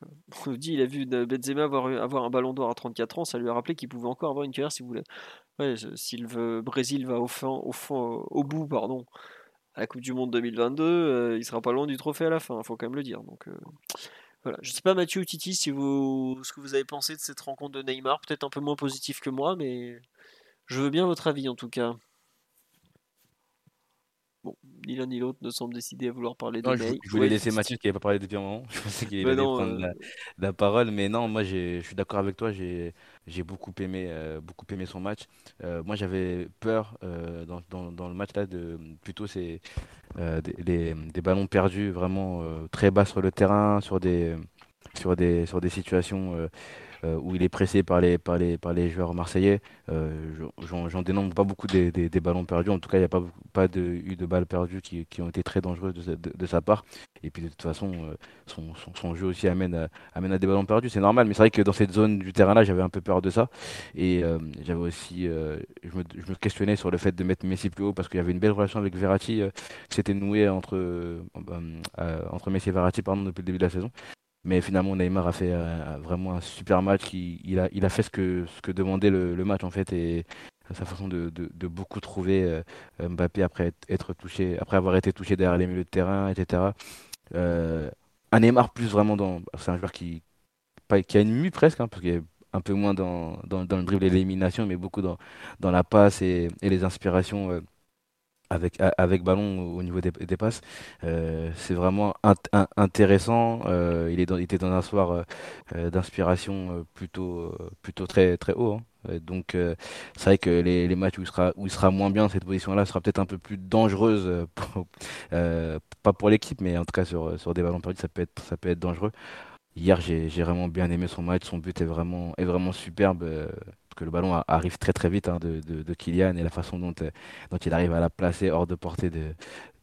On dit il a vu Benzema avoir, un ballon d'or à 34 ans, ça lui a rappelé qu'il pouvait encore avoir une carrière si vous voulez. si le Brésil va au, fond, au, fond, au bout, pardon, à la Coupe du Monde 2022, il sera pas loin du trophée à la fin, il faut quand même le dire. Donc voilà. Je sais pas Mathieu ou Titi si vous ce que vous avez pensé de cette rencontre de Neymar, peut-être un peu moins positif que moi, mais je veux bien votre avis en tout cas. Ni l'un ni l'autre ne semble décider à vouloir parler de non, je, voulais laisser Mathieu qui n'avait pas parlé depuis un moment. Je pensais qu'il allait prendre euh. la, parole, mais non, moi je suis d'accord avec toi. J'ai beaucoup aimé, euh, beaucoup aimé son match. Euh, moi j'avais peur dans, dans, dans, le match là de plutôt des, des, ballons perdus vraiment très bas sur le terrain, sur des sur des sur des situations euh, où il est pressé par les, par les, par les joueurs marseillais. Euh, j'en dénombre pas beaucoup des, des, ballons perdus. En tout cas, il n'y a pas, pas eu de balles perdues qui, qui ont été très dangereuses de, de, sa part. Et puis de toute façon, euh, son, son, jeu aussi amène à, amène à des ballons perdus. C'est normal, mais c'est vrai que dans cette zone du terrain-là, j'avais un peu peur de ça. Et j'avais aussi, je me, je, me, questionnais sur le fait de mettre Messi plus haut parce qu'il y avait une belle relation avec Verratti qui s'était nouée entre, entre Messi et Verratti pardon, depuis le début de la saison. Mais finalement, Neymar a fait euh, vraiment un super match. Il, a, fait ce que, ce que demandait le, match en fait et sa façon de, beaucoup trouver euh, Mbappé après être touché, après avoir été touché derrière les milieux de terrain, etc. Euh, un Neymar plus vraiment dans, c'est un joueur qui, qui a une mue presque, hein, parce qu'il est un peu moins dans, le dribble et l'élimination, mais beaucoup dans, la passe et les inspirations avec, ballon au niveau des, passes. Euh, c'est vraiment intéressant. Euh, il, est dans, il était dans un soir euh, d'inspiration plutôt, très, très haut. Hein. Donc c'est vrai que les, matchs où il sera, moins bien, cette position-là sera peut-être un peu plus dangereuse, pas pour l'équipe, mais en tout cas sur, sur des ballons perdus, ça peut être, ça peut être dangereux. Hier, j'ai vraiment bien aimé son match. Son but est vraiment, est vraiment superbe que le ballon arrive très très vite hein, de, de, Kylian et la façon dont, euh, dont il arrive à la placer hors de portée de,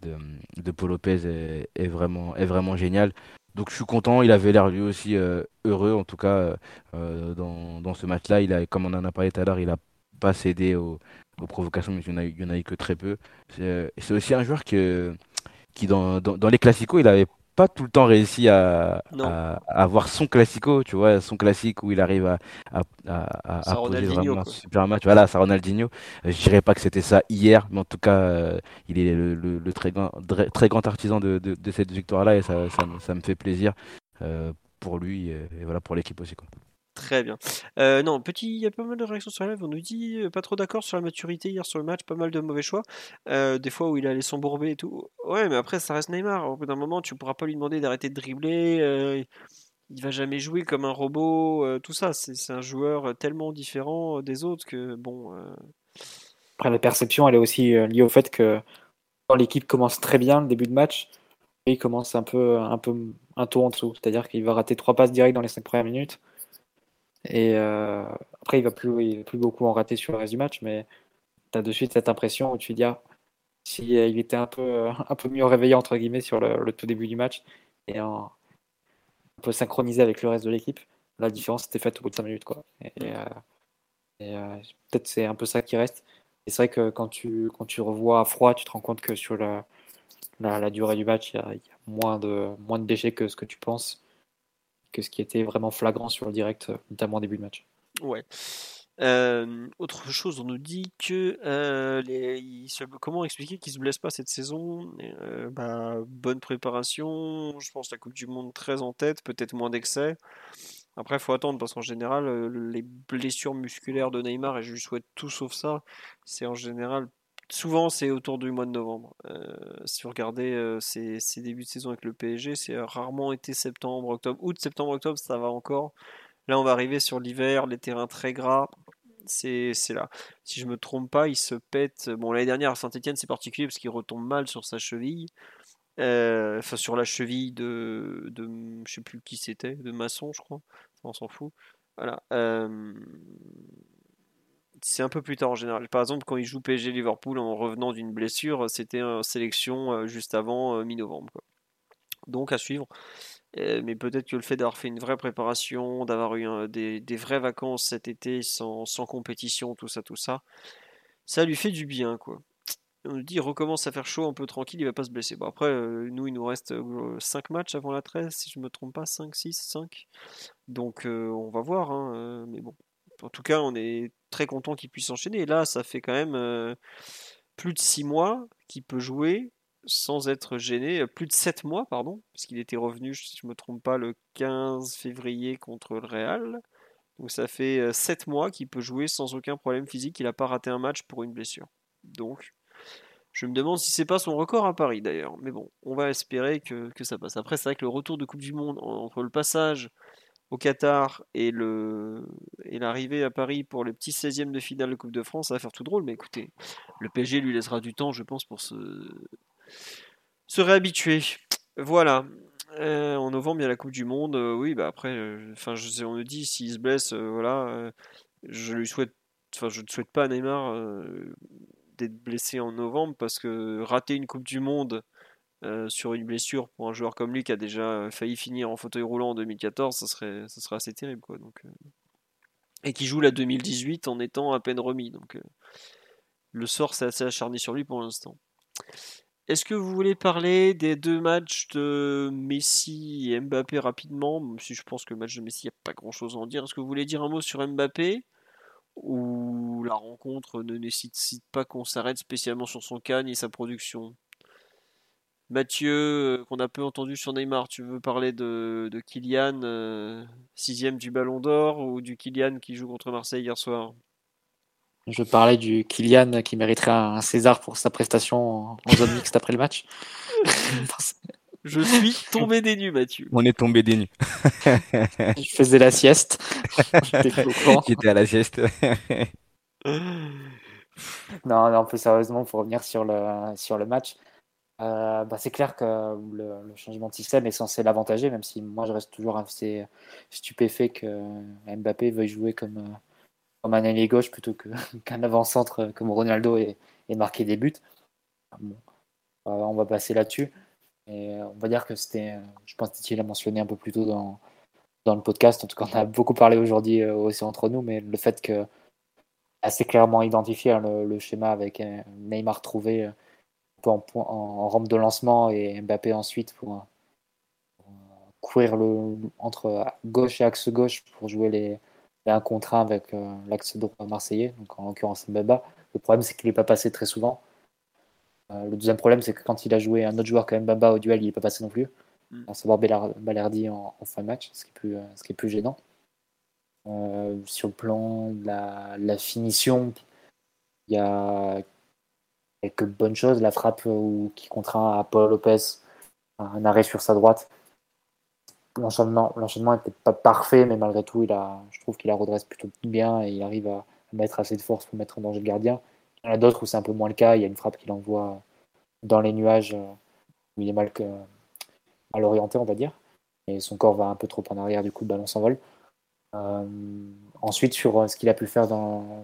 de, Paul Lopez est, vraiment, est vraiment génial. Donc je suis content, il avait l'air lui aussi euh, heureux en tout cas euh, dans, dans, ce match-là. Il a, comme on en a parlé tout à l'heure, il n'a pas cédé aux, provocations, mais il n'y en, a eu que très peu. C'est aussi un joueur que, qui dans, dans, dans les classicos, il avait pas tout le temps réussi à, avoir son classico, tu vois, son classique où il arrive à, à, poser vraiment un super match. Voilà, ça Ronaldinho. Je dirais pas que c'était ça hier, mais en tout cas, euh, il est le, le, très, grand, très grand artisan de, de, de cette victoire-là et ça, ça, ça, me fait plaisir euh, pour lui et, et voilà pour l'équipe aussi. Quoi. Très bien. Euh, non, petit, il y a pas mal de réactions sur la. On nous dit euh, pas trop d'accord sur la maturité hier sur le match, pas mal de mauvais choix. Euh, des fois où il allait s'embourber et tout. Ouais, mais après, ça reste Neymar. Au bout d'un moment, tu pourras pas lui demander d'arrêter de dribbler. il va jamais jouer comme un robot. tout ça, c'est un joueur tellement différent des autres que bon. Après, la perception, elle est aussi liée au fait que quand l'équipe commence très bien le début de match, il commence un peu, un peu un tour en dessous. C'est-à-dire qu'il va rater trois passes directes dans les cinq premières minutes. Et euh, après, il va plus, il va plus beaucoup en rater sur le reste du match, mais tu as de suite cette impression où tu dis, ah, si euh, il était un peu, euh, un peu mieux réveillé entre guillemets sur le, tout début du match et un peu synchronisé avec le reste de l'équipe, la différence était faite au bout de 5 minutes. Quoi. Et, peut-être c'est un peu ça qui reste. Et c'est vrai que quand tu, quand tu revois à froid, tu te rends compte que sur la, la, durée du match, il y, a, moins, de, moins de déchets que ce que tu penses que ce qui était vraiment flagrant sur le direct, euh, notamment au début de match. Ouais. Euh, autre chose, on nous dit que euh, les, comment expliquer qu'ils se blessent pas cette saison? Bah, Bonne préparation, je pense la Coupe du Monde très en tête, peut-être moins d'excès. Après, il faut attendre parce qu'en général, les blessures musculaires de Neymar, et je lui souhaite tout sauf ça, c'est en général souvent c'est autour du mois de novembre. Euh, si vous regardez euh, ces, débuts de saison avec le PSG, c'est rarement été septembre, octobre. Août, septembre, octobre, ça va encore. Là, on va arriver sur l'hiver, les terrains très gras. C'est là. Si je me trompe pas, il se pète. Bon, l'année dernière à Saint-Etienne, c'est particulier parce qu'il retombe mal sur sa cheville. Euh, enfin, sur la cheville de, de. Je sais plus qui c'était, de Masson, je crois. On s'en fout. Voilà c'est un peu plus tard en général. Par exemple, quand il joue PSG Liverpool en revenant d'une blessure, c'était une sélection euh, juste avant euh, mi-novembre. Donc à suivre. Euh, mais peut-être que le fait d'avoir fait une vraie préparation, d'avoir eu des, vraies vacances cet été sans, compétition, tout ça, tout ça, ça lui fait du bien. quoi. On nous dit il recommence à faire chaud un peu tranquille, il va pas se blesser. Bon, après, nous, il nous reste 5 matchs avant la 13, si je me trompe pas, 5, 6, 5. Donc on va voir. Hein, mais bon, en tout cas, on est très content qu'il puisse enchaîner. Et là, ça fait quand même euh, plus de 6 mois qu'il peut jouer sans être gêné. Plus de 7 mois, pardon, parce qu'il était revenu, si je ne me trompe pas, le 15 février contre le Real. Donc ça fait 7 mois qu'il peut jouer sans aucun problème physique. Il n'a pas raté un match pour une blessure. Donc, je me demande si c'est pas son record à Paris d'ailleurs. Mais bon, on va espérer que, ça passe. Après, c'est vrai que le retour de Coupe du Monde, entre le passage au Qatar et l'arrivée à Paris pour les petits 16e de finale de Coupe de France, ça va faire tout drôle. Mais écoutez, le PSG lui laissera du temps, je pense, pour se, réhabituer. Voilà. Euh, en novembre, il y a la Coupe du Monde. Euh, oui, bah après, euh, enfin, on me dit s'il se blesse, voilà, je lui souhaite, enfin, je ne souhaite pas à Neymar d'être blessé en novembre parce que rater une Coupe du Monde sur une blessure pour un joueur comme lui qui a déjà failli finir en fauteuil roulant en 2014, ça serait, ça serait assez terrible, quoi. Donc, et qui joue la 2018 en étant à peine remis. Donc, le sort s'est assez acharné sur lui pour l'instant. Est-ce que vous voulez parler des deux matchs de Messi et Mbappé rapidement? Même si je pense que le match de Messi, il n'y a pas grand-chose à en dire. Est-ce que vous voulez dire un mot sur Mbappé? Ou la rencontre ne nécessite pas qu'on s'arrête spécialement sur son canne et sa production? Mathieu, euh, qu'on a peu entendu sur Neymar, tu veux parler de, de Kylian, euh, sixième du Ballon d'Or, ou du Kylian qui joue contre Marseille hier soir? Je parlais du Kylian qui mériterait un César pour sa prestation en zone mixte après le match. Je suis tombé des nues, Mathieu. On est tombé des nues. je faisais la sieste. Qui était à la sieste. non, non, plus sérieusement, pour revenir sur le, sur le match, euh, bah, c'est clair que le, changement de système est censé l'avantager, même si moi je reste toujours assez stupéfait que Mbappé veuille jouer comme, euh, comme un ailier gauche plutôt qu'un avant-centre comme Ronaldo et, marquer des buts. Euh, on va passer là-dessus. On va dire que c'était, je pense que l'a mentionné un peu plus tôt dans, dans le podcast. En tout cas, on a beaucoup parlé aujourd'hui aussi entre nous, mais le fait que assez clairement identifié hein, le, schéma avec Neymar trouvé peu en, en, rampe de lancement et Mbappé ensuite pour, courir le, entre gauche et axe gauche pour jouer les, un contrat avec euh, l'axe droit marseillais, donc en l'occurrence Mbaba. Le problème, c'est qu'il n'est pas passé très souvent. Euh, le deuxième problème, c'est que quand il a joué un autre joueur comme Mbaba au duel, il n'est pas passé non plus, mm. à savoir Balerdi en, fin de match, ce qui est plus, euh, ce qui est plus gênant. sur le plan de la, finition, il y a quelques bonnes choses. La frappe qui contraint à Paul Lopez un arrêt sur sa droite l'enchaînement, n'était pas parfait, mais malgré tout, il a, je trouve qu'il la redresse plutôt bien et il arrive à, mettre assez de force pour mettre en danger le gardien. Il y en a d'autres où c'est un peu moins le cas. Il y a une frappe qu'il envoie dans les nuages euh, où il est mal, mal orienté, on va dire. Et son corps va un peu trop en arrière, du coup, le ballon s'envole. Euh, ensuite, sur euh, ce qu'il a pu faire dans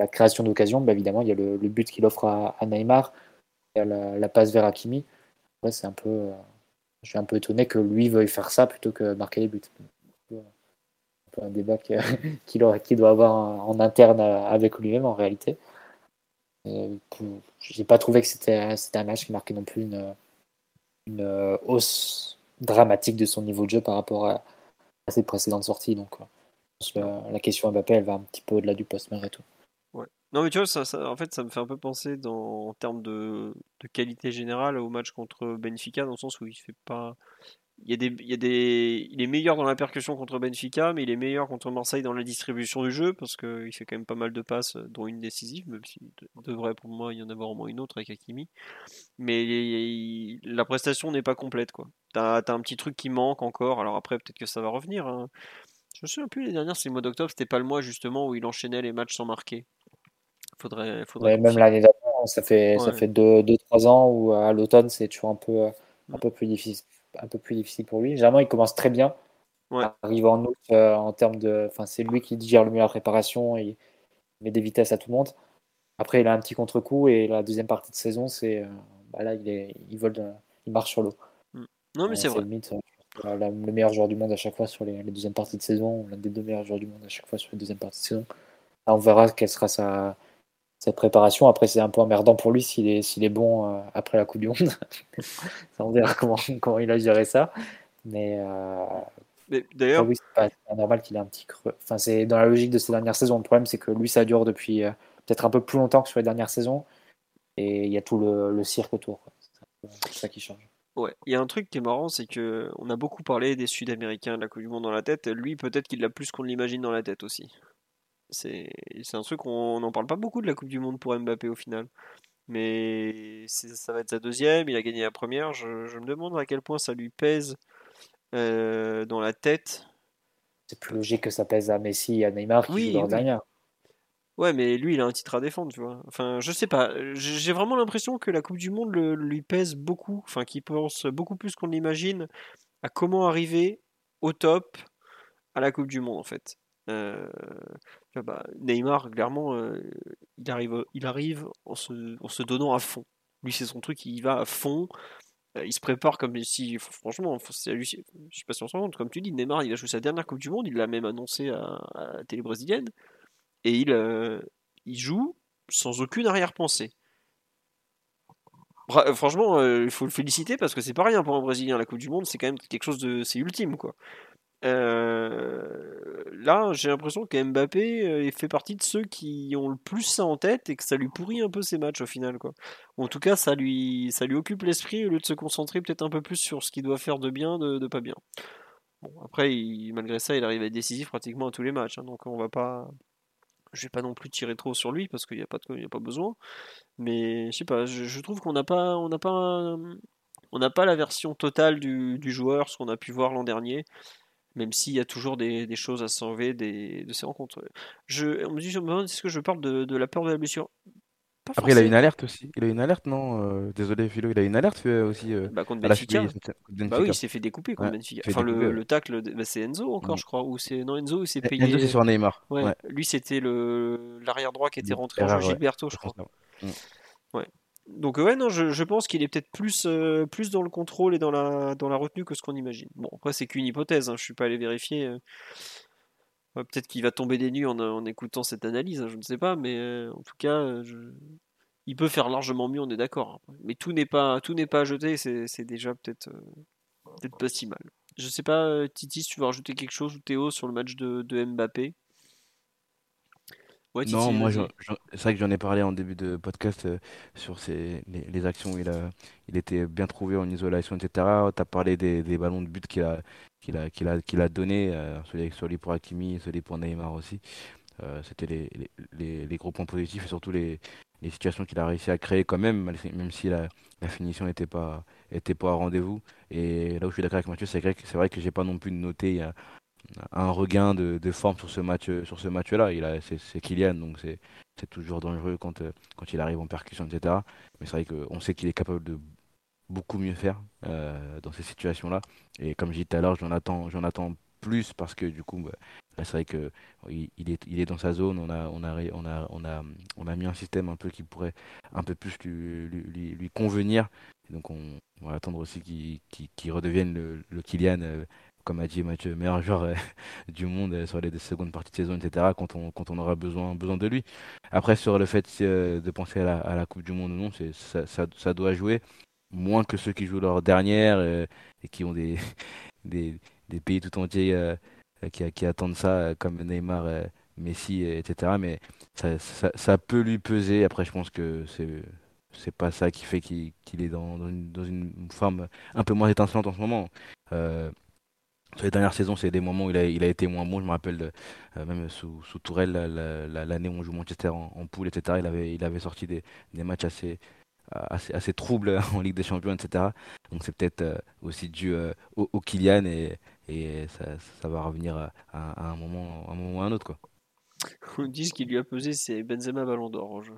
la création d'occasion, bah, évidemment, il y a le, but qu'il offre à, Neymar, il y a la, passe vers Hakimi. c'est un peu je suis un peu étonné que lui veuille faire ça plutôt que marquer les buts. Un peu un débat qu'il doit avoir en interne avec lui-même en réalité. J'ai pas trouvé que c'était un match qui marquait non plus une, hausse dramatique de son niveau de jeu par rapport à, ses précédentes sorties. Donc, la question à Mbappé, elle va un petit peu au-delà du poste malgré tout. Non, mais tu vois, ça, en fait, ça me fait un peu penser dans, en termes de, qualité générale au match contre Benfica, dans le sens où il fait pas. Il, y a des, il, y a des, il est meilleur dans la percussion contre Benfica, mais il est meilleur contre Marseille dans la distribution du jeu, parce qu'il fait quand même pas mal de passes, dont une décisive, même si devrait pour moi y en avoir au moins une autre avec Hakimi. Mais la prestation n'est pas complète. quoi. T'as as un petit truc qui manque encore, alors après peut-être que ça va revenir. Hein. Je me souviens plus, les dernières, c'est le mois d'octobre, c'était pas le mois justement où il enchaînait les matchs sans marquer. Faudrait, faudrait même l'année d'avant, ça fait, ça fait 2-3 ans où à l'automne, c'est toujours un peu, un, peu plus difficile, un peu plus difficile pour lui. Généralement, il commence très bien. Ouais. Arrive en août, euh, en termes de. Enfin, c'est lui qui gère le mieux la préparation et il met des vitesses à tout le monde. Après, il a un petit contre-coup et la deuxième partie de saison, c'est. Euh, bah là, il, est, il, vole il marche sur l'eau. Mm. Non, mais c'est vrai. le meilleur joueur du monde à chaque fois sur les, les deuxièmes parties de saison, l'un des deux meilleurs joueurs du monde à chaque fois sur les deuxièmes parties de saison. on verra quelle sera sa, cette préparation. Après, c'est un peu emmerdant pour lui s'il est, s'il est bon euh, après la Coupe du Monde. on verra comment, comment il a géré ça. Mais, euh, d'ailleurs, oui, c'est pas, normal qu'il ait un petit creux. Enfin, c'est dans la logique de ces dernières saisons. Le problème, c'est que lui, ça dure depuis euh, peut-être un peu plus longtemps que sur les dernières saisons. Et il y a tout le, cirque autour. C'est ça qui change. Ouais, il y a un truc qui est marrant, c'est que on a beaucoup parlé des Sud-Américains de la Coupe du Monde dans la tête. Lui, peut-être qu'il l'a plus qu'on l'imagine dans la tête aussi. C'est un truc, on n'en parle pas beaucoup de la Coupe du Monde pour Mbappé au final. Mais ça va être sa deuxième, il a gagné la première. Je, me demande à quel point ça lui pèse euh, dans la tête. C'est plus logique que ça pèse à Messi et à Neymar qui oui, dernière. Ouais, mais lui, il a un titre à défendre, tu vois. Enfin, je sais pas. J'ai vraiment l'impression que la Coupe du Monde lui pèse beaucoup. Enfin, qu'il pense beaucoup plus qu'on l'imagine à comment arriver au top à la Coupe du Monde, en fait. Euh, bah, Neymar, clairement, euh, il, arrive, il arrive en se, donnant à fond. Lui, c'est son truc, il va à fond. Euh, il se prépare comme si, franchement, c'est je sais pas si on se rend compte, comme tu dis, Neymar, il a joué sa dernière Coupe du Monde, il l'a même annoncé à, la télé brésilienne et il, il joue sans aucune arrière-pensée. Franchement, il faut le féliciter parce que c'est pas rien pour un Brésilien. La Coupe du Monde, c'est quand même quelque chose de. C'est ultime, quoi. Là, j'ai l'impression que Mbappé fait partie de ceux qui ont le plus ça en tête et que ça lui pourrit un peu ses matchs au final, quoi. en tout cas, ça lui, ça lui occupe l'esprit au lieu de se concentrer peut-être un peu plus sur ce qu'il doit faire de bien, de, pas bien. Bon, après, malgré ça, il arrive à être décisif pratiquement à tous les matchs, hein, donc on va pas je vais pas non plus tirer trop sur lui parce qu'il n'y a pas a pas besoin. Mais je sais pas, je, trouve qu'on n'a pas, on n'a pas, on n'a pas la version totale du, joueur, ce qu'on a pu voir l'an dernier. Même s'il y a toujours des, choses à s'enlever de ces rencontres. Je, on me dit, je me demande est-ce que je parle de, de la peur de la blessure? Après, il a une alerte aussi. Il a une alerte, non euh, Désolé, Philo, il a une alerte euh, aussi. Euh, bah, contre Benfica. Bah oui, il s'est fait découper contre Benfica. Enfin, le, le, tacle, bah, c'est Enzo encore, mm. je crois. Ou c'est non Enzo, il s'est payé. Enzo, c'est sur Neymar. Ouais. Lui, c'était le l'arrière droit qui était rentré en Gilberto, je crois. Mm. Ouais. Donc ouais, non, je, pense qu'il est peut-être plus, plus dans le contrôle et dans la, dans la retenue que ce qu'on imagine. Bon, après, c'est qu'une hypothèse. Hein, je suis pas allé vérifier. Peut-être qu'il va tomber des nues en, écoutant cette analyse, hein, je ne sais pas, mais en tout cas, il peut faire largement mieux, on est d'accord. Hein. Mais tout n'est pas, tout pas à jeter, c'est déjà peut-être euh, peut pas si mal. Je sais pas, euh, Titi, si tu veux rajouter quelque chose ou Théo sur le match de, Mbappé? Non, moi, c'est vrai que j'en ai parlé en début de podcast euh, sur les, actions où il, a, il était bien trouvé en isolation, etc. Tu as parlé des, ballons de but qu'il a, qu'il a, qu'il a, qu'il a donné, celui, pour Hakimi, celui pour Neymar aussi. C'était les, les, les, gros points positifs et surtout les, les situations qu'il a réussi à créer quand même, même si la, finition n'était pas, était pas au rendez-vous. Et là où je suis d'accord avec Mathieu, c'est vrai que, c'est vrai que j'ai pas non plus noté un, regain de, forme sur ce match, sur ce match-là. Il a, c'est, Kylian, donc c'est, toujours dangereux quand, quand il arrive en percussion, etc. Mais c'est vrai qu'on sait qu'il est capable de beaucoup mieux faire euh, dans ces situations-là. Et comme j'ai dit tout à l'heure, j'en attends, j'en attends plus parce que du coup, bah, c'est vrai que il, est, il est dans sa zone. On a, on a, on a, on a, on a mis un système un peu qui pourrait un peu plus lui, lui, lui convenir. donc on, va attendre aussi qu'il redevienne le, le Kylian, euh, comme a dit Mathieu, meilleur joueur euh, du monde euh, sur les deux secondes parties de saison, etc. Quand on, aura besoin, de lui. Après sur le fait de penser à la, Coupe du Monde ou non, ça, doit jouer moins que ceux qui jouent leur dernière et qui ont des, pays tout entiers euh, qui, attendent ça, euh, comme Neymar, euh, Messi, etc. Mais ça, peut lui peser. Après, je pense que c'est c'est pas ça qui fait qu'il est dans, une, forme un peu moins étincelante en ce moment. Sur les dernières saisons, c'est des moments où il a, été moins bon. Je me rappelle, même sous, sous Tourelle, l'année où on joue Manchester en, en, poule, etc., il avait, sorti des, matchs assez, troubles en Ligue des Champions, etc. Donc c'est peut-être aussi dû au, au, Kylian et, ça, va revenir à, un, moment, ou à un autre. Quoi. On dit ce qui lui a pesé, c'est Benzema Ballon d'Or. Je,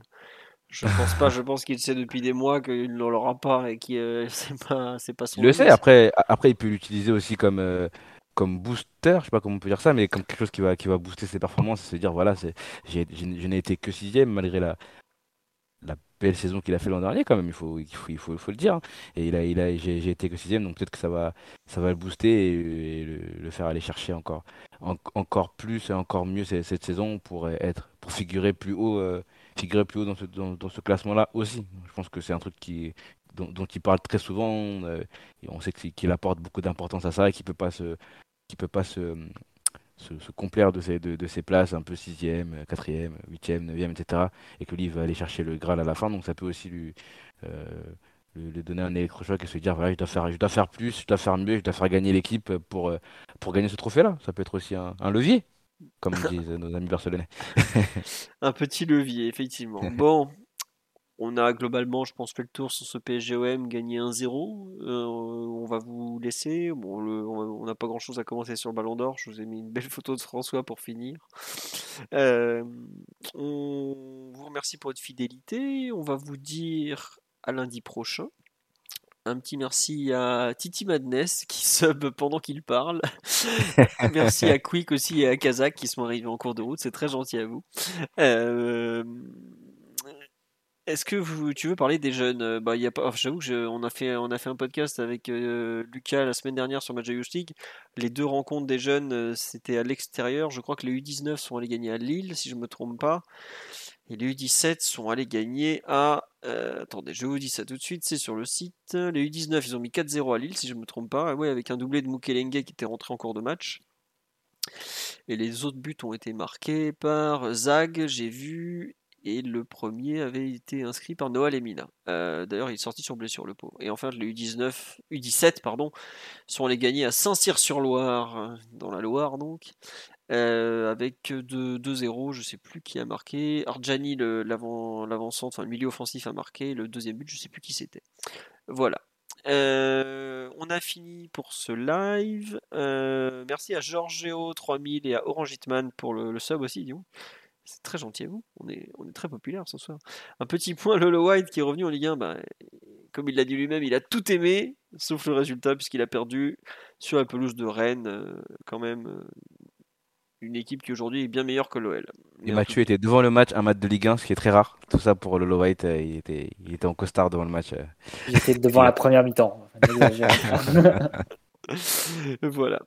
je pense pas, je pense qu'il sait depuis des mois qu'il ne l'aura pas et que euh, c'est pas, c'est pas son. Il le sait, après, après il peut l'utiliser aussi comme. Euh, comme booster, je sais pas comment on peut dire ça, mais comme quelque chose qui va, qui va booster ses performances, se dire voilà, c'est, j'ai, je n'ai été que sixième malgré la, la belle saison qu'il a fait l'an dernier quand même, il faut, il faut, il faut, le dire. Hein. Et il a, il a, j'ai, été que sixième, donc peut-être que ça va, ça va le booster et, le, faire aller chercher encore, encore plus et encore mieux cette, saison pour être, pour figurer plus haut, euh, figurer plus haut dans ce, classement-là aussi. Je pense que c'est un truc qui, dont, il parle très souvent. Euh, on sait qu'il apporte beaucoup d'importance à ça et qu'il peut pas se, peut pas se complaire de ses, de, ses places, un peu sixième, quatrième, huitième, neuvième, etc. Et que lui va aller chercher le Graal à la fin, donc ça peut aussi lui, euh, lui, donner un électrochoc et se dire voilà, je dois faire, je dois faire plus, je dois faire mieux, je dois faire gagner l'équipe pour, euh, pour gagner ce trophée-là. Ça peut être aussi un, levier, comme disent nos amis barcelonais. un petit levier, effectivement. Bon, on a globalement, je pense, fait le tour sur ce PSGOM, gagné 1-0. Euh, on va vous laisser. Bon, on n'a pas grand-chose à commencer sur le Ballon d'Or. Je vous ai mis une belle photo de François pour finir. Euh, on vous remercie pour votre fidélité. On va vous dire à lundi prochain. Un petit merci à Titi Madness qui sub pendant qu'il parle. merci à Quick aussi et à Kazak qui sont arrivés en cours de route. C'est très gentil à vous. Euh, est-ce que vous, tu veux parler des jeunes? Euh, bah, y a pas, J'avoue qu'on a, fait, on a fait un podcast avec euh, Lucas la semaine dernière sur Match League. Les deux rencontres des jeunes, c'était à l'extérieur. Je crois que les U19 sont allés gagner à Lille, si je ne me trompe pas. Et les U17 sont allés gagner à. attendez, je vous dis ça tout de suite, c'est sur le site. Les U19, ils ont mis 4-0 à Lille, si je ne me trompe pas. Ouais, avec un doublé de Mukelenge qui était rentré en cours de match. Et les autres buts ont été marqués par Zag, j'ai vu, et le premier avait été inscrit par Noah Lemina. Euh, d'ailleurs, il est sorti sur blessure, le pot. Et enfin, les U19, U17, pardon, sont allés gagner à Saint-Cyr-sur-Loire, dans la Loire donc, euh, avec 2-0, je ne sais plus qui a marqué. Arjani, l'avant-centre, enfin le milieu offensif a marqué. Le deuxième but, je ne sais plus qui c'était. Voilà. Euh, on a fini pour ce live. merci à Giorgio3000 et à Orange Hitman pour le, sub aussi, dis c'est très gentil à vous. On est, on est très populaire ce soir. Un petit point, Lolo White qui est revenu en Ligue 1. Bah, comme il l'a dit lui-même, il a tout aimé, sauf le résultat, puisqu'il a perdu sur la pelouse de Rennes. Euh, quand même, euh, une équipe qui aujourd'hui est bien meilleure que l'OL. Et Mathieu était devant le match, un match de Ligue 1, ce qui est très rare. Tout ça pour Lolo White, euh, il, était, il était en costard devant le match. Il était devant la première mi-temps. voilà.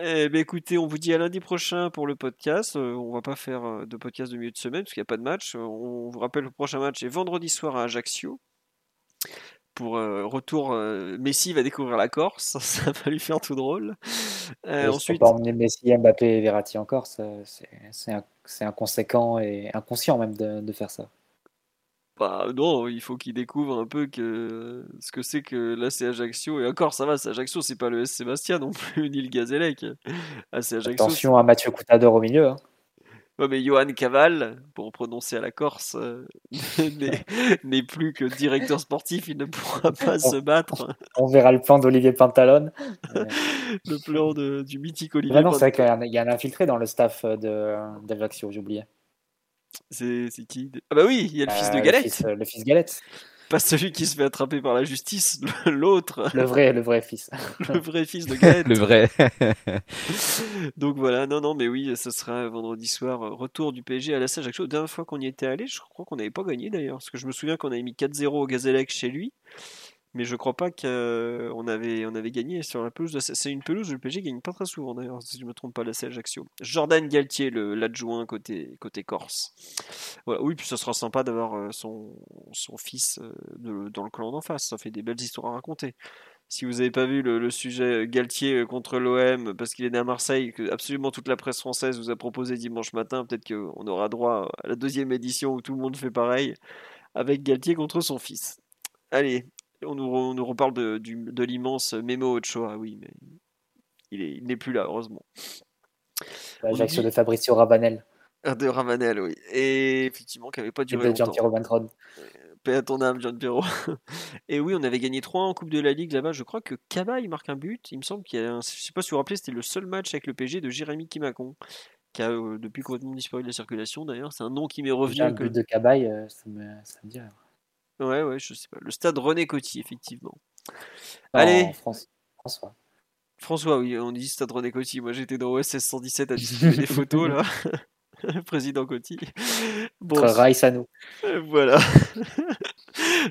Eh ben, écoutez, on vous dit à lundi prochain pour le podcast. Euh, on va pas faire euh, de podcast de milieu de semaine parce qu'il n'y a pas de match. On vous rappelle le prochain match est vendredi soir à Ajaccio. Pour euh, retour, Messi va découvrir la Corse. Ça va lui faire tout drôle. ensuite, pas emmener Messi, Mbappé et Verratti en Corse. C'est inconséquent et inconscient même de faire ça. Bah non, il faut qu'il découvre un peu que ce que c'est que là c'est Ajaccio. Et encore, ça va, c'est Ajaccio, c'est pas le S Sébastien non plus, ni le Gazélec. Ah, Attention à Mathieu Coutador au milieu. Hein. Ouais, mais Johan Caval, pour prononcer à la Corse, euh, n'est plus que directeur sportif, il ne pourra pas se battre. On verra le plan d'Olivier Pantalone. le plan de, du mythique Olivier. non, c'est vrai qu'il y, a un infiltré dans le staff d'Ajaccio, j'ai oublié. C'est qui? Ah bah oui, il y a le fils de euh, Galette. Le fils, Galette. Pas celui qui se fait attraper par la justice, l'autre. Le vrai, le vrai fils. le vrai fils de Galette. le vrai. Donc voilà, non, non, mais oui, ce sera vendredi soir, euh, retour du PSG à la Sage La dernière fois qu'on y était allé, je crois qu'on n'avait pas gagné d'ailleurs, parce que je me souviens qu'on avait mis 4-0 au Gazélec chez lui mais je crois pas qu'on avait, on avait gagné sur la pelouse. C'est une pelouse où le PSG gagne pas très souvent d'ailleurs, si je me trompe pas, la Ajaccio. Jordan Galtier, l'adjoint côté, côté Corse. Oui, puis ça sera sympa d'avoir euh, son, son fils euh, dans le clan d'en face. Ça fait des belles histoires à raconter. Si vous n'avez pas vu le, sujet Galtier contre l'OM, parce qu'il est né à Marseille, que absolument toute la presse française vous a proposé dimanche matin, peut-être qu'on aura droit à la deuxième édition où tout le monde fait pareil, avec Galtier contre son fils. Allez, on nous, reparle de, de l'immense Memo Ochoa, oui, mais il n'est plus là, heureusement. L'Ajaccio de Fabrizio Ravanel. Ah, de Ravanel, oui. Et effectivement, qui n'avait pas duré. Et de Jean-Pierre Paix à ton âme, John Pierrot. Et oui, on avait gagné 3 en Coupe de la Ligue là-bas. Je crois que Kaba, il marque un but. Il me semble qu'il y a un... Je sais pas si vous vous rappelez, c'était le seul match avec le PG de Jérémy Kimacon, qui a euh, depuis complètement disparu de la circulation d'ailleurs. C'est un nom qui m'est revenu. Le but de Cabaye, euh, ça me, ça me dit. Ouais, ouais, je sais pas. Le stade René Coty, effectivement. Allez. François. François, oui, on dit stade René Coty. Moi, j'étais dans OSS 117 à distribuer des photos, là. Président Coty. Bon, Rice à nous. Voilà.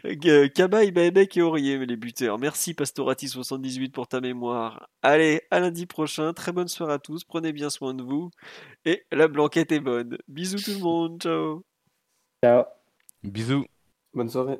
Cabaye, Baebek et Aurier, les buteurs. Merci Pastorati78 pour ta mémoire. Allez, à lundi prochain. Très bonne soirée à tous. Prenez bien soin de vous. Et la blanquette est bonne. Bisous tout le monde. Ciao. Ciao. Bisous. Bonne soirée.